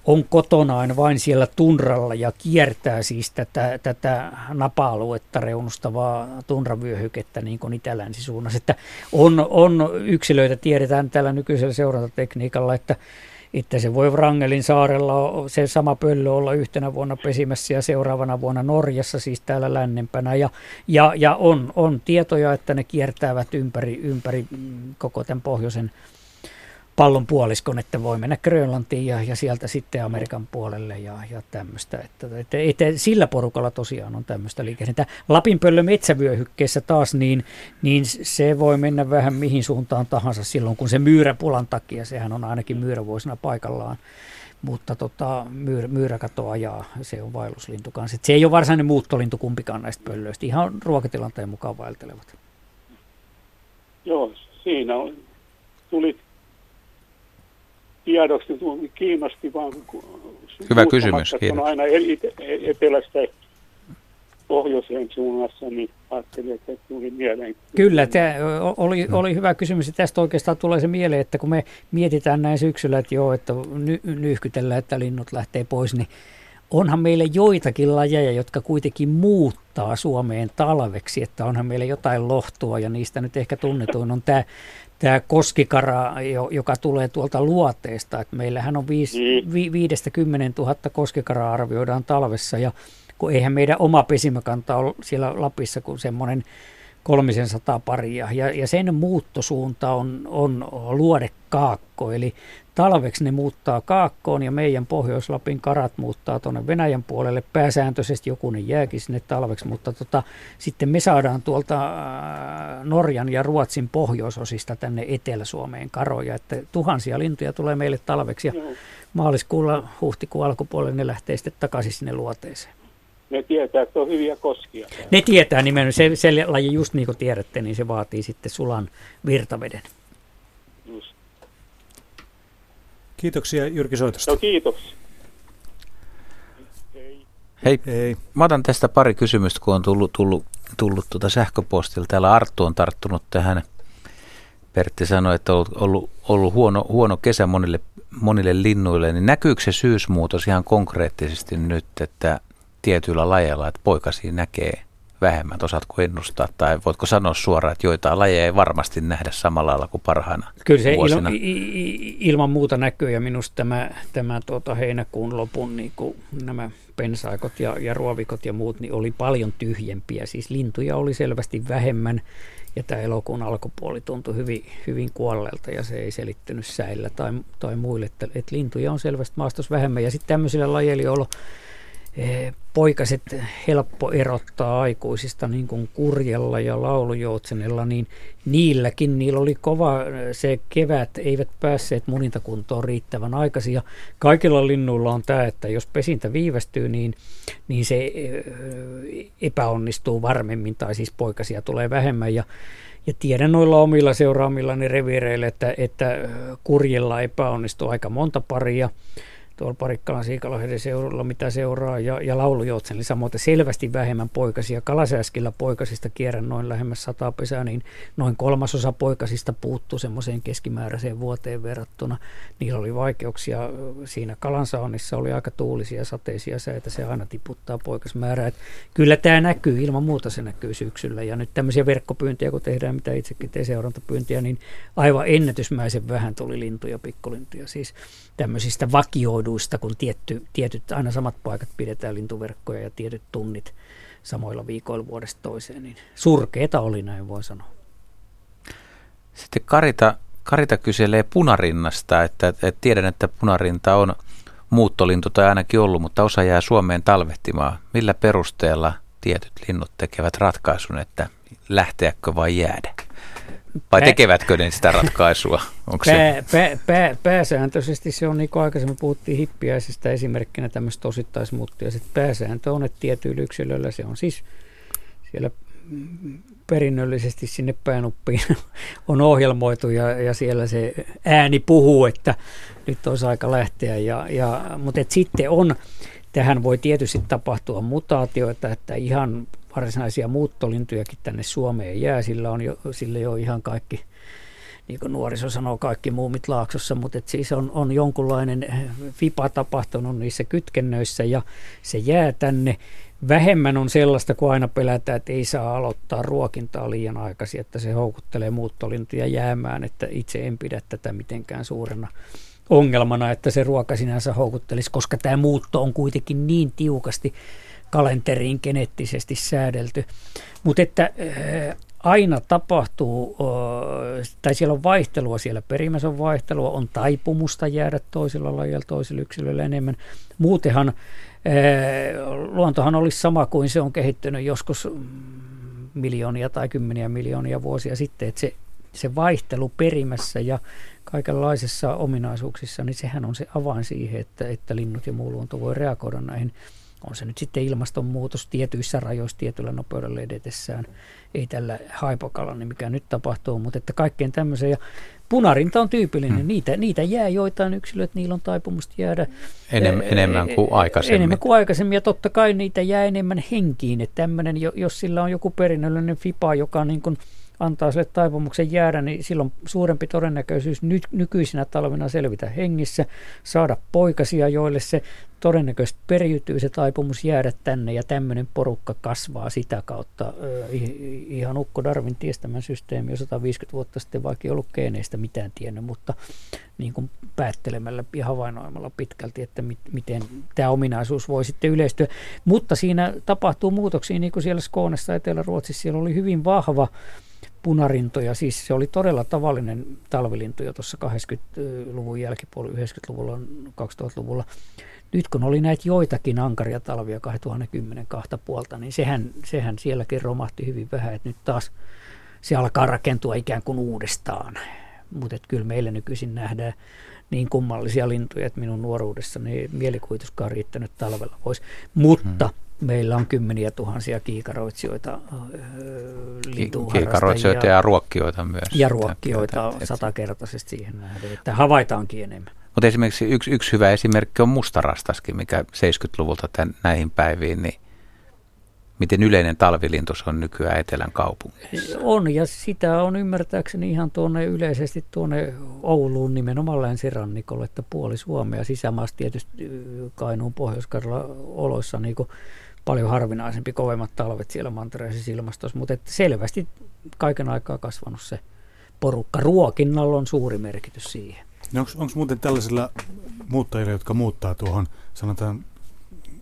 on kotonaan vain siellä tunralla ja kiertää siis tätä, tätä napa-aluetta reunustavaa tunravyöhykettä niin kuin itä-länsisuunnassa. Että on, on yksilöitä, tiedetään tällä nykyisellä seurantatekniikalla, että että se voi Wrangelin saarella se sama pöllö olla yhtenä vuonna pesimässä ja seuraavana vuonna Norjassa, siis täällä lännempänä. Ja, ja, ja on, on tietoja, että ne kiertävät ympäri, ympäri koko tämän pohjoisen pallon puoliskon, että voi mennä Grönlantiin ja, ja sieltä sitten Amerikan puolelle ja, ja tämmöistä. Että, että, että, sillä porukalla tosiaan on tämmöistä liikennettä. Lapinpöllö metsävyöhykkeessä taas, niin, niin se voi mennä vähän mihin suuntaan tahansa silloin, kun se myyräpulan takia, sehän on ainakin myyrävuosina paikallaan, mutta tota, myyrä, myyräkato ajaa, se on vaelluslintu kanssa. Se ei ole varsinainen muuttolintu kumpikaan näistä pöllöistä, ihan ruokatilanteen mukaan vaeltelevat. Joo, siinä on, tuli tiedoksi kiinnosti vaan. Hyvä kysymys, kiitos. On aina etelästä pohjoiseen suunnassa, niin ajattelin, että tuli mieleen. Kyllä, tämä oli, oli hyvä kysymys. Ja tästä oikeastaan tulee se mieleen, että kun me mietitään näin syksyllä, että joo, että ny, nyhkytellään, että linnut lähtee pois, niin onhan meille joitakin lajeja, jotka kuitenkin muuttaa Suomeen talveksi, että onhan meillä jotain lohtua ja niistä nyt ehkä tunnetuin on tämä tämä koskikara, joka tulee tuolta luoteesta. Että meillähän on viis, mm. vi, viidestä kymmenen tuhatta koskikaraa arvioidaan talvessa ja kun eihän meidän oma pesimäkanta ole siellä Lapissa kuin semmoinen kolmisen sataa paria. Ja, ja sen muuttosuunta on, on luodekaakko, eli talveksi ne muuttaa kaakkoon ja meidän Pohjois-Lapin karat muuttaa tuonne Venäjän puolelle. Pääsääntöisesti jokunen jääkin sinne talveksi, mutta tota, sitten me saadaan tuolta äh, Norjan ja Ruotsin pohjoisosista tänne Etelä-Suomeen karoja, että tuhansia lintuja tulee meille talveksi ja maaliskuulla, huhtikuun alkupuolelle ne lähtee sitten takaisin sinne luoteeseen. Ne tietää, että on hyviä koskia. Ne tietää nimenomaan, se, se laji just niin kuin tiedätte, niin se vaatii sitten sulan virtaveden. Just. Kiitoksia Jyrki Soitosta. No kiitos. Hei. Hei. Mä otan tästä pari kysymystä, kun on tullut, tullut, tullut tuota sähköpostilla. Täällä Arttu on tarttunut tähän. Pertti sanoi, että on ollut, ollut, ollut huono, huono kesä monille, monille linnuille. Niin näkyykö se syysmuutos ihan konkreettisesti nyt, että tietyillä lajeilla, että poikasi näkee vähemmän? Osaatko ennustaa tai voitko sanoa suoraan, että joitain lajeja ei varmasti nähdä samalla lailla kuin parhaana Kyllä se vuosina? il, ilman muuta näkyy ja minusta tämä, tämä tuota heinäkuun lopun niin kuin nämä pensaikot ja, ja ruovikot ja muut niin oli paljon tyhjempiä. Siis lintuja oli selvästi vähemmän ja tämä elokuun alkupuoli tuntui hyvin, hyvin kuolleelta ja se ei selittynyt säillä tai, tai muille, että, että lintuja on selvästi maastossa vähemmän. Ja sitten tämmöisillä lajeilla, joilla poikaset helppo erottaa aikuisista niin kuin kurjella ja laulujoutsenella, niin niilläkin niillä oli kova se kevät, eivät päässeet munintakuntoon riittävän aikaisin. Ja kaikilla linnuilla on tämä, että jos pesintä viivästyy, niin, niin se eh, epäonnistuu varmemmin, tai siis poikasia tulee vähemmän. Ja, ja tiedän noilla omilla seuraamillani reviireillä, että, että kurjella epäonnistuu aika monta paria tuolla Parikkalan Siikalahden seudulla, mitä seuraa, ja, ja laulujoutsen, samoin selvästi vähemmän poikasia. Kalasääskillä poikasista kierrän noin lähemmäs sata pesää, niin noin kolmasosa poikasista puuttuu semmoiseen keskimääräiseen vuoteen verrattuna. Niillä oli vaikeuksia siinä kalansaonnissa, oli aika tuulisia sateisia säitä, se aina tiputtaa poikasmäärää. Et kyllä tämä näkyy, ilman muuta se näkyy syksyllä, ja nyt tämmöisiä verkkopyyntiä, kun tehdään, mitä itsekin teen seurantapyyntiä, niin aivan ennätysmäisen vähän tuli lintuja, pikkulintuja, siis tämmöisistä vakioiduista, kun tietty, tietyt aina samat paikat pidetään lintuverkkoja ja tietyt tunnit samoilla viikoilla vuodesta toiseen, niin surkeeta oli näin voi sanoa. Sitten Karita, Karita kyselee punarinnasta, että, että tiedän, että punarinta on muuttolintu tai ainakin ollut, mutta osa jää Suomeen talvehtimaan. Millä perusteella tietyt linnut tekevät ratkaisun, että lähteäkö vai jäädä? Vai pää, tekevätkö ne sitä ratkaisua? Onko pää, se? Pää, pää, pääsääntöisesti se on, niin kuin aikaisemmin puhuttiin hippiäisestä esimerkkinä tämmöistä osittaismuuttia. Sitten pääsääntö on, että tietyillä yksilöillä se on siis siellä perinnöllisesti sinne päänuppiin on ohjelmoitu ja, ja siellä se ääni puhuu, että nyt olisi aika lähteä. Ja, ja, mutta et sitten on, tähän voi tietysti tapahtua mutaatioita, että ihan varsinaisia muuttolintujakin tänne Suomeen jää. Sillä on jo, sillä jo ihan kaikki, niin kuin nuoriso sanoo, kaikki muumit laaksossa, mutta et siis on, on jonkunlainen vipa tapahtunut niissä kytkennöissä ja se jää tänne. Vähemmän on sellaista, kun aina pelätään, että ei saa aloittaa ruokintaa liian aikaisin, että se houkuttelee muuttolintuja jäämään, että itse en pidä tätä mitenkään suurena ongelmana, että se ruoka sinänsä houkuttelisi, koska tämä muutto on kuitenkin niin tiukasti kalenteriin geneettisesti säädelty. Mutta että aina tapahtuu, tai siellä on vaihtelua, siellä perimässä on vaihtelua, on taipumusta jäädä toisella lajilla, toisella yksilöllä enemmän. Muutenhan luontohan olisi sama kuin se on kehittynyt joskus miljoonia tai kymmeniä miljoonia vuosia sitten, että se, se vaihtelu perimässä ja kaikenlaisissa ominaisuuksissa, niin sehän on se avain siihen, että, että linnut ja muu luonto voi reagoida näihin on se nyt sitten ilmastonmuutos tietyissä rajoissa tietyllä nopeudella edetessään, ei tällä haipokalla, niin mikä nyt tapahtuu, mutta että kaikkeen tämmöiseen. Ja punarinta on tyypillinen, hmm. niitä, niitä jää joitain yksilöitä, niillä on taipumusta jäädä Enem, enemmän kuin aikaisemmin. Enemmän kuin aikaisemmin, ja totta kai niitä jää enemmän henkiin, että tämmöinen, jos sillä on joku perinnöllinen FIPA, joka niin kuin antaa sille taipumuksen jäädä, niin silloin suurempi todennäköisyys nyt, nykyisinä talvina selvitä hengissä, saada poikasia, joille se todennäköisesti periytyy se taipumus jäädä tänne ja tämmöinen porukka kasvaa sitä kautta. Ihan Ukko Darwin ties tämän systeemi jo 150 vuotta sitten, vaikka ei ollut geeneistä mitään tiennyt, mutta niin kuin päättelemällä ja havainnoimalla pitkälti, että mit, miten tämä ominaisuus voi sitten yleistyä. Mutta siinä tapahtuu muutoksia, niin kuin siellä Skoonessa Etelä-Ruotsissa, siellä oli hyvin vahva punarintoja. Siis se oli todella tavallinen talvilintu jo tuossa 80-luvun jälkipuolella, 90-luvulla, 2000-luvulla. Nyt kun oli näitä joitakin ankaria talvia 2010 kahta puolta, niin sehän, sehän sielläkin romahti hyvin vähän, että nyt taas se alkaa rakentua ikään kuin uudestaan. Mutta kyllä meillä nykyisin nähdään niin kummallisia lintuja, että minun nuoruudessani mielikuvituskaan riittänyt talvella pois. Mutta hmm meillä on kymmeniä tuhansia kiikaroitsijoita, Kiikaroitsijoita ja, ruokkijoita myös. Ja ruokkijoita satakertaisesti siihen nähden, että havaitaankin enemmän. Mutta esimerkiksi yksi, yksi hyvä esimerkki on mustarastaskin, mikä 70-luvulta tämän, näihin päiviin, niin miten yleinen talvilintu on nykyään Etelän kaupungeissa? On, ja sitä on ymmärtääkseni ihan tuonne yleisesti tuonne Ouluun nimenomaan länsirannikolle, että puoli Suomea sisämaassa tietysti Kainuun pohjois oloissa niin paljon harvinaisempi, kovemmat talvet siellä mantereisessa ilmastossa, mutta että selvästi kaiken aikaa kasvanut se porukka. Ruokinnalla on suuri merkitys siihen. No onko muuten tällaisilla muuttajilla, jotka muuttaa tuohon, sanotaan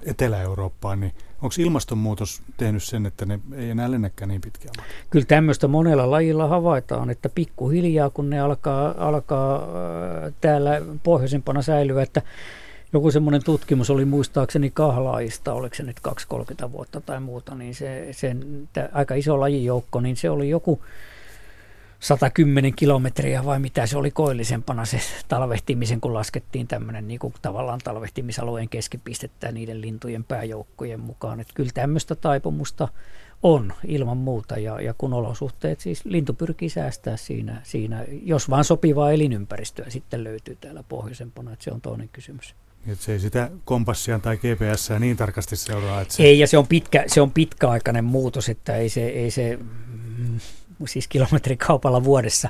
Etelä-Eurooppaan, niin onko ilmastonmuutos tehnyt sen, että ne ei enää lennäkään niin pitkään? Kyllä tämmöistä monella lajilla havaitaan, että pikkuhiljaa kun ne alkaa, alkaa äh, täällä pohjoisempana säilyä, että joku semmoinen tutkimus oli muistaakseni kahlaista, oliko se nyt 2-30 vuotta tai muuta, niin se, sen, aika iso lajijoukko, niin se oli joku 110 kilometriä vai mitä se oli koillisempana se talvehtimisen, kun laskettiin tämmöinen niin kuin tavallaan talvehtimisalueen keskipistettä niiden lintujen pääjoukkojen mukaan. Että kyllä tämmöistä taipumusta on ilman muuta ja, ja kun olosuhteet, siis lintu pyrkii säästää siinä, siinä, jos vaan sopivaa elinympäristöä sitten löytyy täällä pohjoisempana, että se on toinen kysymys. Että se ei sitä kompassia tai GPS niin tarkasti seuraa. Että se... Ei, ja se on, pitkä, se on pitkäaikainen muutos, että ei se, ei se mm, siis kilometrikaupalla vuodessa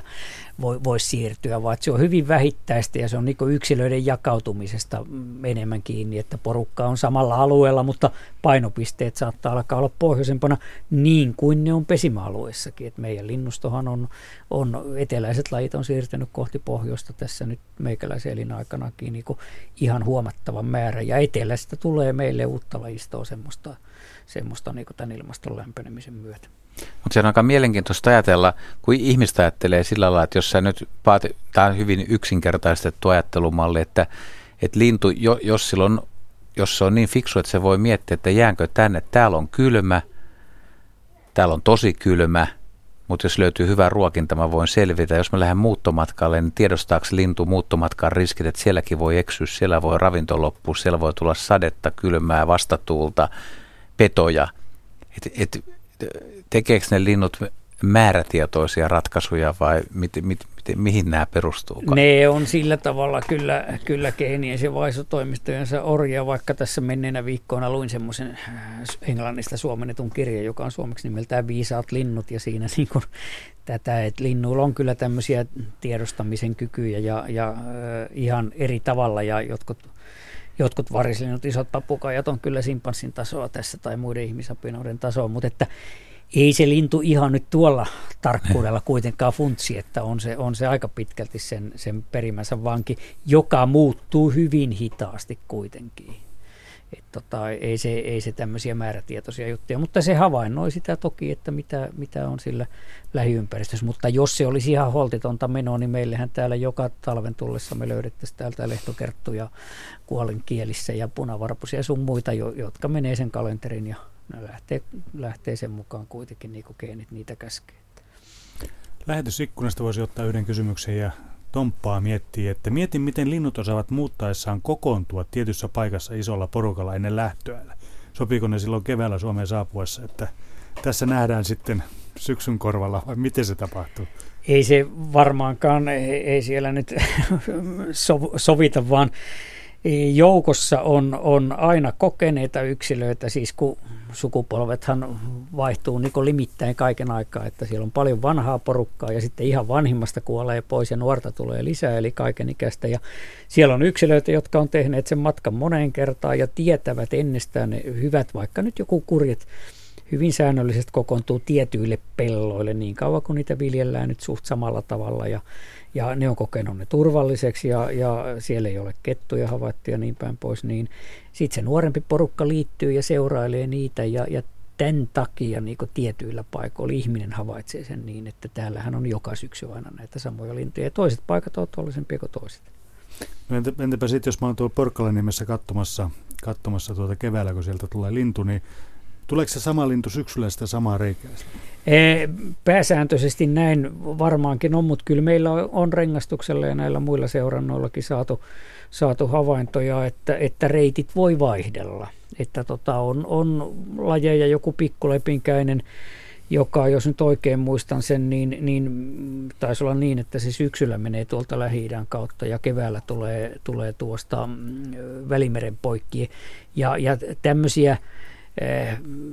voi, voi siirtyä, vaan se on hyvin vähittäistä ja se on niin yksilöiden jakautumisesta enemmän kiinni, että porukka on samalla alueella, mutta painopisteet saattaa alkaa olla pohjoisempana niin kuin ne on pesimäalueessakin. Et meidän linnustohan on, on, eteläiset lajit on siirtynyt kohti pohjoista tässä nyt meikäläisen elinaikanakin niin ihan huomattavan määrä ja etelästä tulee meille uutta lajistoa semmoista, semmoista niin tämän ilmaston lämpenemisen myötä. Mutta se on aika mielenkiintoista ajatella, kun ihmistä ajattelee sillä lailla, että jos sä nyt, tämä on hyvin yksinkertaistettu ajattelumalli, että, että lintu, jos, silloin, jos se on niin fiksu, että se voi miettiä, että jäänkö tänne, täällä on kylmä, täällä on tosi kylmä, mutta jos löytyy hyvä ruokinta, mä voin selvitä. Jos mä lähden muuttomatkalle, niin tiedostaako lintu muuttomatkan riskit, että sielläkin voi eksyä, siellä voi ravinto loppua, siellä voi tulla sadetta, kylmää, vastatuulta, petoja. Et, et, tekeekö ne linnut määrätietoisia ratkaisuja vai mit, mit, mit, mihin nämä perustuu? Ne on sillä tavalla kyllä, kyllä geenien ja vaisotoimistojensa orja, vaikka tässä menneenä viikkoina luin semmoisen äh, englannista suomennetun kirjan, joka on suomeksi nimeltään Viisaat linnut ja siinä niin kuin tätä, että linnuilla on kyllä tämmöisiä tiedostamisen kykyjä ja, ja äh, ihan eri tavalla ja jotkut jotkut varislinnut, isot papukaijat on kyllä simpanssin tasoa tässä tai muiden ihmisapinoiden tasoa, mutta että ei se lintu ihan nyt tuolla tarkkuudella kuitenkaan funtsi, että on se, on se aika pitkälti sen, sen perimänsä vanki, joka muuttuu hyvin hitaasti kuitenkin. Et tota, ei, se, ei se tämmöisiä määrätietoisia juttuja, mutta se havainnoi sitä toki, että mitä, mitä on sillä lähiympäristössä. Mutta jos se olisi ihan holtitonta menoa, niin meillähän täällä joka talven tullessa me löydettäisiin täältä lehtokerttuja kuolenkielissä ja punavarpusia sun muita, jotka menee sen kalenterin ja ne lähtee, lähtee sen mukaan kuitenkin niin kuin geenit niitä käskee. Lähetysikkunasta voisi ottaa yhden kysymyksen ja Tomppaa miettii, että mietin miten linnut osaavat muuttaessaan kokoontua tietyssä paikassa isolla porukalla ennen lähtöä. Sopiiko ne silloin keväällä Suomeen saapuessa, että tässä nähdään sitten syksyn korvalla vai miten se tapahtuu? Ei se varmaankaan, ei siellä nyt sovita, vaan joukossa on, on aina kokeneita yksilöitä, siis kun sukupolvethan vaihtuu niin limittäin kaiken aikaa, että siellä on paljon vanhaa porukkaa ja sitten ihan vanhimmasta kuolee pois ja nuorta tulee lisää, eli kaikenikäistä. Ja siellä on yksilöitä, jotka on tehneet sen matkan moneen kertaan ja tietävät ennestään ne hyvät, vaikka nyt joku kurjet hyvin säännöllisesti kokoontuu tietyille pelloille niin kauan kuin niitä viljellään nyt suht samalla tavalla ja ja ne on kokenut ne turvalliseksi ja, ja siellä ei ole kettuja havaittu ja niin päin pois, niin sitten se nuorempi porukka liittyy ja seurailee niitä ja, ja tämän takia niin tietyillä paikoilla ihminen havaitsee sen niin, että täällähän on joka syksy aina näitä samoja lintuja ja toiset paikat ovat tuollisempia kuin toiset. No entäpä sitten, jos mä oon tuolla Porkkalan nimessä katsomassa, katsomassa tuota keväällä, kun sieltä tulee lintu, niin Tuleeko se sama lintu syksyllä sitä samaa reikää? E, pääsääntöisesti näin varmaankin on, mutta kyllä meillä on rengastuksella ja näillä muilla seurannoillakin saatu, saatu havaintoja, että, että reitit voi vaihdella. Että tota, on, on lajeja, joku pikkulepinkäinen, joka, jos nyt oikein muistan sen, niin, niin taisi olla niin, että se syksyllä menee tuolta lähi kautta ja keväällä tulee, tulee tuosta mm, Välimeren poikki. Ja, ja tämmöisiä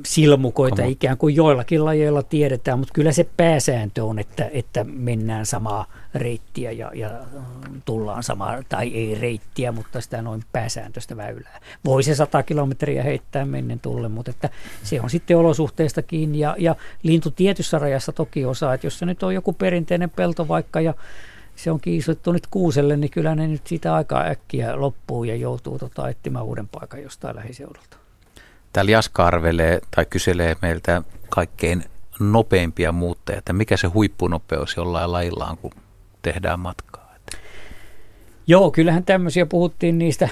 silmukoita Kama. ikään kuin joillakin lajeilla tiedetään, mutta kyllä se pääsääntö on, että, että mennään samaa reittiä ja, ja tullaan samaa, tai ei reittiä, mutta sitä noin pääsääntöistä väylää. Voi se 100 kilometriä heittää mennen tulle, mutta että se on sitten olosuhteista kiinni ja, ja lintu tietyssä rajassa toki osaa, että jos se nyt on joku perinteinen pelto vaikka ja se on kiisottu nyt kuuselle, niin kyllä ne nyt siitä aika äkkiä loppuu ja joutuu tota etsimään uuden paikan jostain lähiseudulta. Täällä Jaska arvelee tai kyselee meiltä kaikkein nopeimpia muuttajia, että mikä se huippunopeus jollain lajilla on, kun tehdään matkaa? Joo, kyllähän tämmöisiä puhuttiin niistä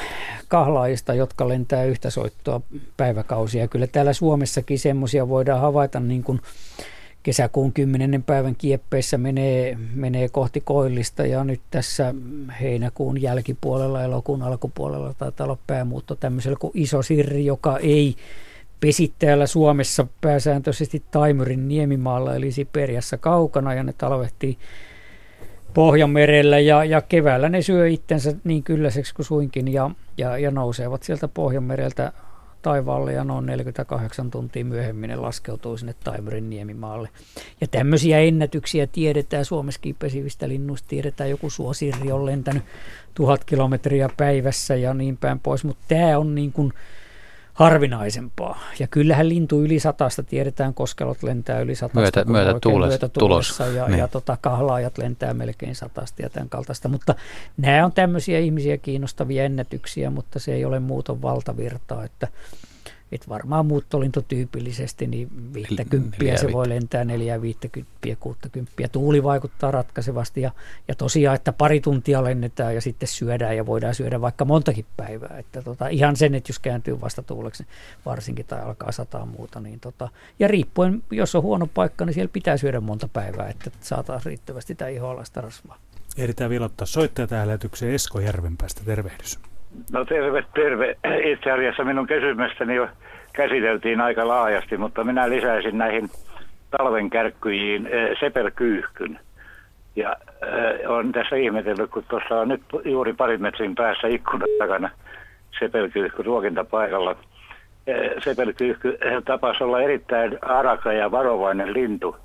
kahlaajista, jotka lentää yhtä soittoa päiväkausia. Kyllä täällä Suomessakin semmoisia voidaan havaita niin kuin kesäkuun 10. päivän kieppeissä menee, menee kohti koillista ja nyt tässä heinäkuun jälkipuolella, elokuun alkupuolella taitaa olla päämuutto tämmöisellä kuin iso sirri, joka ei pesi täällä Suomessa pääsääntöisesti Taimurin niemimaalla eli Siperiassa kaukana ja ne talvehtii Pohjanmerellä ja, ja keväällä ne syö itsensä niin kylläiseksi kuin suinkin ja, ja, ja nousevat sieltä Pohjanmereltä taivaalle ja noin 48 tuntia myöhemmin ne laskeutuu sinne Taimerin niemimaalle. Ja tämmöisiä ennätyksiä tiedetään Suomessakin pesivistä linnuista, tiedetään joku suosirri on lentänyt tuhat kilometriä päivässä ja niin päin pois, mutta tämä on niin kuin harvinaisempaa. Ja kyllähän lintu yli satasta tiedetään, koskelot lentää yli satasta. Myötä, myötä, tuules, myötä tulos. Ja, niin. ja tota, kahlaajat lentää melkein satasta ja tämän kaltaista. Mutta nämä on tämmöisiä ihmisiä kiinnostavia ennätyksiä, mutta se ei ole muuton valtavirtaa, että et varmaan muuttolintotyypillisesti niin 50 se voi lentää 4, 50, 60. Tuuli vaikuttaa ratkaisevasti ja, ja tosiaan, että pari tuntia lennetään ja sitten syödään ja voidaan syödä vaikka montakin päivää. Että tota, ihan sen, että jos kääntyy vastatuuleksi varsinkin tai alkaa sataa muuta. Niin tota, ja riippuen, jos on huono paikka, niin siellä pitää syödä monta päivää, että saataisiin riittävästi sitä ihoalaista rasvaa. Ehditään vielä ottaa soittaja tähän lähetykseen Esko Järvenpäästä. Tervehdys. No terve, terve. Itse asiassa minun kysymystäni jo käsiteltiin aika laajasti, mutta minä lisäisin näihin talven kärkkyjiin eh. Ja äh, on tässä ihmetellyt, kun tuossa on nyt juuri parin metrin päässä ikkunan takana sepelkyyhky ruokintapaikalla. Äh, sepelkyyhky tapasi olla erittäin araka ja varovainen lintu,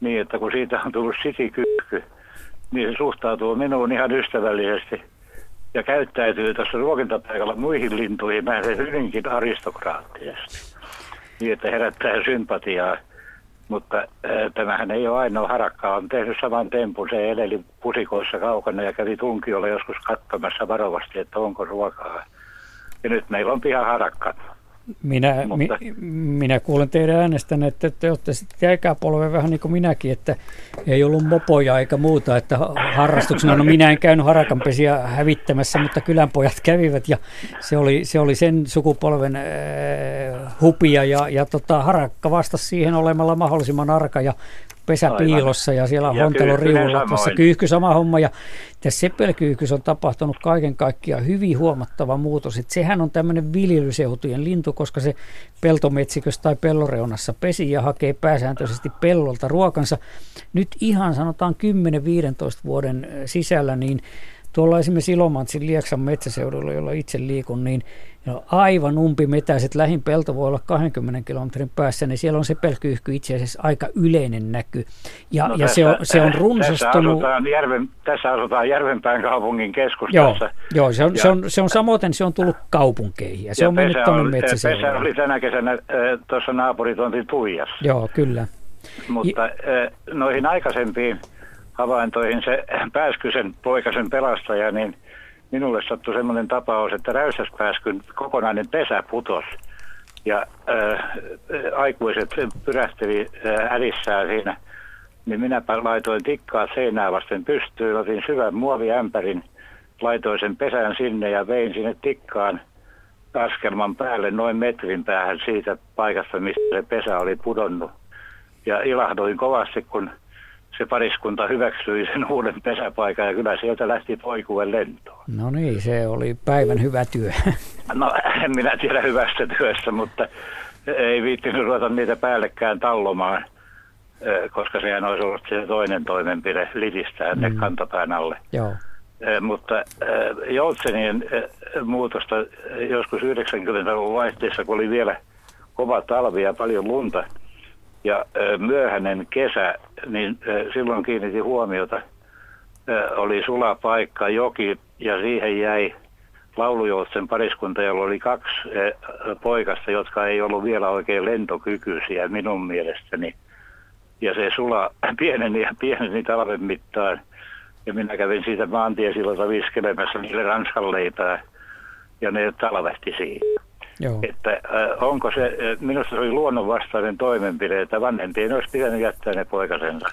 niin että kun siitä on tullut sitikyyhky, niin se suhtautuu minuun ihan ystävällisesti – ja käyttäytyy tässä ruokintapaikalla muihin lintuihin se hyvinkin aristokraattisesti. Niin, että herättää sympatiaa. Mutta äh, tämähän ei ole ainoa harakka. On tehnyt saman tempun. Se edeli pusikoissa kaukana ja kävi tunkiolla joskus katsomassa varovasti, että onko ruokaa. Ja nyt meillä on harakka. Minä, Mutta... mi, minä kuulen teidän äänestänne, että te olette sitten ikäpolven vähän niin kuin minäkin, että ei ollut mopoja eikä muuta, että harrastuksena, no minä en käynyt harakanpesiä hävittämässä, mutta kylänpojat kävivät ja se oli, se oli sen sukupolven äh, hupia ja, ja tota, harakka vastasi siihen olemalla mahdollisimman arka ja pesäpiilossa ja siellä on hontelon riulla. Tässä kyyhky sama homma ja tässä sepelkyyhkys on tapahtunut kaiken kaikkiaan hyvin huomattava muutos. Että sehän on tämmöinen viljelyseutujen lintu, koska se peltometsikössä tai pelloreunassa pesi ja hakee pääsääntöisesti pellolta ruokansa. Nyt ihan sanotaan 10-15 vuoden sisällä niin tuolla esimerkiksi Ilomantsin Lieksan metsäseudulla, jolla itse liikun, niin No, aivan umpimetäiset, lähin pelto voi olla 20 kilometrin päässä, niin siellä on se pelkyyhky itse asiassa aika yleinen näky. Ja, no ja tässä, se, on, se on runsastunut... Tässä asutaan, Järven, tässä asutaan Järvenpään kaupungin keskustassa. Joo, joo se, on, ja, se, on, se on samoin, se on tullut kaupunkeihin ja se ja on mennyt tuonne metsäseudulle. Pesä oli tänä kesänä äh, tuossa naapuritontin Tuijassa. Joo, kyllä. Mutta äh, noihin aikaisempiin havaintoihin se Pääskysen poikasen pelastaja, niin – minulle sattui semmoinen tapaus, että räysäspääskyn kokonainen pesä putos. Ja äh, aikuiset pyrähteli äh, ädissään siinä, niin minäpä laitoin tikkaa seinää vasten pystyyn, otin syvän muoviämpärin, laitoin sen pesän sinne ja vein sinne tikkaan askelman päälle noin metrin päähän siitä paikasta, mistä se pesä oli pudonnut. Ja ilahdoin kovasti, kun se pariskunta hyväksyi sen uuden pesäpaikan ja kyllä sieltä lähti poikue lentoon. No niin, se oli päivän hyvä työ. No en minä tiedä hyvästä työstä, mutta ei viittinyt ruveta niitä päällekään tallomaan, koska sehän olisi ollut se toinen toimenpide litistää ne mm. kantapään alle. Joo. Mutta Joutsenien muutosta joskus 90-luvun vaihteessa, kun oli vielä kova talvi ja paljon lunta ja myöhäinen kesä, niin silloin kiinnitin huomiota, oli sula paikka, joki ja siihen jäi laulujoutsen pariskunta, jolla oli kaksi poikasta, jotka ei ollut vielä oikein lentokykyisiä minun mielestäni. Ja se sula pieneni ja pieneni talven mittaan. Ja minä kävin siitä maantiesillalta viskelemässä niille ranskanleipää ja ne talvehti siihen. Joo. Että onko se, minusta se oli luonnonvastainen toimenpide, että vanhempien olisi pitänyt jättää ne poikasensa,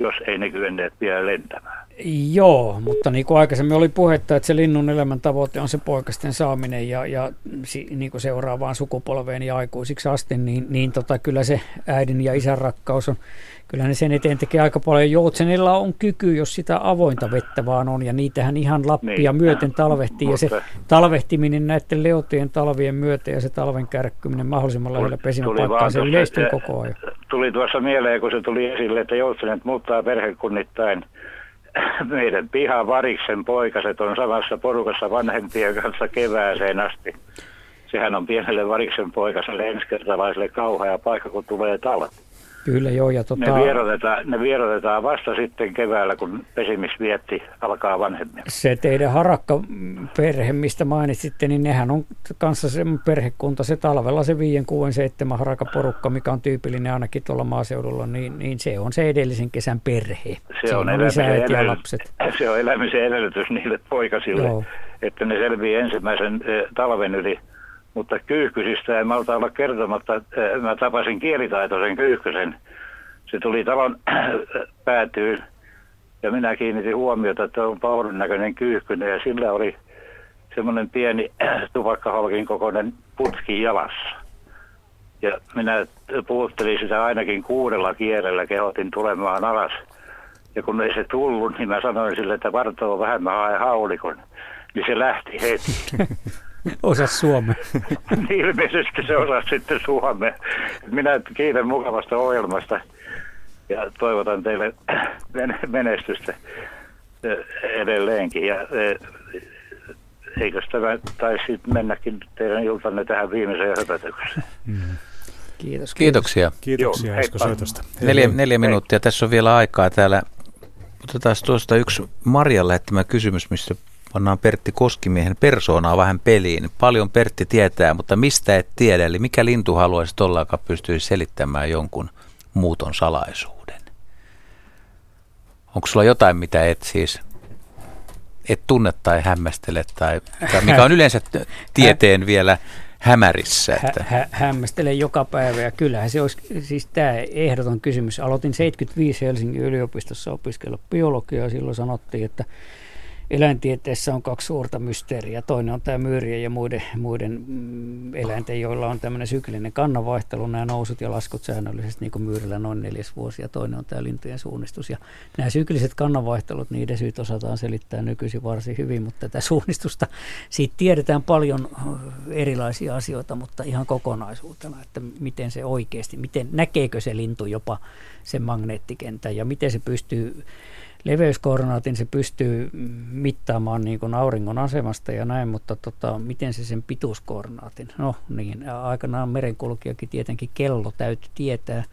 jos ei ne kyenneet vielä lentämään. Joo, mutta niin kuin aikaisemmin oli puhetta, että se linnun elämän tavoite on se poikasten saaminen ja, ja niin kuin seuraavaan sukupolveen ja aikuisiksi asti, niin, niin tota, kyllä se äidin ja isän rakkaus on kyllä ne sen eteen tekee aika paljon. Joutsenilla on kyky, jos sitä avointa vettä vaan on, ja niitähän ihan Lappia niin. myöten talvehtii, Mutta... ja se talvehtiminen näiden leotien talvien myötä ja se talven kärkkyminen mahdollisimman lähellä pesimäpaikkaa, se yleistyy koko ajan. Tuli tuossa mieleen, kun se tuli esille, että joutsenet muuttaa perhekunnittain meidän piha variksen poikaset on samassa porukassa vanhempien kanssa kevääseen asti. Sehän on pienelle variksen poikaselle ensikertalaiselle kauhea paikka, kun tulee talvi. Kyllä joo. Ja tota... ne, vierotetaan, ne vierotetaan vasta sitten keväällä, kun pesimisvietti alkaa vanhemmin. Se teidän harakka-perhe, mistä mainitsitte, niin nehän on kanssa se perhekunta, se talvella se 5, 6, 7 harakaporukka, mikä on tyypillinen ainakin tuolla maaseudulla, niin, niin se on se edellisen kesän perhe. Se on, elämisen edellytys, lapset. se on elämisen edellytys niille poikasille, joo. että ne selviää ensimmäisen eh, talven yli mutta kyyhkysistä en malta olla kertomatta. Äh, mä tapasin kielitaitoisen kyyhkysen. Se tuli talon päätyyn ja minä kiinnitin huomiota, että on paurin näköinen kyyhkynen ja sillä oli semmoinen pieni tupakkaholkin kokoinen putki jalassa. Ja minä puhuttelin sitä ainakin kuudella kielellä, kehotin tulemaan alas. Ja kun ei se tullut, niin mä sanoin sille, että vartoo vähän mä haen haulikon. Niin se lähti heti. Osa suomea. Ilmeisesti se osaa sitten suomea. Minä kiitän mukavasta ohjelmasta ja toivotan teille menestystä edelleenkin. Ja eikö tämä taisi mennäkin teidän iltanne tähän viimeiseen höpötykseen? Mm. Kiitos. Kiitoksia. Kiitoksia Esko soitosta. Neljä, neljä minuuttia. Tässä on vielä aikaa täällä. Otetaan tuosta yksi Marjan lähettämä kysymys, missä pannaan Pertti Koskimiehen persoonaa vähän peliin. Paljon Pertti tietää, mutta mistä et tiedä, eli mikä lintu haluaisi tuolla, joka pystyisi selittämään jonkun muuton salaisuuden? Onko sulla jotain, mitä et siis et tunne tai hämmästele, tai, tai mikä on yleensä tieteen vielä hämärissä? Että... Hä, hä, hämmästelen joka päivä ja kyllähän se olisi siis tämä ehdoton kysymys. Aloitin 75 Helsingin yliopistossa opiskella biologiaa. Silloin sanottiin, että eläintieteessä on kaksi suurta mysteeriä. Toinen on tämä myyrien ja muiden, muiden mm, eläinten, joilla on tämmöinen syklinen kannanvaihtelu, nämä nousut ja laskut säännöllisesti, niin kuin myyrillä noin neljäs vuosi, ja toinen on tämä lintujen suunnistus. Ja nämä sykliset kannanvaihtelut, niiden syyt osataan selittää nykyisin varsin hyvin, mutta tätä suunnistusta, siitä tiedetään paljon erilaisia asioita, mutta ihan kokonaisuutena, että miten se oikeasti, miten näkeekö se lintu jopa sen magneettikentän ja miten se pystyy leveyskoordinaatin se pystyy mittaamaan niin kuin auringon asemasta ja näin, mutta tota, miten se sen pituuskoordinaatin? No niin, aikanaan merenkulkijakin tietenkin kello täytyy tietää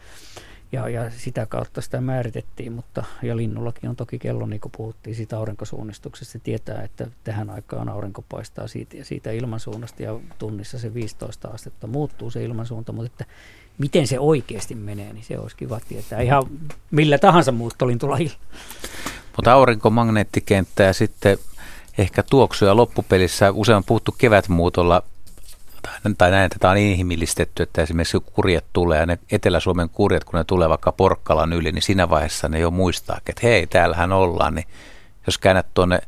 ja, ja sitä kautta sitä määritettiin, mutta ja linnullakin on toki kello, niin kuin puhuttiin siitä aurinkosuunnistuksesta, se tietää, että tähän aikaan aurinko paistaa siitä ja siitä ilmansuunnasta ja tunnissa se 15 astetta muuttuu se ilmansuunta, mutta että miten se oikeasti menee, niin se olisi kiva tietää ihan millä tahansa muuttolintulajilla. Mutta aurinkomagneettikenttä ja sitten ehkä tuoksuja loppupelissä usein on puhuttu kevätmuutolla tai näin, että tämä on inhimillistetty, että esimerkiksi kurjet tulee, ja ne Etelä-Suomen kurjet, kun ne tulee vaikka Porkkalan yli, niin siinä vaiheessa ne jo muistaa, että hei, täällähän ollaan, niin jos käännät tuonne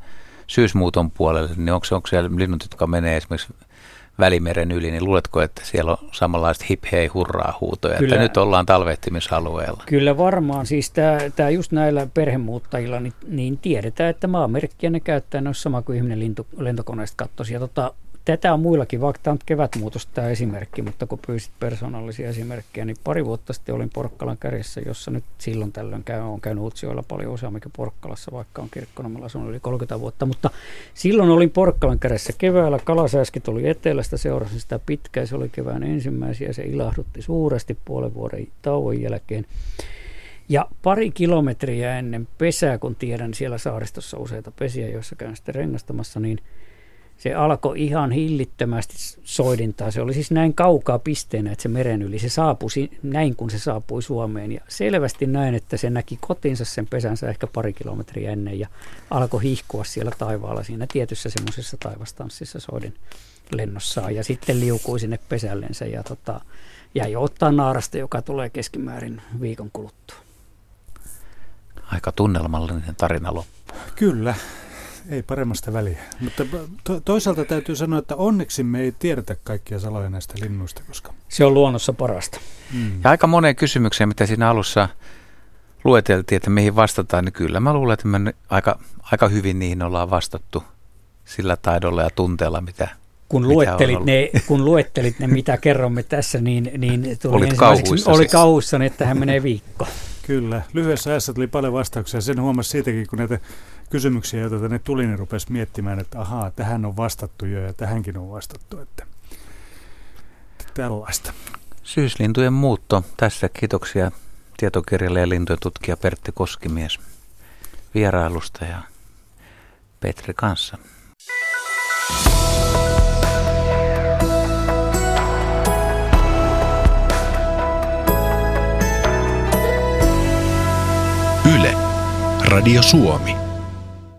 syysmuuton puolelle, niin onko, onko siellä linnut, jotka menee esimerkiksi Välimeren yli, niin luuletko, että siellä on samanlaista hip hei hurraa huutoja, Kyllä. että nyt ollaan talvehtimisalueella? Kyllä varmaan, siis tämä just näillä perhemuuttajilla, niin, niin tiedetään, että maamerkkiä ne käyttää, ne on sama kuin ihminen lintu, lentokoneesta kattoisi. Ja tota, tätä on muillakin, vaikka tämä on kevätmuutos tämä esimerkki, mutta kun pyysit persoonallisia esimerkkejä, niin pari vuotta sitten olin Porkkalan kärjessä, jossa nyt silloin tällöin käy, on käynyt Utsioilla paljon useamminkin Porkkalassa, vaikka on kirkkonomalla on yli 30 vuotta, mutta silloin olin Porkkalan kärjessä keväällä, kalasääski tuli etelästä, seurasin sitä pitkään, se oli kevään ensimmäisiä ja se ilahdutti suuresti puolen vuoden tauon jälkeen. Ja pari kilometriä ennen pesää, kun tiedän siellä saaristossa useita pesiä, joissa käyn sitten rengastamassa, niin se alkoi ihan hillittömästi soidintaa. Se oli siis näin kaukaa pisteenä, että se meren yli, se saapui näin kun se saapui Suomeen. Ja selvästi näin, että se näki kotinsa sen pesänsä ehkä pari kilometriä ennen ja alkoi hihkua siellä taivaalla siinä tietyssä semmoisessa taivastanssissa soidin lennossaan. Ja sitten liukui sinne pesällensä ja tota, jäi ottaa naarasta, joka tulee keskimäärin viikon kuluttua. Aika tunnelmallinen tarina loppu. Kyllä, ei paremmasta väliä. Mutta to- toisaalta täytyy sanoa, että onneksi me ei tiedetä kaikkia saloja näistä linnuista, koska... Se on luonnossa parasta. Mm. Ja aika moneen kysymykseen, mitä siinä alussa lueteltiin, että mihin vastataan, niin kyllä mä luulen, että me aika, aika hyvin niihin ollaan vastattu sillä taidolla ja tunteella, mitä kun luettelit, ne, kun luettelit ne, mitä kerromme tässä, niin, niin tuli Olit kauhuissa oli siis. kauhuissa, että hän menee viikko. Kyllä, lyhyessä ajassa tuli paljon vastauksia. Sen huomasi siitäkin, kun näitä kysymyksiä, joita tänne tuli, niin rupesi miettimään, että ahaa, tähän on vastattu jo ja tähänkin on vastattu. Että, että tällaista. Syyslintujen muutto. Tässä kiitoksia tietokirjalle ja lintujen tutkija Pertti Koskimies vierailusta ja Petri kanssa. Yle, Radio Suomi.